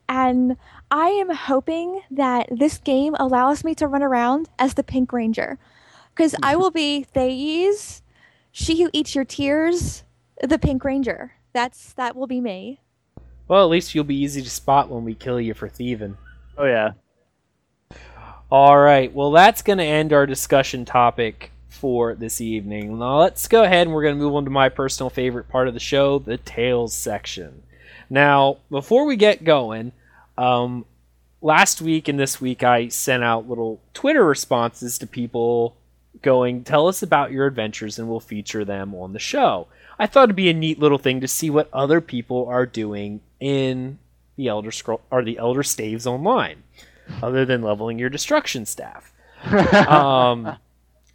And I am hoping that this game allows me to run around as the Pink Ranger. Because I mm-hmm. will be Thace, she who eats your tears, the Pink Ranger. That's that will be me. Well, at least you'll be easy to spot when we kill you for thieving. Oh, yeah. All right. Well, that's going to end our discussion topic for this evening. Now, let's go ahead and we're going to move on to my personal favorite part of the show, the Tales section. Now, before we get going, um, last week and this week I sent out little Twitter responses to people going, tell us about your adventures and we'll feature them on the show. I thought it'd be a neat little thing to see what other people are doing in the Elder Scroll or the Elder Staves online, other than leveling your destruction staff. um,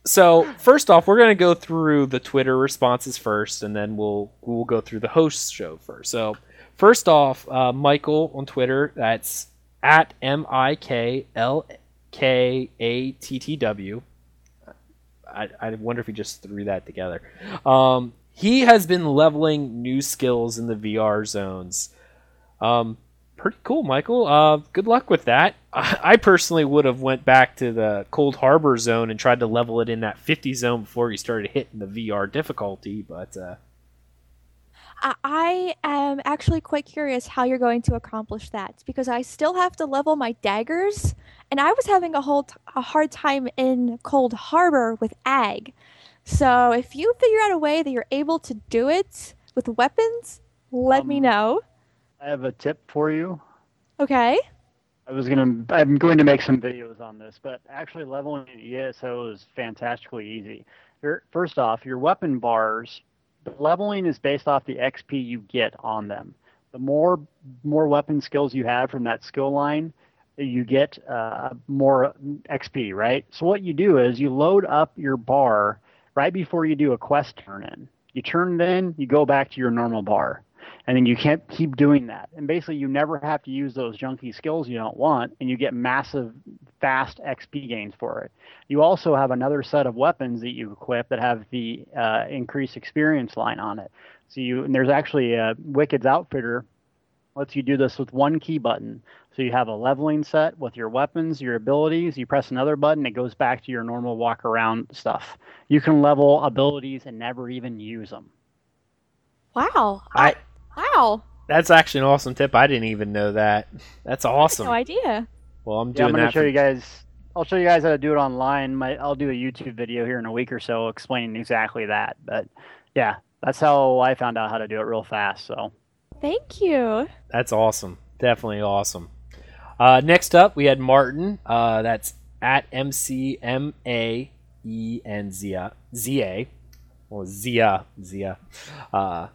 so first off, we're going to go through the Twitter responses first, and then we'll we'll go through the host show first. So first off, uh, Michael on Twitter, that's at m i k l k a t t w. I, I wonder if he just threw that together. Um, he has been leveling new skills in the VR zones. Um, pretty cool, Michael. Uh, good luck with that. I, personally would have went back to the Coldharbour zone and tried to level it in that 50 zone before you started hitting the VR difficulty, but uh, I- I am actually quite curious how you're going to accomplish that because I still have to level my daggers, and I was having a whole t- a hard time in Coldharbour with Ag. So if you figure out a way that you're able to do it with weapons, let me Um, know. I have a tip for you. Okay. I was gonna. I'm going to make some videos on this, but actually leveling in ESO is fantastically easy. Your, first off, your weapon bars, the leveling is based off the XP you get on them. The more more weapon skills you have from that skill line, you get uh, more XP, right? So what you do is you load up your bar right before you do a quest turn in. You turn it in, you go back to your normal bar and then you can't keep doing that. And basically, you never have to use those junky skills you don't want, and you get massive, fast XP gains for it. You also have another set of weapons that you equip that have the uh, increased experience line on it. So you and there's actually a Wykkyd's Outfitter lets you do this with one key button. So you have a leveling set with your weapons, your abilities. You press another button, it goes back to your normal walk around stuff. You can level abilities and never even use them. Wow. I wow. that's actually an awesome tip. I didn't even know that. That's awesome. No idea. Well, I'm Yeah, doing I'm gonna that. show for- you guys. I'll show you guys how to do it online. My, I'll do a YouTube video here in a week or so explaining exactly that. But yeah, that's how I found out how to do it real fast. So Thank you. That's awesome. Definitely awesome. Uh, next up, we had Martin. Uh, that's at M C M A E N Z A Z A or Zia Zia. Uh,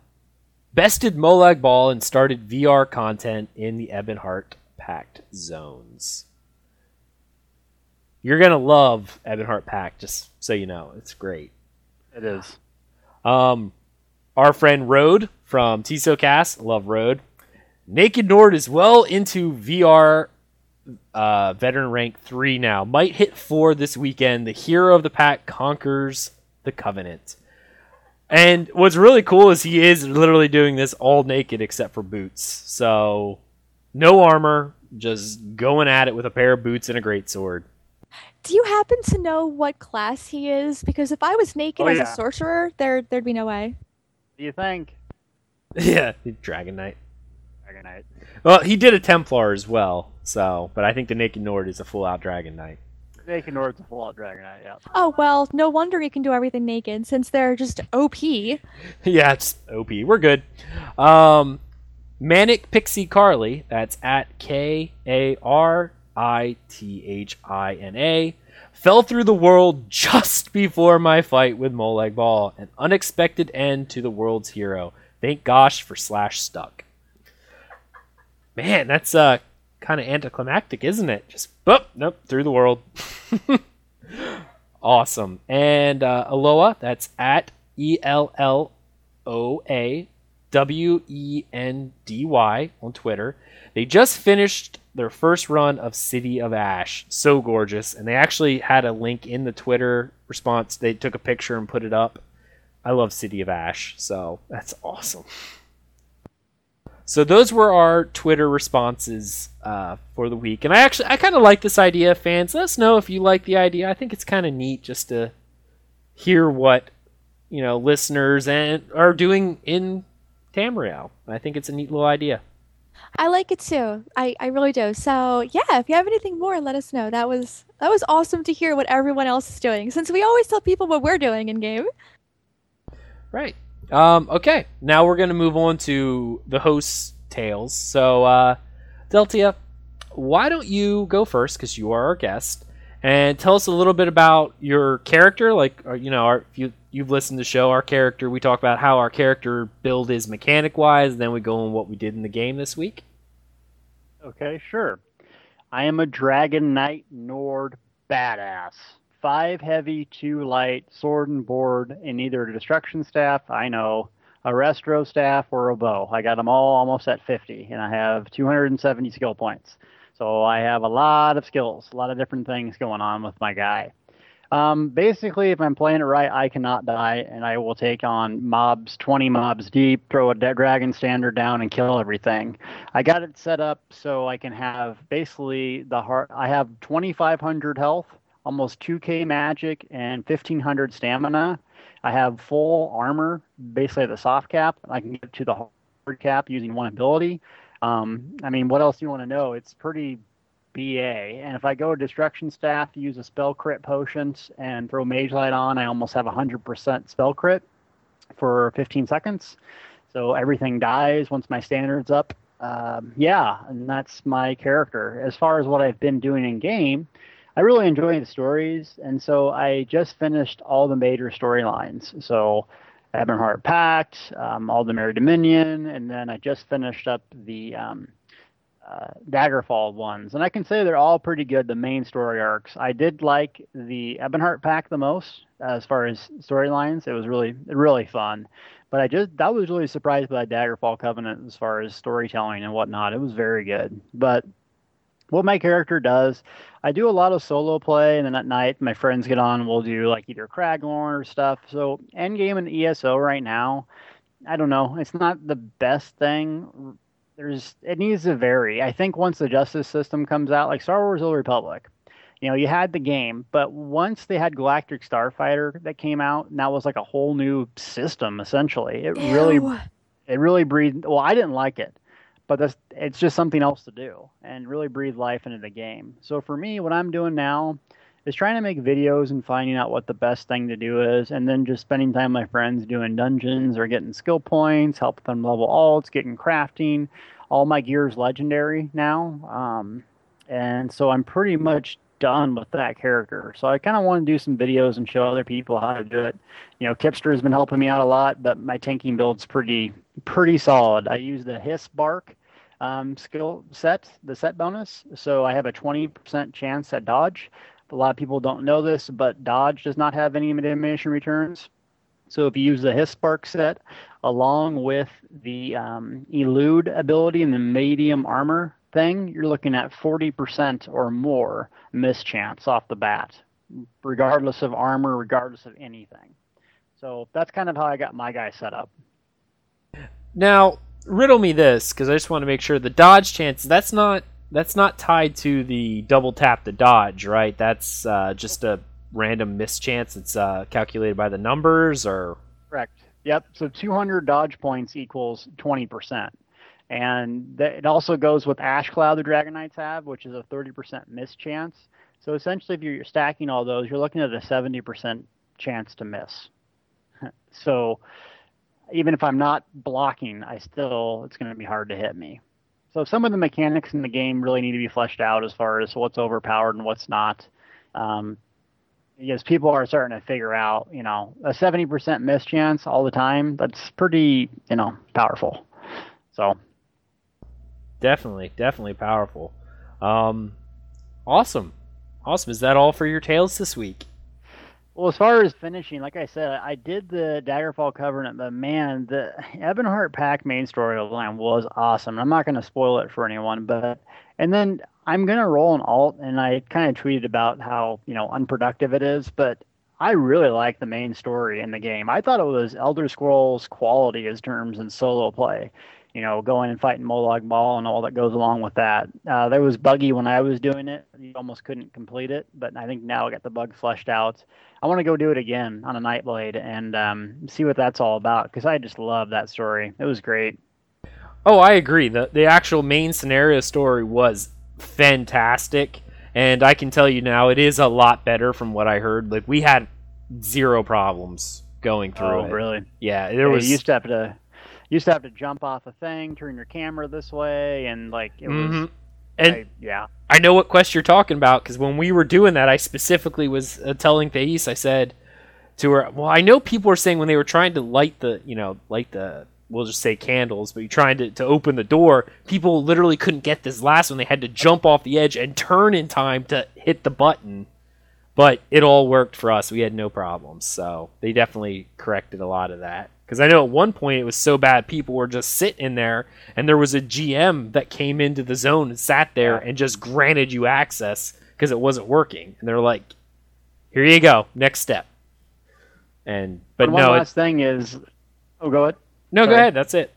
bested Molag Bal and started VR content in the Ebonheart Pact zones. You're gonna love Ebonheart Pact, just so you know. It's great. it is. Um, our friend Road from TSOcast, love Road. Naked Nord is well into VR uh, veteran rank three now. Might hit four this weekend. The hero of the pack conquers the Covenant. And what's really cool is he is literally doing this all naked except for boots. So no armor, just going at it with a pair of boots and a greatsword. Do you happen to know what class he is? Because if I was naked Oh, as yeah. a sorcerer, there there'd be no way. Do you think? yeah, Dragon Knight. Dragon Knight. Well, he did a Templar as well, so but I think the Naked Nord is a full out Dragon Knight. Naked Nord's a full out Dragon Knight. Yeah. Oh well, no wonder he can do everything naked since they're just OP. yeah, it's OP. We're good. Um, Manic Pixie Carly. That's at K A R I T H I N A. Fell through the world just before my fight with Molag Bal. An unexpected end to the world's hero. Thank gosh for Slash Stuck. Man, that's uh kind of anticlimactic, isn't it? Just boop, nope, through the world. awesome. And uh, Aloha, that's at E L L O A W E N D Y on Twitter. They just finished their first run of City of Ash. So gorgeous. And they actually had a link in the Twitter response. They took a picture and put it up. I love City of Ash, so that's awesome. So those were our Twitter responses uh, for the week, and I actually I kind of like this idea, fans. Let us know if you like the idea. I think it's kind of neat just to hear what you know listeners and are doing in Tamriel. I think it's a neat little idea. I like it too. I, I really do. So yeah, if you have anything more, let us know. That was that was awesome to hear what everyone else is doing. Since we always tell people what we're doing in game. Right. Um, okay, now we're going to move on to the host's tales. So, uh, Deltia, why don't you go first because you are our guest, and tell us a little bit about your character. Like, uh, you know, our, if you you've listened to the show, our character. We talk about how our character build is mechanic wise. Then we go on what we did in the game this week. Okay, sure. I am a Dragon Knight Nord badass five heavy, two light, sword and board, and either a destruction staff, I know, a restro staff, or a bow. I got them all almost at 50, and I have 270 skill points. So I have a lot of skills, a lot of different things going on with my guy. Um, basically, if I'm playing it right, I cannot die, and I will take on mobs, 20 mobs deep, throw a dragon standard down, and kill everything. I got it set up so I can have basically the heart. I have 2,500 health, almost 2k magic and 1500 stamina. I have full armor, basically the soft cap. I can get to the hard cap using one ability. Um, I mean, what else do you want to know? It's pretty BA. And if I go to Destruction Staff, use a spell crit potions, and throw Mage Light on, I almost have 100% spell crit for 15 seconds. So everything dies once my standard's up. Um, yeah, and that's my character. As far as what I've been doing in game, I really enjoy the stories, and so I just finished all the major storylines. So, Ebonheart Pact, um, Aldmeri Dominion, and then I just finished up the um, uh, Daggerfall ones, and I can say they're all pretty good. The main story arcs. I did like the Ebonheart Pact the most as far as storylines. It was really really fun, but I just I was really surprised by Daggerfall Covenant as far as storytelling and whatnot. It was very good, but what my character does, I do a lot of solo play, and then at night my friends get on. We'll do like either Craglorn or stuff. So Endgame and ESO right now, I don't know. It's not the best thing. There's it needs to vary. I think once the justice system comes out, like Star Wars: Old Republic, you know, you had the game, but once they had Galactic Starfighter that came out, and that was like a whole new system essentially. It Ew. really, it really breathed. Well, I didn't like it but that's it's just something else to do and really breathe life into the game. So for me, what I'm doing now is trying to make videos and finding out what the best thing to do is, and then just spending time with my friends doing dungeons or getting skill points, helping them level alts, getting crafting. All my gear's legendary now, um, and so I'm pretty much done with that character. So I kind of want to do some videos and show other people how to do it. You know, Kipster has been helping me out a lot, but my tanking build's pretty pretty solid. I use the Hist Bark um, skill set, the set bonus. So I have a 20% chance at dodge. A lot of people don't know this, but dodge does not have any diminishing returns. So if you use the Hist Bark set along with the um, elude ability and the medium armor thing, you're looking at 40% or more miss chance off the bat, regardless of armor, regardless of anything. So that's kind of how I got my guy set up. Now, riddle me this because I just want to make sure the dodge chance that's not that's not tied to the double tap the dodge, right? That's uh, just a random mischance. It's uh, calculated by the numbers, or correct. Yep. So 200 dodge points equals 20 percent, and th- it also goes with Ash Cloud the Dragon Knights have, which is a 30 percent mischance. So essentially, if you're stacking all those, you're looking at a 70 percent chance to miss. so even if I'm not blocking, I still it's going to be hard to hit me. So some of the mechanics in the game really need to be fleshed out as far as what's overpowered and what's not. Um, because people are starting to figure out, you know, a 70% miss chance all the time, that's pretty, you know, powerful. So. definitely, definitely powerful. Um, awesome, awesome. Is that all for your tales this week? Well, as far as finishing, like I said, I did the Daggerfall Covenant, but man, the Ebonheart Pact main storyline was awesome. I'm not going to spoil it for anyone, but and then I'm going to roll an alt, and I kind of tweeted about how you know unproductive it is, but I really like the main story in the game. I thought it was Elder Scrolls quality as terms in solo play you know, going and fighting Molag Bal and all that goes along with that. Uh, there was buggy when I was doing it. You almost couldn't complete it, but I think now I got the bug fleshed out. I want to go do it again on a Nightblade and um, see what that's all about because I just love that story. It was great. Oh, I agree. The the actual main scenario story was fantastic, and I can tell you now it is a lot better from what I heard. Like we had zero problems going through oh, it. really? Yeah, there yeah, was. You used to have to used to have to jump off a thing, turn your camera this way, and like it Mhm. was. And I- yeah, I know what quest you're talking about because when we were doing that, I specifically was uh, telling Thace, I said to her, "Well, I know people were saying when they were trying to light the, you know, light the, we'll just say candles, but you're trying to, to open the door, people literally couldn't get this last one. They had to jump off the edge and turn in time to hit the button. But it all worked for us. We had no problems. So they definitely corrected a lot of that. Because I know at one point it was so bad, people were just sitting in there, and there was a GM that came into the zone and sat there and just granted you access because it wasn't working. And they're like, "Here you go, next step." And but And one no, it, last thing is, oh, go ahead. no, go ahead. That's it.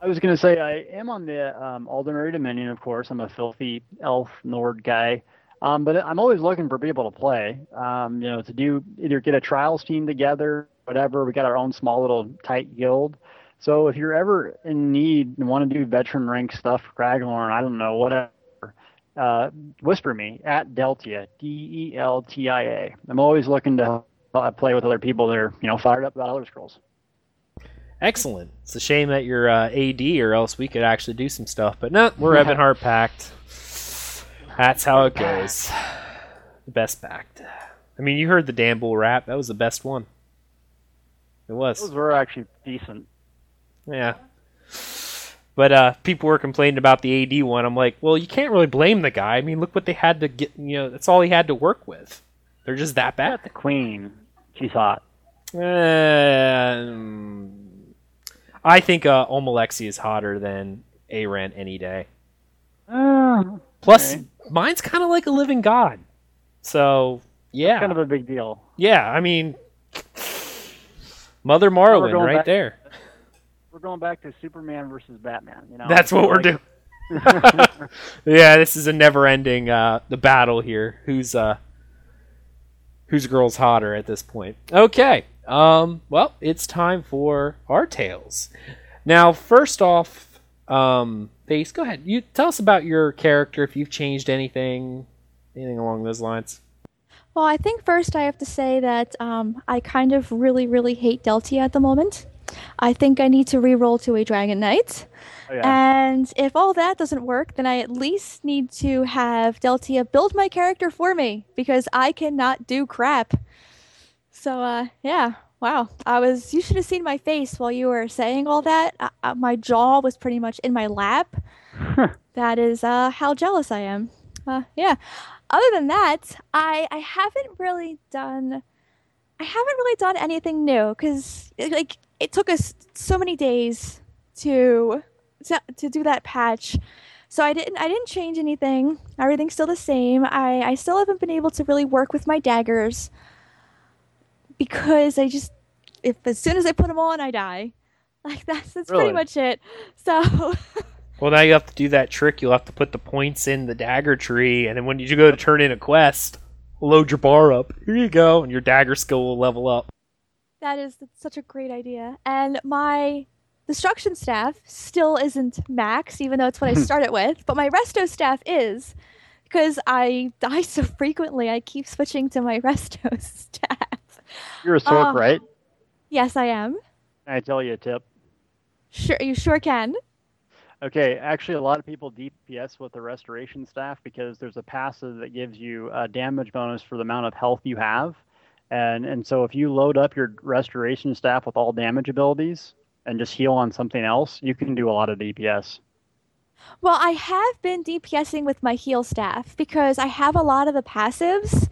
I was going to say I am on the um, Dominion, of course. I'm a filthy elf Nord guy, um, but I'm always looking for people to play. Um, you know, to do either get a trials team together, whatever. We got our own small little tight guild. So if you're ever in need and want to do veteran rank stuff, Craglorn, I don't know, whatever, uh, whisper me at Deltia, D E L T I A. I'm always looking to uh, play with other people that are, you know, fired up about Elder Scrolls. Excellent. It's a shame that you're uh, AD, or else we could actually do some stuff. But no, we're Evan Hart packed. That's how it goes. The best packed. I mean, you heard the Dan Bull rap. That was the best one. It was. Those were actually decent. Yeah. But uh, people were complaining about the AD one. I'm like, well, you can't really blame the guy. I mean, look what they had to get. You know, that's all he had to work with. They're just that bad. The Queen, she's hot. Um, I think uh, Almalexia is hotter than Ayrenn any day. Uh, Plus, Okay. mine's kind of like a living god. So yeah, kind of a big deal. yeah. I mean, Mother Marwyn, going right back- there. We're going back to Superman versus Batman. You know, That's what we're Like- doing. Yeah, this is a never-ending uh, the battle here. Who's uh, whose girl's hotter at this point? Okay. Um. Well, it's time for our tales. Now, first off, um, Thace, go ahead. You tell us about your character. If you've changed anything, anything along those lines. Well, I think first I have to say that um, I kind of really, really hate Deltia at the moment. I think I need to re-roll to a Dragon Knight. Oh, yeah. And if all that doesn't work, then I at least need to have Deltia build my character for me because I cannot do crap. So, uh, yeah. Wow. I was. You should have seen my face while you were saying all that. Uh, uh, my jaw was pretty much in my lap. that is uh, how jealous I am. Uh, yeah. Other than that, I I haven't really done. I haven't really done anything new because like it took us so many days to to, to do that patch. So I didn't I didn't change anything. Everything's still the same. I, I still haven't been able to really work with my daggers because I just if as soon as I put them on I die. Like that's that's Really? pretty much it. So Well, now you have to do that trick. You'll have to put the points in the dagger tree, and then when you go to turn in a quest, load your bar up. Here you go, and your dagger skill will level up. That is that's such a great idea. And my destruction staff still isn't max, even though it's what I started with, but my resto staff is. Because I die so frequently, I keep switching to my resto staff. You're a sorc, Oh. Um, right? Yes, I am. Can I tell you a tip? Sure, you sure can. Okay, actually, a lot of people DPS with the restoration staff because there's a passive that gives you a damage bonus for the amount of health you have, and and so if you load up your restoration staff with all damage abilities and just heal on something else, you can do a lot of DPS. Well, I have been DPSing with my heal staff because I have a lot of the passives.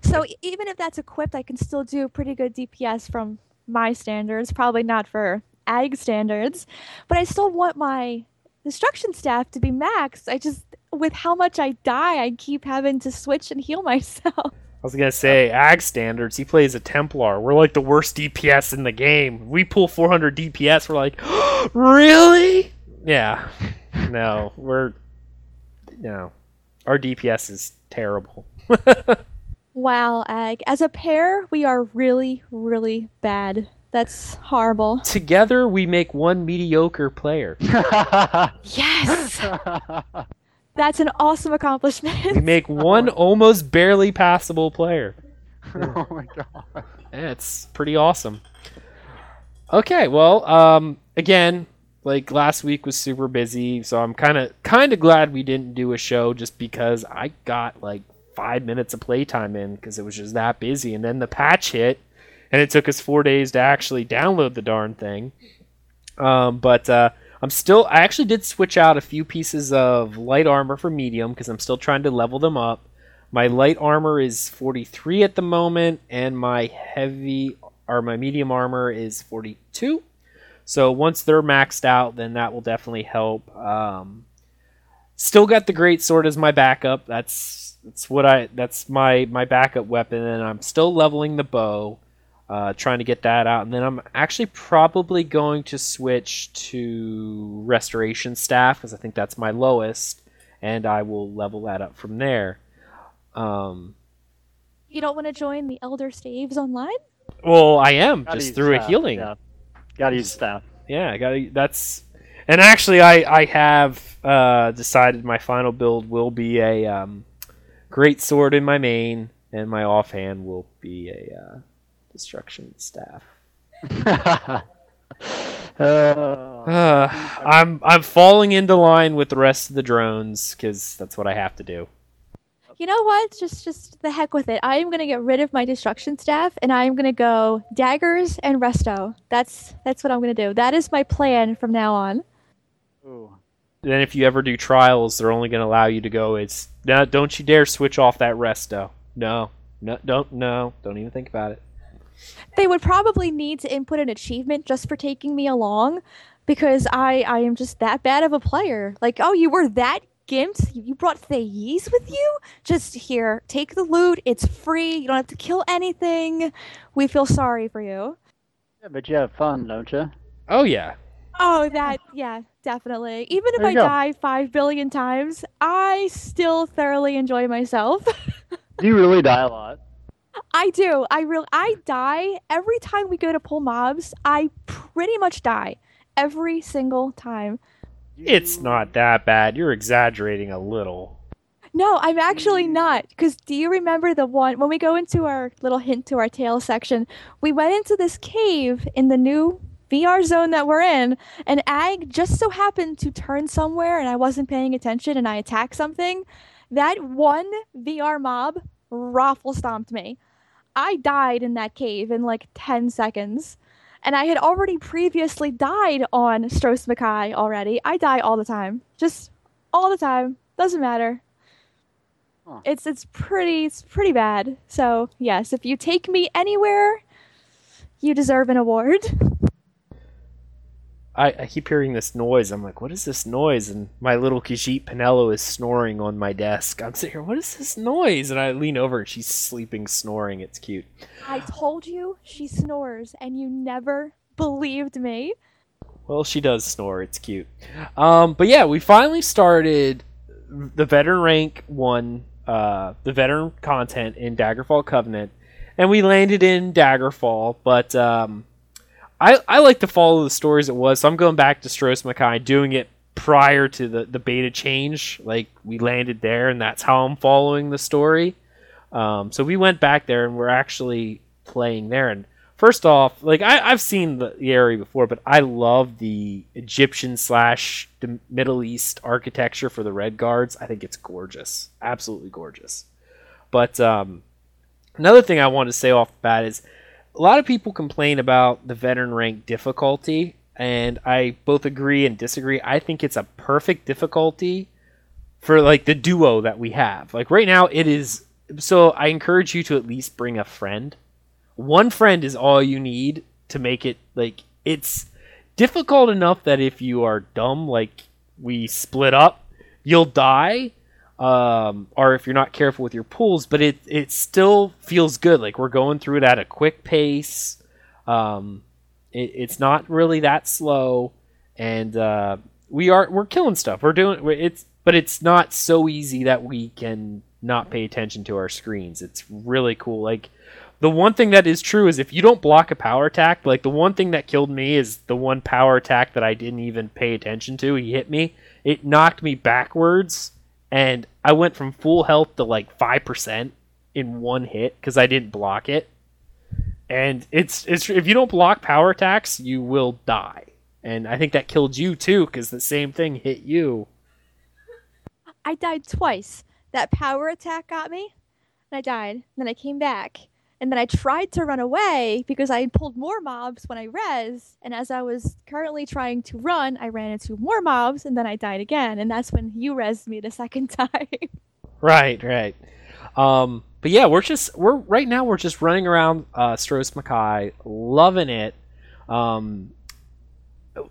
So even if that's equipped, I can still do pretty good DPS from my standards. Probably not for ag standards, but I still want my destruction staff to be maxed. I just, with how much I die, I keep having to switch and heal myself. I was gonna say ag standards. He plays a Templar. We're like the worst DPS in the game. We pull 400 DPS. We're like, really? Yeah. No, we're no. Our DPS is terrible. Wow, ag. As a pair, we are really, really bad. That's horrible. Together, we make one mediocre player. Yes! That's an awesome accomplishment. We make one almost barely passable player. oh my god. Yeah, it's pretty awesome. Okay, well, um, again, like last week was super busy, so I'm kind of kind of glad we didn't do a show just because I got like five minutes of playtime in because it was just that busy, and then the patch hit, and it took us four days to actually download the darn thing. Um, but uh, I'm still, I actually did switch out a few pieces of light armor for medium because I'm still trying to level them up. My light armor is 43 at the moment, and my heavy or my medium armor is 42. So once they're maxed out, then that will definitely help. Um, still got the great sword as my backup. That's that's what I that's my my backup weapon, and I'm still leveling the bow, uh, trying to get that out. And then I'm actually probably going to switch to restoration staff because I think that's my lowest, and I will level that up from there. Um, you don't want to join the Elder Staves online? well, I am Gotta just use through a healing. Yeah. Gotta use staff. yeah i gotta that's and actually i i have uh decided my final build will be a um great sword in my main and my offhand will be a uh destruction staff uh, i'm i'm falling into line with the rest of the drones because that's what i have to do You know what? Just just the heck with it. I am gonna get rid of my destruction staff and I am gonna go daggers and resto. That's that's what I'm gonna do. That is my plan from now on. ooh. then if you ever do trials they're only going to allow you to go it's no don't you dare switch off that resto no no don't no don't even think about it They would probably need to input an achievement just for taking me along because I I am just that bad of a player. Like, oh, you were that gimped? You brought Thace with you? Just here, take the loot. It's free. You don't have to kill anything. We feel sorry for you. Yeah, but you have fun, don't you? oh yeah Oh, that, yeah, definitely. Even if I go. die five billion times, I still thoroughly enjoy myself. Do you really die a lot? I do. I really, I die every time we go to pull mobs. I pretty much die every single time. It's not that bad. You're exaggerating a little. No, I'm actually not. Because do you remember the one when we go into our little hint to our tale section? We went into this cave in the new VR zone that we're in, and Ag just so happened to turn somewhere and I wasn't paying attention and I attacked something. That one VR mob raffle stomped me. I died in that cave in like 10 seconds. And I had already previously died on Stros M'Kai already. I die all the time. Just all the time. Doesn't matter. Huh. It's it's pretty it's pretty bad. So yes, if you take me anywhere, you deserve an award. I, I keep hearing this noise. I'm like, what is this noise? And my little Khajiit Pinello is snoring on my desk. I'm sitting here, what is this noise? And I lean over and she's sleeping, snoring. It's cute. I told you she snores, and you never believed me. Well, she does snore. It's cute. Um, but yeah, we finally started the veteran rank one, uh, the veteran content in Daggerfall Covenant, and we landed in Daggerfall. But um, I I like to follow the stories it was, so I'm going back to Stros M'Kai, doing it prior to the the beta change. Like we landed there, and that's how I'm following the story. Um, so we went back there, and we're actually playing there, and first off, like I, I've seen the, the area before, but I love the Egyptian slash the Middle East architecture for the Redguards. I think it's gorgeous, absolutely gorgeous. But um, another thing I want to say off the bat is a lot of people complain about the veteran rank difficulty, and I both agree and disagree. I think it's a perfect difficulty for like the duo that we have. Like right now, it is. So I encourage you to at least bring a friend. One friend is all you need to make it like it's difficult enough that if you are dumb, like we split up, you'll die. Um, or if you're not careful with your pulls, but it it still feels good. Like we're going through it at a quick pace. Um, it, it's not really that slow, and uh, we are we're killing stuff. We're doing it's, but it's not so easy that we can not pay attention to our screens. It's really cool. Like the one thing that is true is if you don't block a power attack, like the one thing that killed me is the one power attack that I didn't even pay attention to. He hit me. It knocked me backwards, and I went from full health to like five percent in one hit because I didn't block it. And it's it's if you don't block power attacks, you will die. And I think that killed you too because the same thing hit you. I died twice. That power attack got me, and I died. And Then I came back, and then I tried to run away because I pulled more mobs when I res. And as I was currently trying to run, I ran into more mobs, and then I died again. And that's when you res me the second time. Right, right. Um, but yeah, we're just we're right now we're just running around uh, Stros M'Kai, loving it. Um,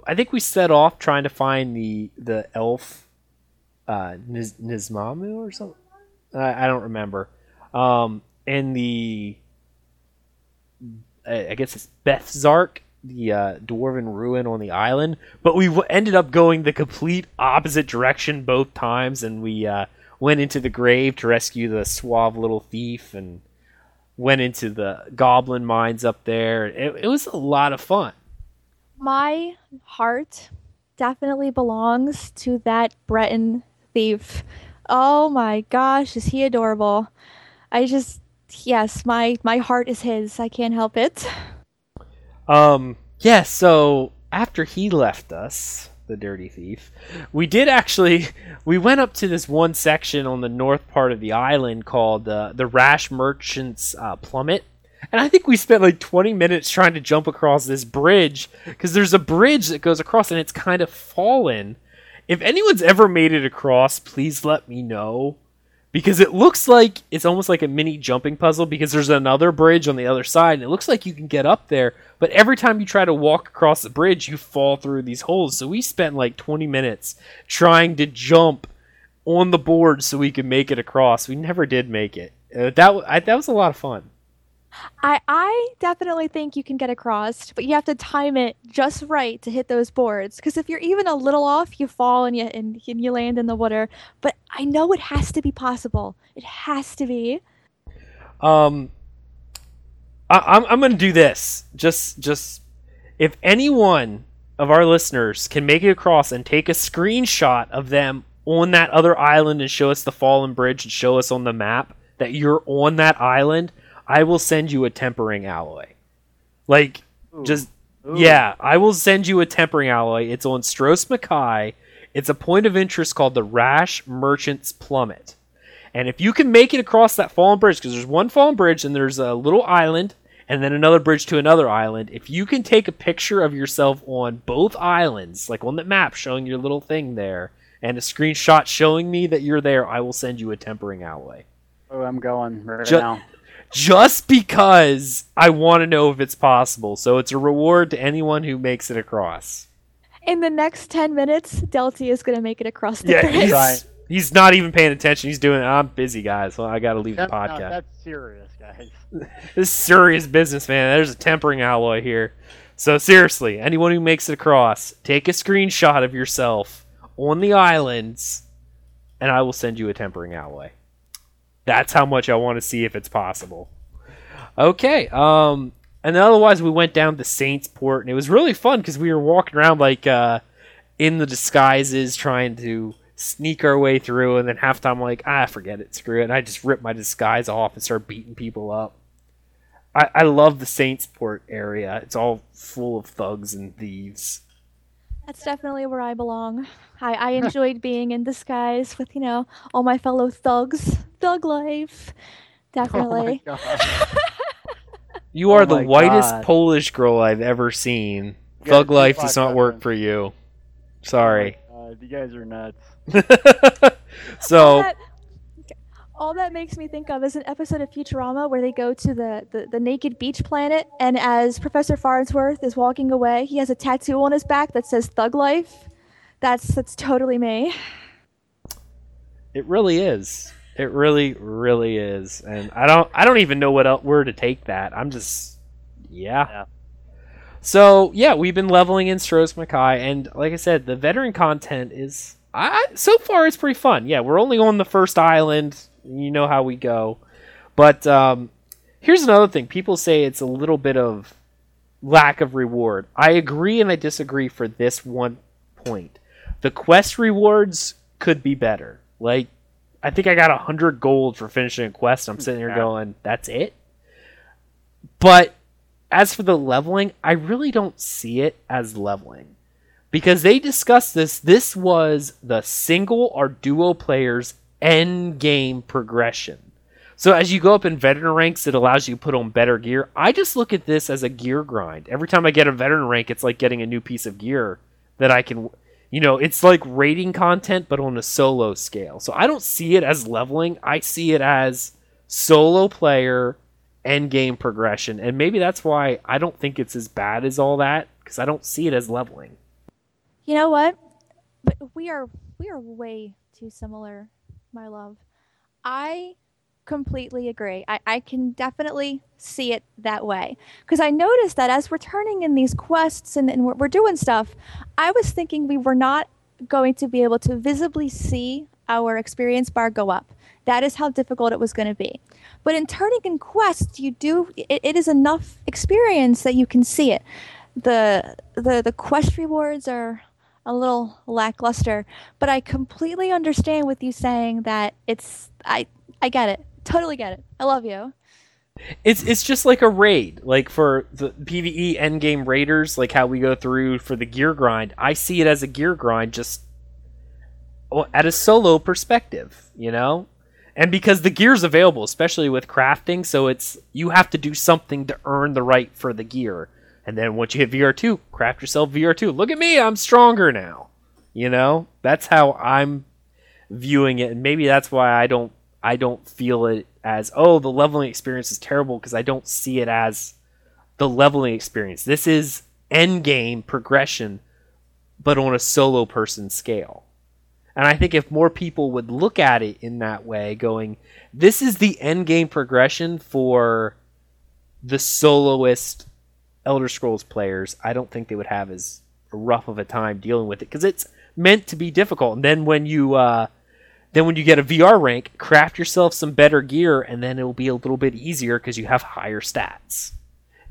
I think we set off trying to find the the elf uh, Niz- Nizmamu or something. I, I don't remember. Um, and the I guess it's Bethzark, the uh, dwarven ruin on the island. But we w- ended up going the complete opposite direction both times, and we uh, went into the grave to rescue the suave little thief, and went into the goblin mines up there. It, it was a lot of fun. My heart definitely belongs to that Breton thief. Oh my gosh, is he adorable? I just yes, my my heart is his. I can't help it. Um, yeah, so after he left us, the dirty thief, we did actually we went up to this one section on the north part of the island called uh, the Rash Merchants uh, Plummet. And I think we spent like 20 minutes trying to jump across this bridge because there's a bridge that goes across and it's kind of fallen. If anyone's ever made it across, please let me know because it looks like it's almost like a mini jumping puzzle because there's another bridge on the other side and it looks like you can get up there but every time you try to walk across the bridge you fall through these holes. So we spent like 20 minutes trying to jump on the board so we could make it across. We never did make it. Uh, that, that was a lot of fun I I definitely think you can get across, but you have to time it just right to hit those boards. Because if you're even a little off, you fall and you and, and you land in the water. But I know it has to be possible. It has to be. Um, I, I'm I'm gonna do this. Just just if anyone of our listeners can make it across and take a screenshot of them on that other island and show us the fallen bridge and show us on the map that you're on that island, I will send you a tempering alloy. Like Ooh. just Ooh. yeah, I will send you a tempering alloy. It's on Stros M'Kai. It's a point of interest called the Rash Merchant's Plummet. And if you can make it across that fallen bridge, because there's one fallen bridge and there's a little island and then another bridge to another island, if you can take a picture of yourself on both islands, like on the map showing your little thing there, and a screenshot showing me that you're there, I will send you a tempering alloy. Oh, I'm going right Ju- now. Just because I want to know if it's possible. So it's a reward to anyone who makes it across. In the next ten minutes, Delty is gonna make it across the Yeah, bridge. he's, Right. he's not even paying attention. He's doing, I'm busy, guys, so I got to leave the That- no, podcast. that's serious, guys. This is serious business, man. There's a tempering alloy here. So seriously, anyone who makes it across, take a screenshot of yourself on the islands, and I will send you a tempering alloy. That's how much I want to see if it's possible. Okay. Um, and then otherwise we went down to Saintsport, and it was really fun because we were walking around like uh, in the disguises, trying to sneak our way through, and then halftime like ah forget it, screw it, and I just ripped my disguise off and started beating people up. I, I love the Saintsport area. It's all full of thugs and thieves. That's definitely where I belong. I, I enjoyed being in disguise with, you know, all my fellow thugs. Thug life. Definitely. Oh. You are Oh the whitest God. Polish girl I've ever seen. Thug life does not work for you. Sorry. Uh, you guys are nuts. so that, all that makes me think of is an episode of Futurama where they go to the, the, the naked beach planet, and as Professor Farnsworth is walking away, he has a tattoo on his back that says "Thug Life." That's that's totally me. it really is. It really, really is. And I don't I don't even know what el where to take that. I'm just yeah. Yeah. So yeah, we've been leveling in Stros M'Kai, and like I said, the veteran content is I, I so far it's pretty fun. Yeah, we're only on the first island. You know how we go. But um, here's another thing: people say it's a little bit of lack of reward. I agree and I disagree for this one point. The quest rewards could be better. Like, I think I got a hundred gold for finishing a quest. I'm sitting here Yeah. going, "That's it." But as for the leveling, I really don't see it as leveling because they discussed this. This was the single or duo players' end game progression. So as you go up in veteran ranks, it allows you to put on better gear. I just look at this as a gear grind. Every time I get a veteran rank, it's like getting a new piece of gear that I can, you know, it's like rating content but on a solo scale. So I don't see it as leveling. I see it as solo player end game progression, and maybe that's why I don't think it's as bad as all that because I don't see it as leveling. You know what? But we are we are way too similar, my love. I completely agree. I, I can definitely see it that way. Because I noticed that as we're turning in these quests and, and we're, we're doing stuff, I was thinking we were not going to be able to visibly see our experience bar go up. That is how difficult it was going to be. But in turning in quests, you do it, it is enough experience that you can see it. The the the quest rewards are a little lackluster, but I completely understand with you saying that it's I I get it. Totally get it. I love you. It's it's just like a raid, like for the PVE endgame raiders, like how we go through for the gear grind. I see it as a gear grind, just at a solo perspective, you know. And because the gear's available, especially with crafting, so it's you have to do something to earn the right for the gear. And then once you hit VR2, craft yourself VR2. Look at me, I'm stronger now. You know? That's how I'm viewing it, and maybe that's why I don't I don't feel it as oh the leveling experience is terrible because I don't see it as the leveling experience. This is end game progression, but on a solo person scale. And I think if more people would look at it in that way, going, this is the end game progression for the soloist Elder Scrolls players, I don't think they would have as rough of a time dealing with it because it's meant to be difficult. And then when you uh, then when you get a VR rank, craft yourself some better gear, and then it will be a little bit easier because you have higher stats.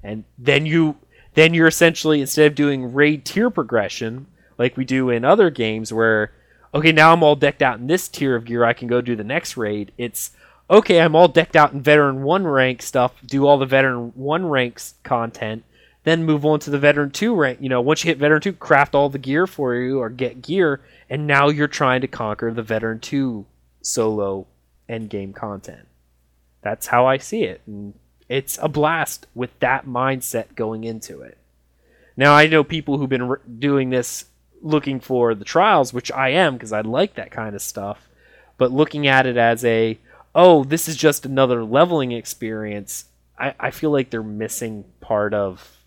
And then you then you're essentially instead of doing raid tier progression like we do in other games where okay now I'm all decked out in this tier of gear I can go do the next raid. It's okay I'm all decked out in veteran one rank stuff, do all the veteran one ranks content, then move on to the veteran two rank. You know once you hit veteran two, craft all the gear for you or get gear, and now you're trying to conquer the veteran two solo end game content. That's how I see it. And it's a blast with that mindset going into it. Now, I know people who've been r- doing this looking for the trials, which I am because I like that kind of stuff, but looking at it as a, oh, this is just another leveling experience, I, I feel like they're missing part of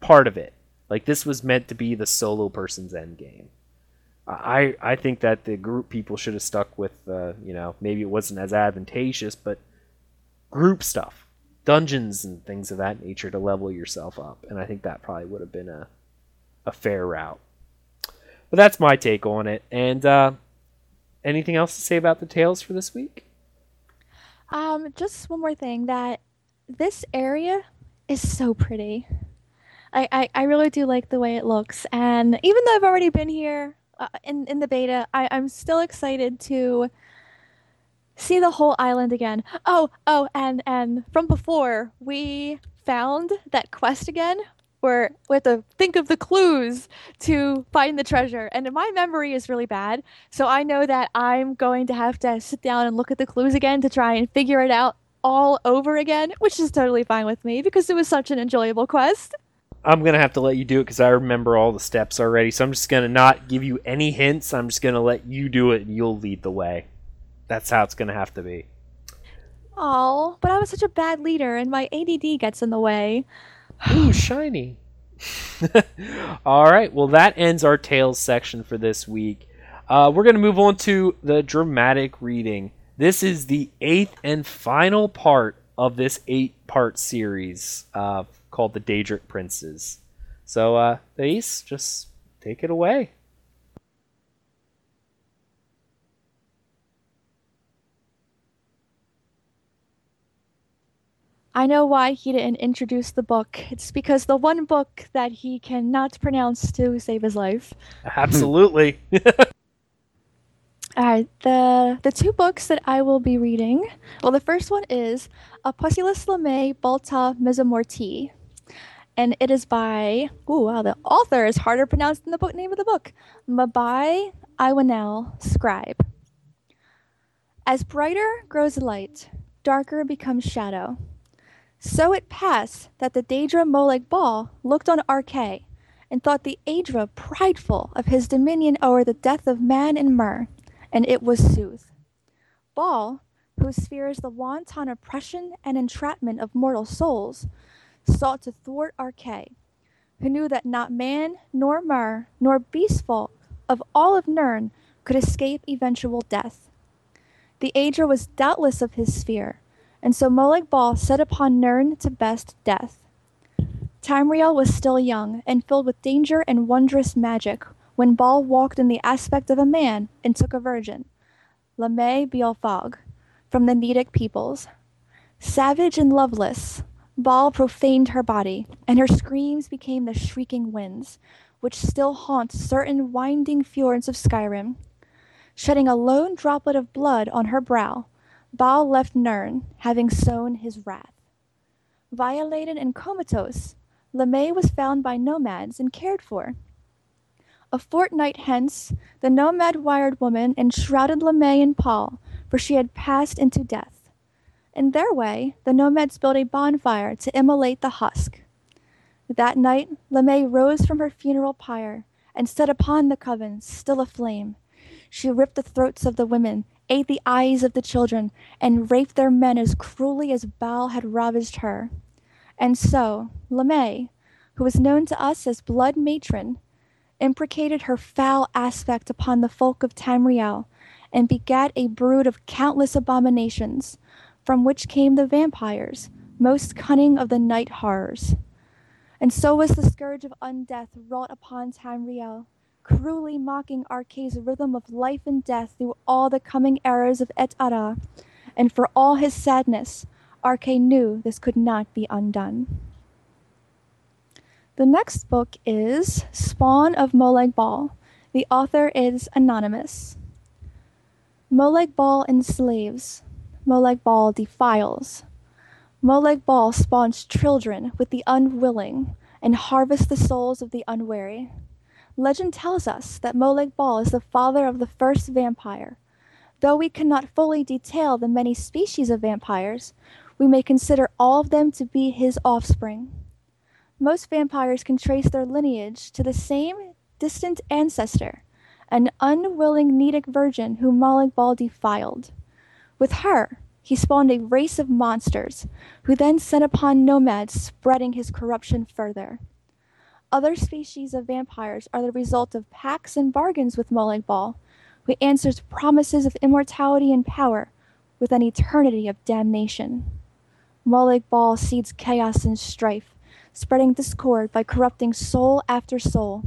part of it. Like this was meant to be the solo person's end game. I I think that the group people should have stuck with uh, you know maybe it wasn't as advantageous, but group stuff, dungeons and things of that nature to level yourself up, and I think that probably would have been a a fair route. But that's my take on it. And uh, anything else to say about the tales for this week? Um, just one more thing that this area is so pretty. I, I, I really do like the way it looks, and even though I've already been here uh, in in the beta, I, I'm still excited to see the whole island again. Oh oh, and and from before we found that quest again where we have to think of the clues to find the treasure. And my memory is really bad, so I know that I'm going to have to sit down and look at the clues again to try and figure it out all over again, which is totally fine with me because it was such an enjoyable quest. I'm gonna have to let you do it because I remember all the steps already. So I'm just gonna not give you any hints. I'm just gonna let you do it, and you'll lead the way. That's how it's gonna have to be. Oh, but I was such a bad leader, and my ADD gets in the way. Ooh, shiny. all right. Well, that ends our tales section for this week. Uh, we're gonna move on to the dramatic reading. This is the eighth and final part of this eight-part series. Uh, called the Daedric Princes. So, uh, Thace, just take it away. I know why he didn't introduce the book. It's because the one book that he cannot pronounce to save his life. Absolutely. All right, the the two books that I will be reading. Well, the first one is A Apostolus Lame Balta Mesomorti, and it is by oh wow the author is harder pronounced than the book name of the book. Mabai iwanel scribe. As brighter grows light darker becomes shadow. So it passed that the daedra Molag Bal looked on Arkay and thought the aedra prideful of his dominion o'er the death of man and mer and it was sooth. Bal, whose sphere is the wanton oppression and entrapment of mortal souls sought to thwart Arkay, who knew that not man, nor mer, nor beast folk of all of Nirn could escape eventual death. The Aedra was doubtless of his sphere, and so Molag Bal set upon Nirn to best death. Tamriel was still young and filled with danger and wondrous magic when Bal walked in the aspect of a man and took a virgin, Lamae Beolfag, from the Nedic peoples. Savage and loveless, Bal profaned her body, and her screams became the shrieking winds, which still haunt certain winding fjords of Skyrim. Shedding a lone droplet of blood on her brow, Bal left Nirn, having sown his wrath. Violated and comatose, Lamae was found by nomads and cared for. A fortnight hence, the nomad wired woman enshrouded Lamae in pall, for she had passed into death. In their way, the nomads built a bonfire to immolate the husk. That night, Lamae rose from her funeral pyre and stood upon the coven, still aflame. She ripped the throats of the women, ate the eyes of the children, and raped their men as cruelly as Bal had ravaged her. And so, Lamae, who was known to us as Blood Matron, imprecated her foul aspect upon the folk of Tamriel and begat a brood of countless abominations from which came the vampires, most cunning of the night horrors. And so was the scourge of undeath wrought upon Tamriel, cruelly mocking Arkay's rhythm of life and death through all the coming eras of Et Ara. And for all his sadness, Arche knew this could not be undone. The next book is Spawn of Molag Bal. The author is anonymous. Molag Bal enslaves, Molag Bal defiles. Molag Bal spawns children with the unwilling and harvests the souls of the unwary. Legend tells us that Molag Bal is the father of the first vampire. Though we cannot fully detail the many species of vampires, we may consider all of them to be his offspring. Most vampires can trace their lineage to the same distant ancestor, an unwilling Nedic virgin whom Molag Bal defiled. With her, he spawned a race of monsters, who then set upon nomads, spreading his corruption further. Other species of vampires are the result of pacts and bargains with Molag Bal, who answers promises of immortality and power with an eternity of damnation. Molag Bal seeds chaos and strife, spreading discord by corrupting soul after soul.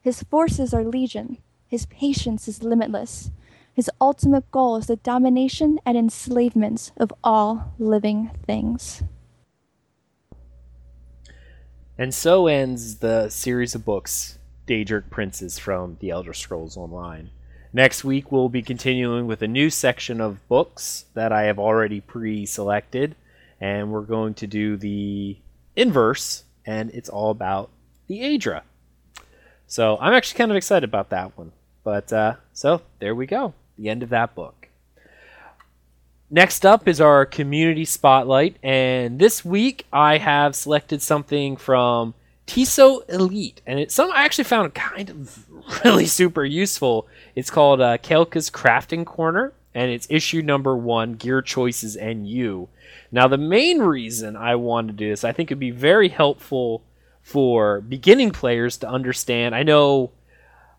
His forces are legion, his patience is limitless, his ultimate goal is the domination and enslavement of all living things. And so ends the series of books, Daedric Princes from the Elder Scrolls Online. Next week, we'll be continuing with a new section of books that I have already pre selected, and we're going to do the inverse, and it's all about the Aedra. So I'm actually kind of excited about that one. But uh, so there we go the end of that book. Next up is our community spotlight, and this week I have selected something from Tissot Elite, and it's something I actually found kind of really super useful. It's called uh, Kelka's Crafting Corner, and it's issue number one, Gear Choices and You. Now, the main reason I wanted to do this, I think it'd be very helpful for beginning players to understand. I know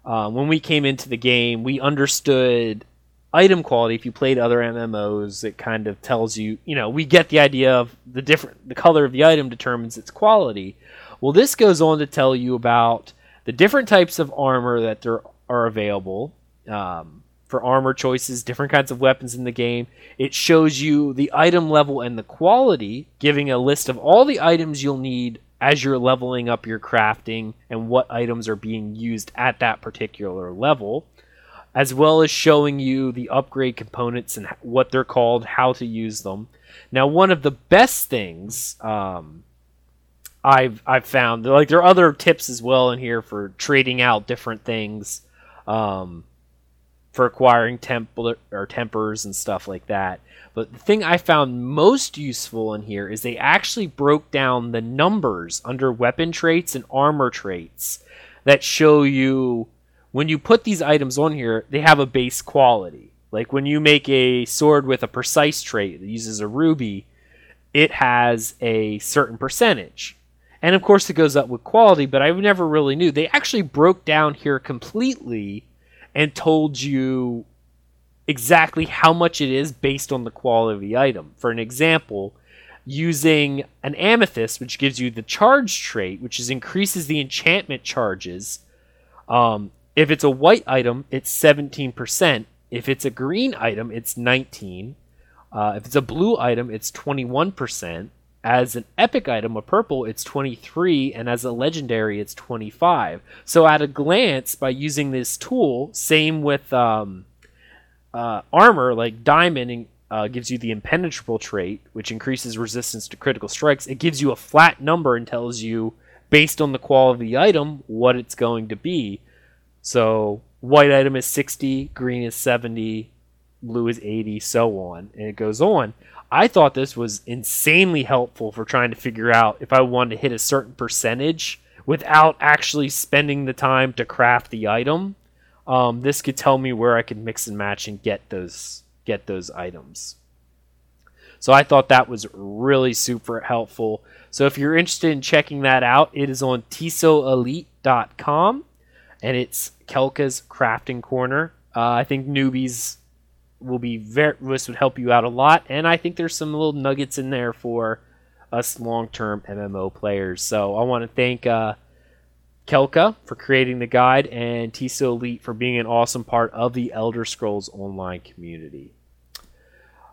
uh, when we came into the game, we understood item quality. If you played other MMOs, it kind of tells you, you know, we get the idea of the different, the color of the item determines its quality. Well, this goes on to tell you about the different types of armor that there are available. Um, for armor choices, different kinds of weapons in the game. It shows you the item level and the quality, giving a list of all the items you'll need as you're leveling up your crafting and what items are being used at that particular level, as well as showing you the upgrade components and what they're called, how to use them. Now, one of the best things um, I've I've found like there are other tips as well in here for trading out different things. Um, for acquiring temple or tempers and stuff like that. But the thing I found most useful in here is they actually broke down the numbers under weapon traits and armor traits that show you when you put these items on here, they have a base quality. Like when you make a sword with a precise trait that uses a ruby, it has a certain percentage. And of course, it goes up with quality, but I never really knew. They actually broke down here completely and told you exactly how much it is based on the quality of the item. For an example, using an amethyst, which gives you the charge trait, which is increases the enchantment charges. Um, if it's a white item, it's 17%. If it's a green item, it's 19. Uh, if it's a blue item, it's 21%. As an epic item, a purple, it's 23, and as a legendary, it's 25. So at a glance, by using this tool, same with um, uh, armor, like diamond uh, gives you the impenetrable trait, which increases resistance to critical strikes. It gives you a flat number and tells you, based on the quality of the item, what it's going to be. So white item is 60, green is 70, blue is 80, so on, and it goes on. I thought this was insanely helpful for trying to figure out if I wanted to hit a certain percentage without actually spending the time to craft the item. Um, this could tell me where I could mix and match and get those get those items. So I thought that was really super helpful. So if you're interested in checking that out, it is on tissotelite.com and it's Kelka's crafting corner. Uh, I think newbies will be very this would help you out a lot and i think there's some little nuggets in there for us long-term mmo players so i want to thank uh, kelka for creating the guide and tissot elite for being an awesome part of the elder scrolls online community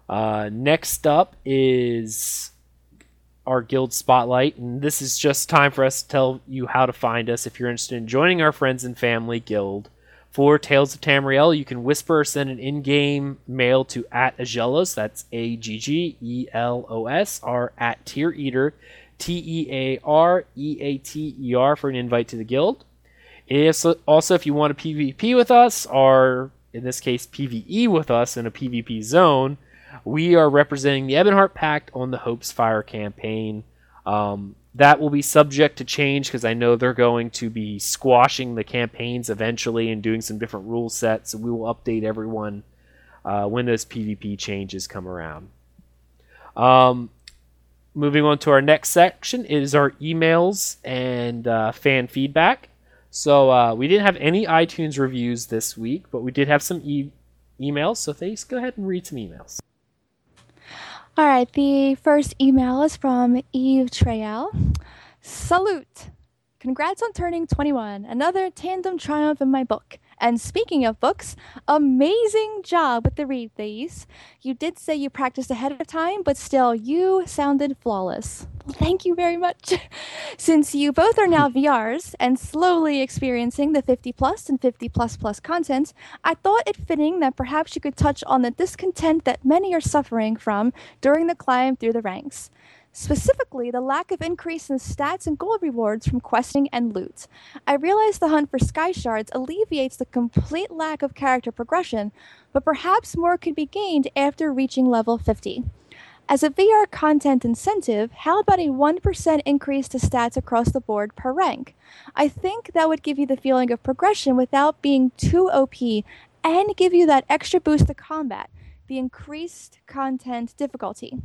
uh, next up is our guild spotlight and this is just time for us to tell you how to find us if you're interested in joining our friends and family guild for Tales of Tamriel, you can whisper or send an in-game mail to at Aggelos, that's A-G-G-E-L-O-S, or at Tear Eater, T-E-A-R-E-A-T-E-R for an invite to the guild. If, also, if you want to PvP with us, or in this case PvE with us in a PvP zone, we are representing the Ebonheart Pact on the Hope's Fire campaign. Um, that will be subject to change because I know they're going to be squashing the campaigns eventually and doing some different rule sets. We will update everyone uh, when those PvP changes come around. Um, moving on to our next section is our emails and uh, fan feedback. So uh, we didn't have any iTunes reviews this week, but we did have some e- emails. So thanks. Go ahead and read some emails. All right, the first email is from Eve Trael. Salute! Congrats on turning 21. Another tandem triumph in my book. And speaking of books, amazing job with the read these. You did say you practiced ahead of time, but still, you sounded flawless. Well, thank you very much. Since you both are now VRs and slowly experiencing the 50 plus and 50 plus plus content, I thought it fitting that perhaps you could touch on the discontent that many are suffering from during the climb through the ranks specifically the lack of increase in stats and gold rewards from questing and loot. I realize the hunt for sky shards alleviates the complete lack of character progression, but perhaps more could be gained after reaching level 50. As a VR content incentive, how about a 1% increase to stats across the board per rank? I think that would give you the feeling of progression without being too OP and give you that extra boost to combat, the increased content difficulty.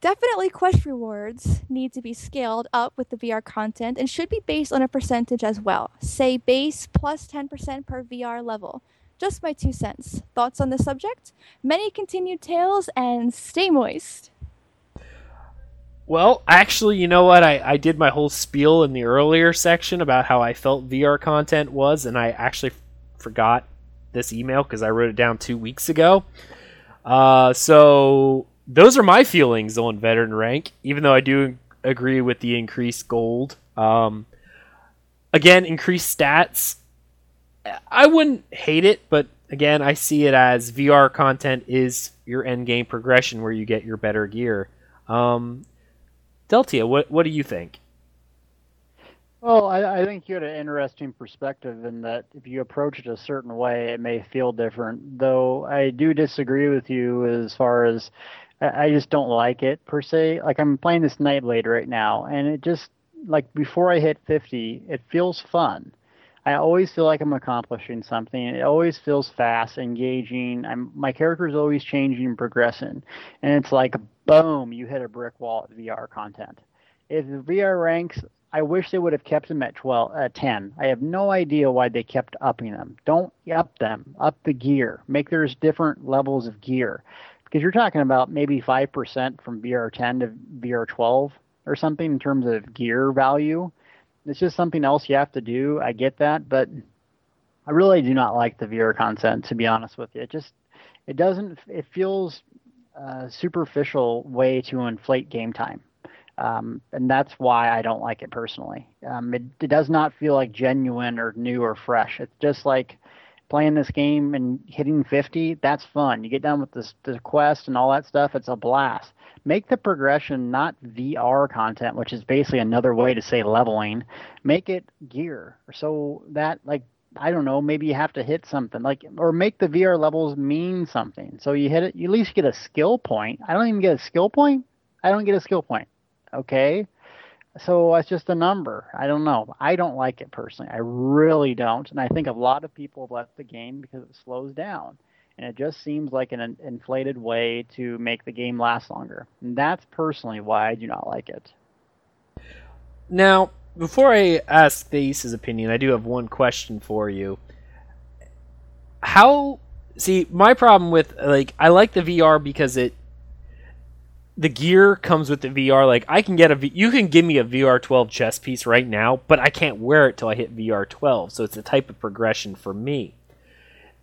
Definitely quest rewards need to be scaled up with the VR content and should be based on a percentage as well. Say base plus 10% per VR level. Just my two cents. Thoughts on the subject? Many continued tales and stay moist. Well, actually, you know what? I, I did my whole spiel in the earlier section about how I felt VR content was, and I actually forgot this email because I wrote it down two weeks ago. Uh, so those are my feelings on veteran rank, even though I do agree with the increased gold. Um, again, increased stats. I wouldn't hate it, but again, I see it as VR content is your end game progression where you get your better gear. Um, Deltia, what what do you think? Well, I, I, think you had an interesting perspective in that if you approach it a certain way, it may feel different. Though I do disagree with you as far as I just don't like it per se. Like I'm playing this Nightblade right now, and it just like before I hit 50, it feels fun. I always feel like I'm accomplishing something. It always feels fast, engaging. I'm my character is always changing and progressing, and it's like boom, you hit a brick wall at VR content. If the VR ranks, I wish they would have kept them at 12, at 10. I have no idea why they kept upping them. Don't up them. Up the gear. Make there's different levels of gear because you're talking about maybe 5% from VR10 to VR12 or something in terms of gear value. It's just something else you have to do. I get that, but I really do not like the VR content to be honest with you. It just it doesn't it feels a superficial way to inflate game time. Um, and that's why I don't like it personally. Um, it, it does not feel like genuine or new or fresh. It's just like playing this game and hitting 50, that's fun. You get done with this, the quest and all that stuff, it's a blast. Make the progression not VR content, which is basically another way to say leveling. Make it gear. So that, like, I don't know, maybe you have to hit something, like, or make the VR levels mean something. So you hit it, you at least get a skill point. I don't even get a skill point. I don't get a skill point. Okay so it's just a number. I don't know. I don't like it personally. I really don't. And I think a lot of people have left the game because it slows down. And it just seems like an inflated way to make the game last longer. And that's personally why I do not like it. Now, before I ask Thace's opinion, I do have one question for you. How see my problem with like I like the VR because it the gear comes with the VR. Like I can get a v- you can give me a VR 12 chest piece right now, but I can't wear it till I hit VR 12. So it's a type of progression for me.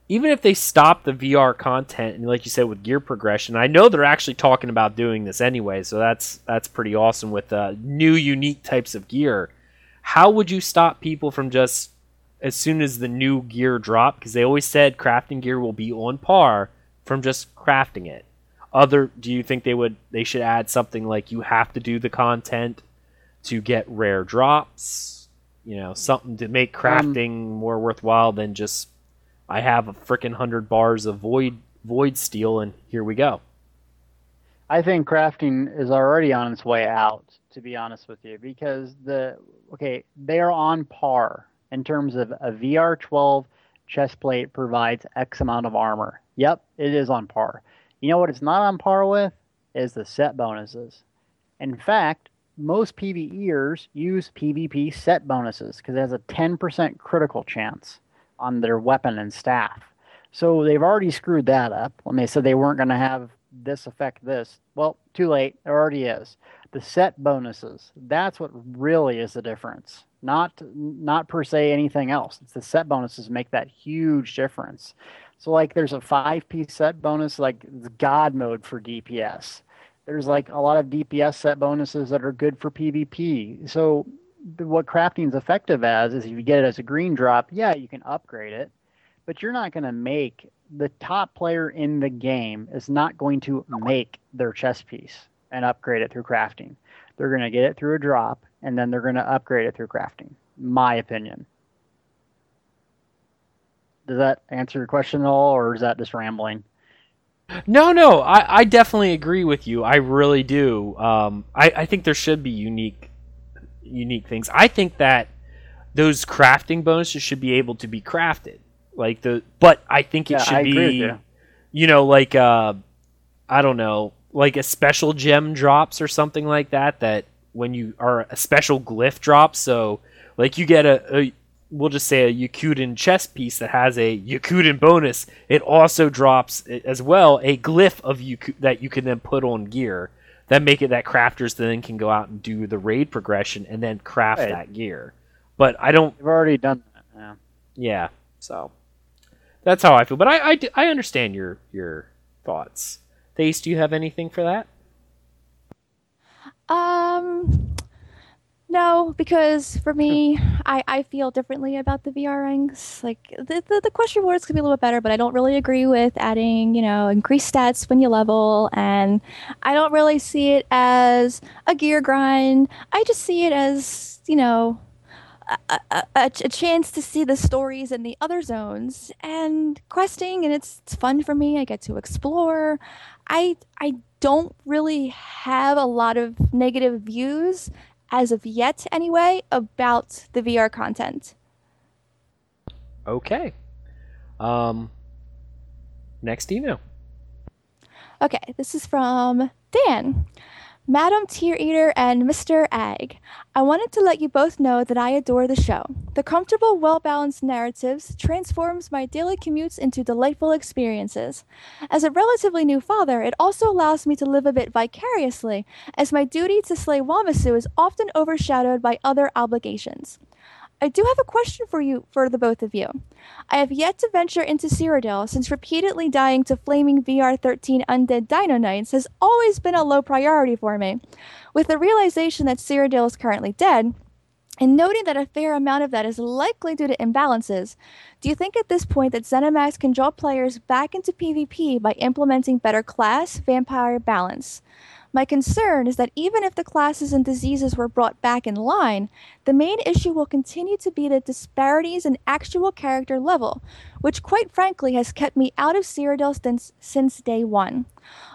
Even if they stop the VR content and like you said with gear progression, I know they're actually talking about doing this anyway, so that's that's pretty awesome with uh, new unique types of gear. How would you stop people from just as soon as the new gear drop because they always said crafting gear will be on par from just crafting it other do you think they would they should add something like you have to do the content to get rare drops? You know something to make um, crafting um, more worthwhile than just i have a freaking 100 bars of void void steel and here we go. I think crafting is already on its way out to be honest with you because the okay they are on par in terms of a vr12 chest plate provides x amount of armor. Yep it is on par you know what it's not on par with? Is the set bonuses. In fact, most PvEers use PvP set bonuses because it has a 10% critical chance on their weapon and staff. So they've already screwed that up when they said they weren't going to have this affect this. Well, too late. It already is. The set bonuses. That's what really is the difference. Not not per se anything else. It's the set bonuses make that huge difference. So like there's a five piece set bonus, like God mode for DPS. There's like a lot of DPS set bonuses that are good for PvP. So what crafting is effective as is if you get it as a green drop, yeah, you can upgrade it, but you're not going to make the top player in the game is not going to make their chess piece and upgrade it through crafting. They're going to get it through a drop and then they're going to upgrade it through crafting. My opinion does that answer your question at all, or is that just rambling? No, no, I, I definitely agree with you. I really do. Um, I, I think there should be unique, unique things. I think that those crafting bonuses should be able to be crafted, like the. But I think it Yeah, should I agree be, you. you know, like uh, I don't know, like a special gem drops or something like that. That when you are a special glyph drop, so like you get a, a we'll just say a Yokudan chess piece that has a Yokudan bonus. It also drops as well a glyph of Yaku- that you can then put on gear that make it that crafters then can go out and do the raid progression and then craft Right. that gear. But I don't We've already done that. Yeah. yeah, so that's how I feel. But I I, I understand your your thoughts. Thace, do you have anything for that? Um, no, because for me, I, I feel differently about the VR ranks. Like the, the the question words could be a little bit better, but I don't really agree with adding, you know, increased stats when you level, and I don't really see it as a gear grind. I just see it as, you know, a, a, a, a chance to see the stories in the other zones and questing, and it's, it's fun for me. I get to explore. I I don't really have a lot of negative views as of yet, anyway, about the VR content. Okay. Um. Next email. Okay, this is from Dan. Madam Tear Eater and Mr. Ag, I wanted to let you both know that I adore the show. The comfortable, well balanced narratives transforms my daily commutes into delightful experiences. As a relatively new father, it also allows me to live a bit vicariously, as my duty to slay Wamasu is often overshadowed by other obligations. I do have a question for you, for the both of you. I have yet to venture into Cyrodiil since repeatedly dying to flaming VR13 undead Dino Knights has always been a low priority for me. With the realization that Cyrodiil is currently dead, and noting that a fair amount of that is likely due to imbalances, do you think at this point that ZeniMax can draw players back into PvP by implementing better class vampire balance? My concern is that even if the classes and diseases were brought back in line, the main issue will continue to be the disparities in actual character level, which quite frankly has kept me out of Cyrodiil since, since day one.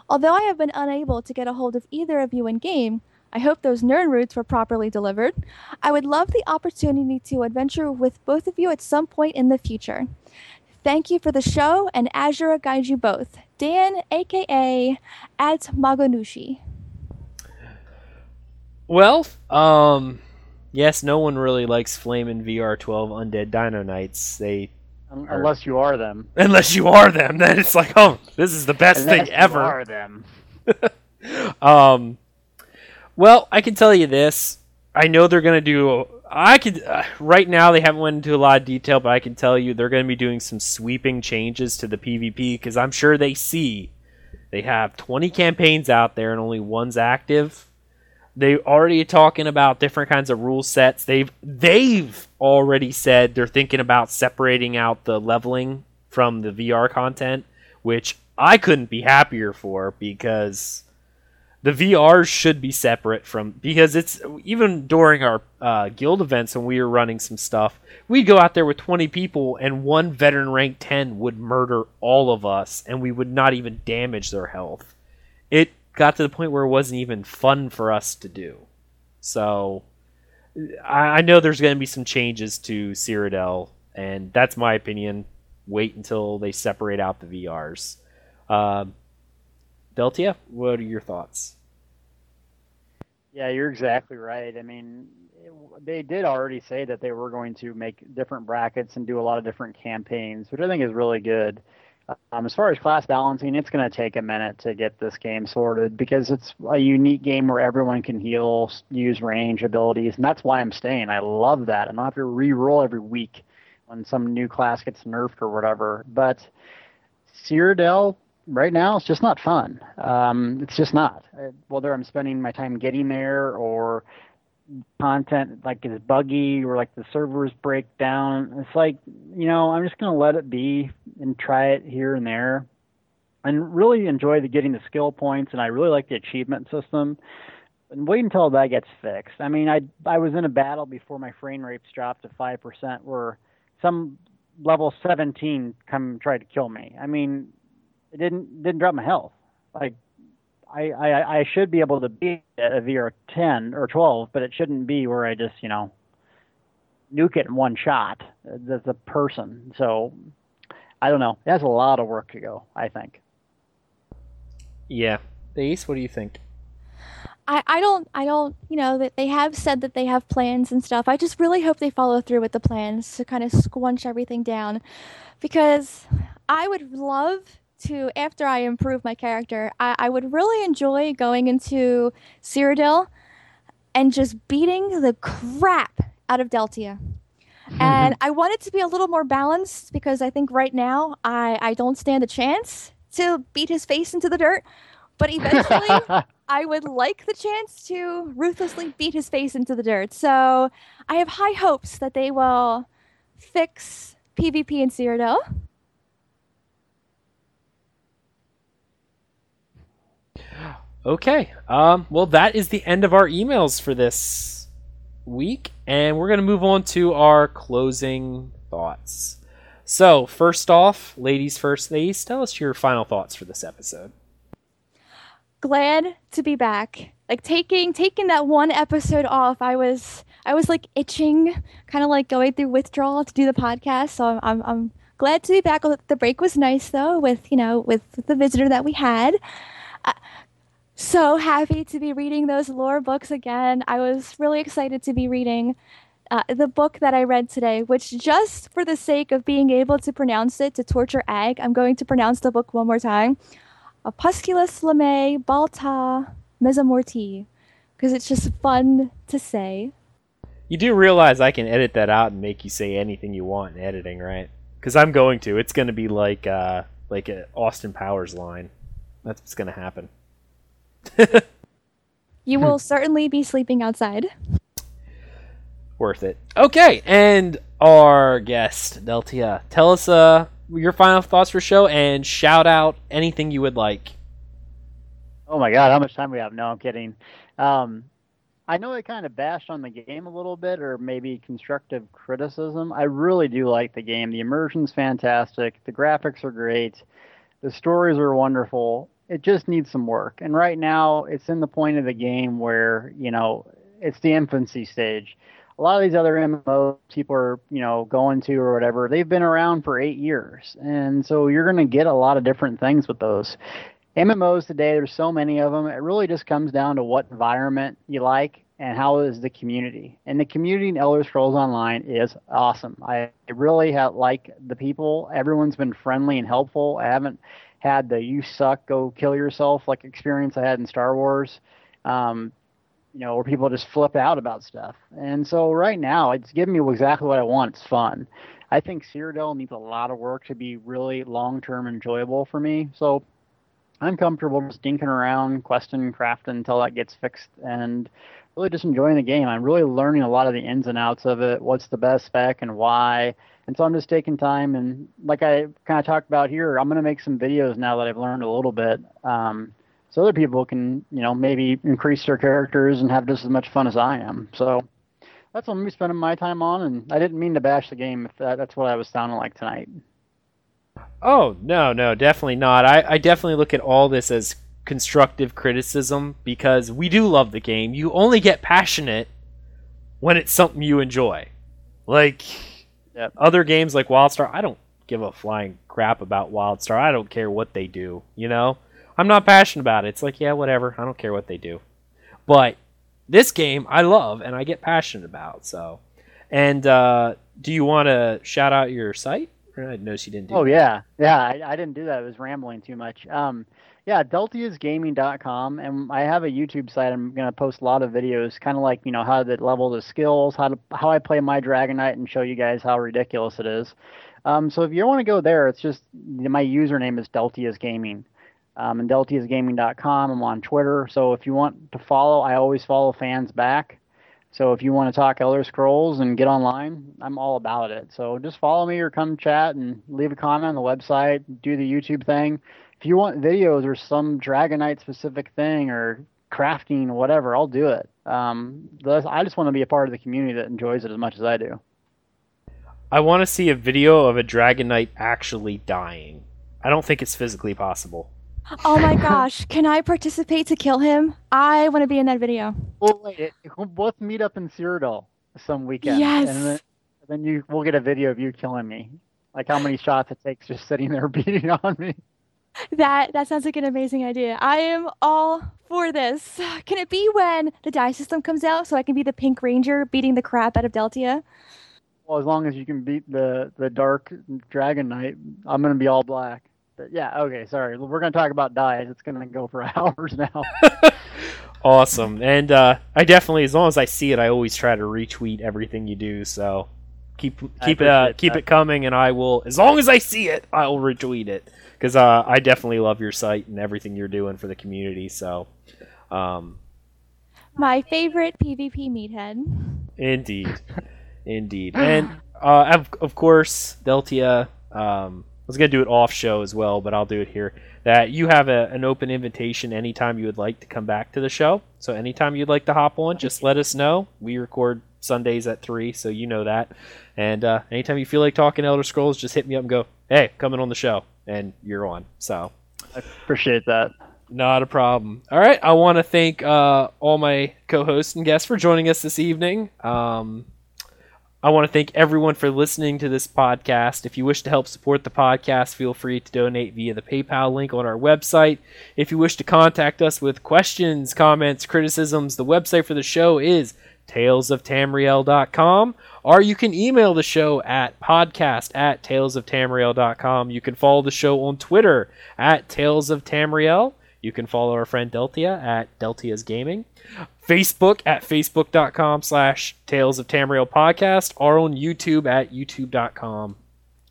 Although I have been unable to get a hold of either of you in game, I hope those Nirnroots were properly delivered. I would love the opportunity to adventure with both of you at some point in the future. Thank you for the show, and Azura guides you both. Dan, aka at Magonushi. Well, um, yes, no one really likes flaming VR12 undead Dino Knights. They Unless you are them. unless you are them, then it's like, oh, this is the best Unless thing you ever. are them. Um, well, I can tell you this. I know they're gonna do. I could uh, right now they haven't went into a lot of detail, but I can tell you they're gonna be doing some sweeping changes to the PvP because I'm sure they see they have 20 campaigns out there and only one's active. They already talking about different kinds of rule sets. They've they've already said they're thinking about separating out the leveling from the VR content, which I couldn't be happier for because the VRs should be separate from because it's even during our uh, guild events when we were running some stuff, we'd go out there with 20 people and one veteran rank 10 would murder all of us and we would not even damage their health. It got to the point where it wasn't even fun for us to do. So I, I know there's going to be some changes to Cyrodiil, and that's my opinion. Wait until they separate out the VRs. Um, Deltia, what are your thoughts? Yeah, you're exactly right. I mean, they did already say that they were going to make different brackets and do a lot of different campaigns, which I think is really good. Um, as far as class balancing, it's going to take a minute to get this game sorted because it's a unique game where everyone can heal, use range abilities, and that's why I'm staying. I love that. I don't have to re-roll every week when some new class gets nerfed or whatever. But Cyrodiil right now it's just not fun. Um, it's just not. Uh, Whether I'm spending my time getting there or content like is buggy or like the servers break down, it's like you know I'm just gonna let it be and try it here and there, and really enjoy the getting the skill points. And I really like the achievement system. And wait until that gets fixed. I mean, I I was in a battle before my frame rates dropped to five percent, where some level 17 come tried to kill me. I mean, it didn't didn't drop my health. Like I, I I should be able to beat a VR ten or twelve, but it shouldn't be where I just you know nuke it in one shot. The the person. So I don't know. It has a lot of work to go. I think. Yeah, Ace, what do you think? I, I don't I don't you know that they have said that they have plans and stuff. I just really hope they follow through with the plans to kind of squunch everything down, because I would love to after I improve my character. I, I would really enjoy going into Cyrodiil and just beating the crap out of Deltia. and I want it to be a little more balanced because I think right now I, I don't stand a chance to beat his face into the dirt. But eventually, I would like the chance to ruthlessly beat his face into the dirt. So I have high hopes that they will fix PvP in Cyrodiil. Okay. Um, well, that is the end of our emails for this week, and we're going to move on to our closing thoughts. So, first off, ladies first, ladies, tell us your final thoughts for this episode glad to be back. Like taking taking that one episode off, I was I was like itching, kind of like going through withdrawal to do the podcast. So I'm I'm glad to be back. The break was nice though, with you know with the visitor that we had. So happy to be reading those lore books again. I was really excited to be reading uh, the book that I read today, which just for the sake of being able to pronounce it to torture Ag, I'm going to pronounce the book one more time. Opusculus lame balta mesamorti, because it's just fun to say. You do realize I can edit that out and make you say anything you want in editing, right? Because I'm going to. It's going to be like uh, like an Austin Powers line. That's what's going to happen. you will certainly be sleeping outside. Worth it. Okay, and our guest Deltia, tell us uh your final thoughts for show and shout out anything you would like. Oh my god, how much time we have? No, I'm kidding. Um, I know I kind of bashed on the game a little bit, or maybe constructive criticism. I really do like the game. The immersion's fantastic. The graphics are great. The stories are wonderful. It just needs some work. And right now, it's in the point of the game where you know it's the infancy stage a lot of these other MMOs people are, you know, going to or whatever, they've been around for eight years. And so you're going to get a lot of different things with those. MMOs today, there's so many of them. It really just comes down to what environment you like and how is the community. And the community in Elder Scrolls Online is awesome. I really have, like the people. Everyone's been friendly and helpful. I haven't had the you suck, go kill yourself like experience I had in Star Wars. Um, you know, where people just flip out about stuff. And so right now, it's giving me exactly what I want. It's fun. I think Cyrodiil needs a lot of work to be really long-term enjoyable for me. So I'm comfortable just dinking around, questing, crafting until that gets fixed, and really just enjoying the game. I'm really learning a lot of the ins and outs of it. What's the best spec and why. And so I'm just taking time and like I kind of talked about here, I'm going to make some videos now that I've learned a little bit. Um, so other people can you know maybe increase their characters and have just as much fun as I am. So that's what I'm spending my time on, and I didn't mean to bash the game. If that, that's what I was sounding like tonight. Oh no, no, definitely not. I, I definitely look at all this as constructive criticism because we do love the game. You only get passionate when it's something you enjoy. Like yep. other games like WildStar, I don't give a flying crap about WildStar. I don't care what they do, you know? I'm not passionate about it. It's like, yeah, whatever. I don't care what they do. But this game I love and I get passionate about. So, and uh, do you want to shout out your site? I noticed you didn't do. Oh that. yeah, yeah. I, I, didn't do that. I was rambling too much. Um, yeah, deltiasgaming.com, and I have a YouTube site. I'm gonna post a lot of videos, kind of like you know how to level the skills, how to how I play my Dragon Knight and show you guys how ridiculous it is. Um, so if you want to go there, it's just my username is deltiasgaming um, and deltiasgaming.com. I'm on Twitter. So if you want to follow, I always follow fans back. So if you want to talk Elder Scrolls and get online, I'm all about it. So just follow me or come chat and leave a comment on the website, do the YouTube thing. If you want videos or some Dragon Knight specific thing or crafting, whatever, I'll do it. Um, I just want to be a part of the community that enjoys it as much as I do. I want to see a video of a Dragon Knight actually dying. I don't think it's physically possible. Oh my gosh, can I participate to kill him? I want to be in that video. Well, wait, it, we'll both meet up in Cyrodiil some weekend. Yes. And then, then you we'll get a video of you killing me. Like how many shots it takes just sitting there beating on me. That that sounds like an amazing idea. I am all for this. Can it be when the dye system comes out so I can be the Pink Ranger beating the crap out of Deltia? Well, as long as you can beat the the Dark Dragon Knight, I'm gonna be all black. But yeah, okay, sorry. We're gonna talk about dyes. It's gonna go for hours now. Awesome. And uh, I definitely, as long as I see it, I always try to retweet everything you do. So keep keep it uh, keep that. it coming, and I will, as long as I see it, I will retweet it because uh, I definitely love your site and everything you're doing for the community. So, um, My favorite PvP meathead. Indeed, indeed, and uh, of of course, Deltia. Um, I was gonna do it off show as well, but I'll do it here. That you have a, an open invitation anytime you would like to come back to the show. So anytime you'd like to hop on, just let us know. We record Sundays at three, so you know that. And uh, anytime you feel like talking Elder Scrolls, just hit me up and go, "Hey, coming on the show," and you're on. So I appreciate that. not a problem. All right. I want to thank uh, all my co hosts and guests for joining us this evening. Um, I want to thank everyone for listening to this podcast. If you wish to help support the podcast, feel free to donate via the PayPal link on our website. If you wish to contact us with questions, comments, criticisms, the website for the show is talesoftamriel.com or you can email the show at podcast at talesoftamriel.com. You can follow the show on Twitter at Tales of Tamriel. You can follow our friend Deltia at Deltia's Gaming. Facebook at facebook.com slash Tales of Tamriel Podcast or on YouTube at youtube.com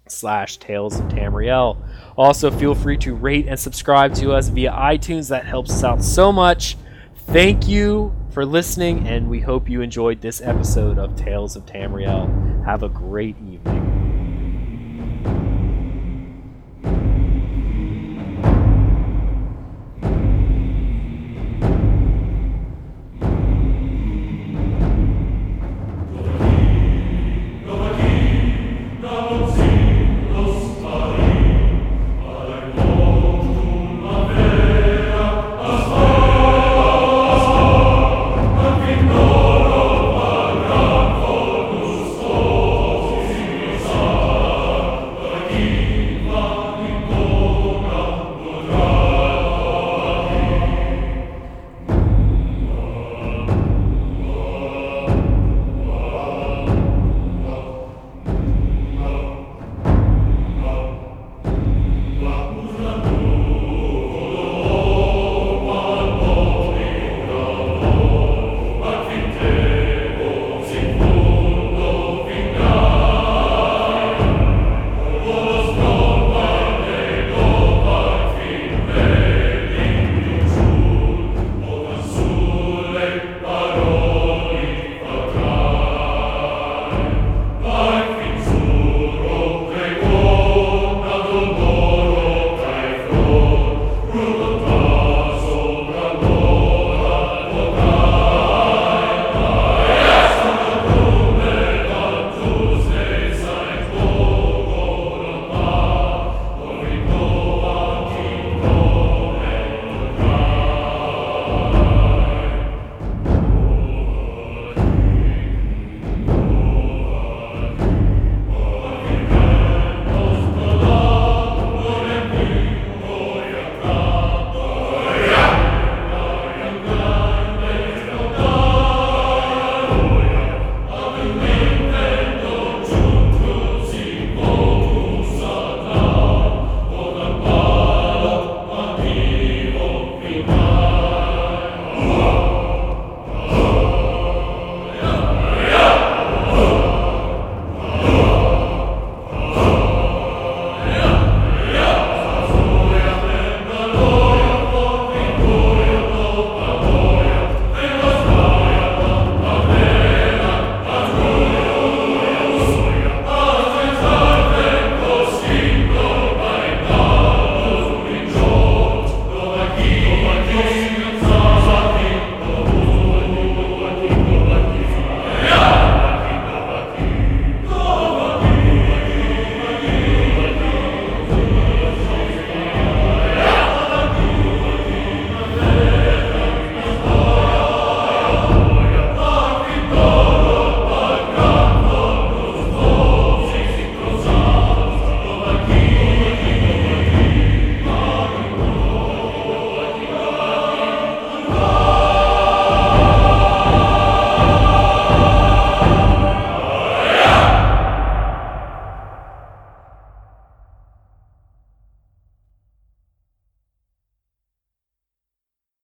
slash Tales of Tamriel. Also, feel free to rate and subscribe to us via iTunes. That helps us out so much. Thank you for listening, and we hope you enjoyed this episode of Tales of Tamriel. Have a great evening.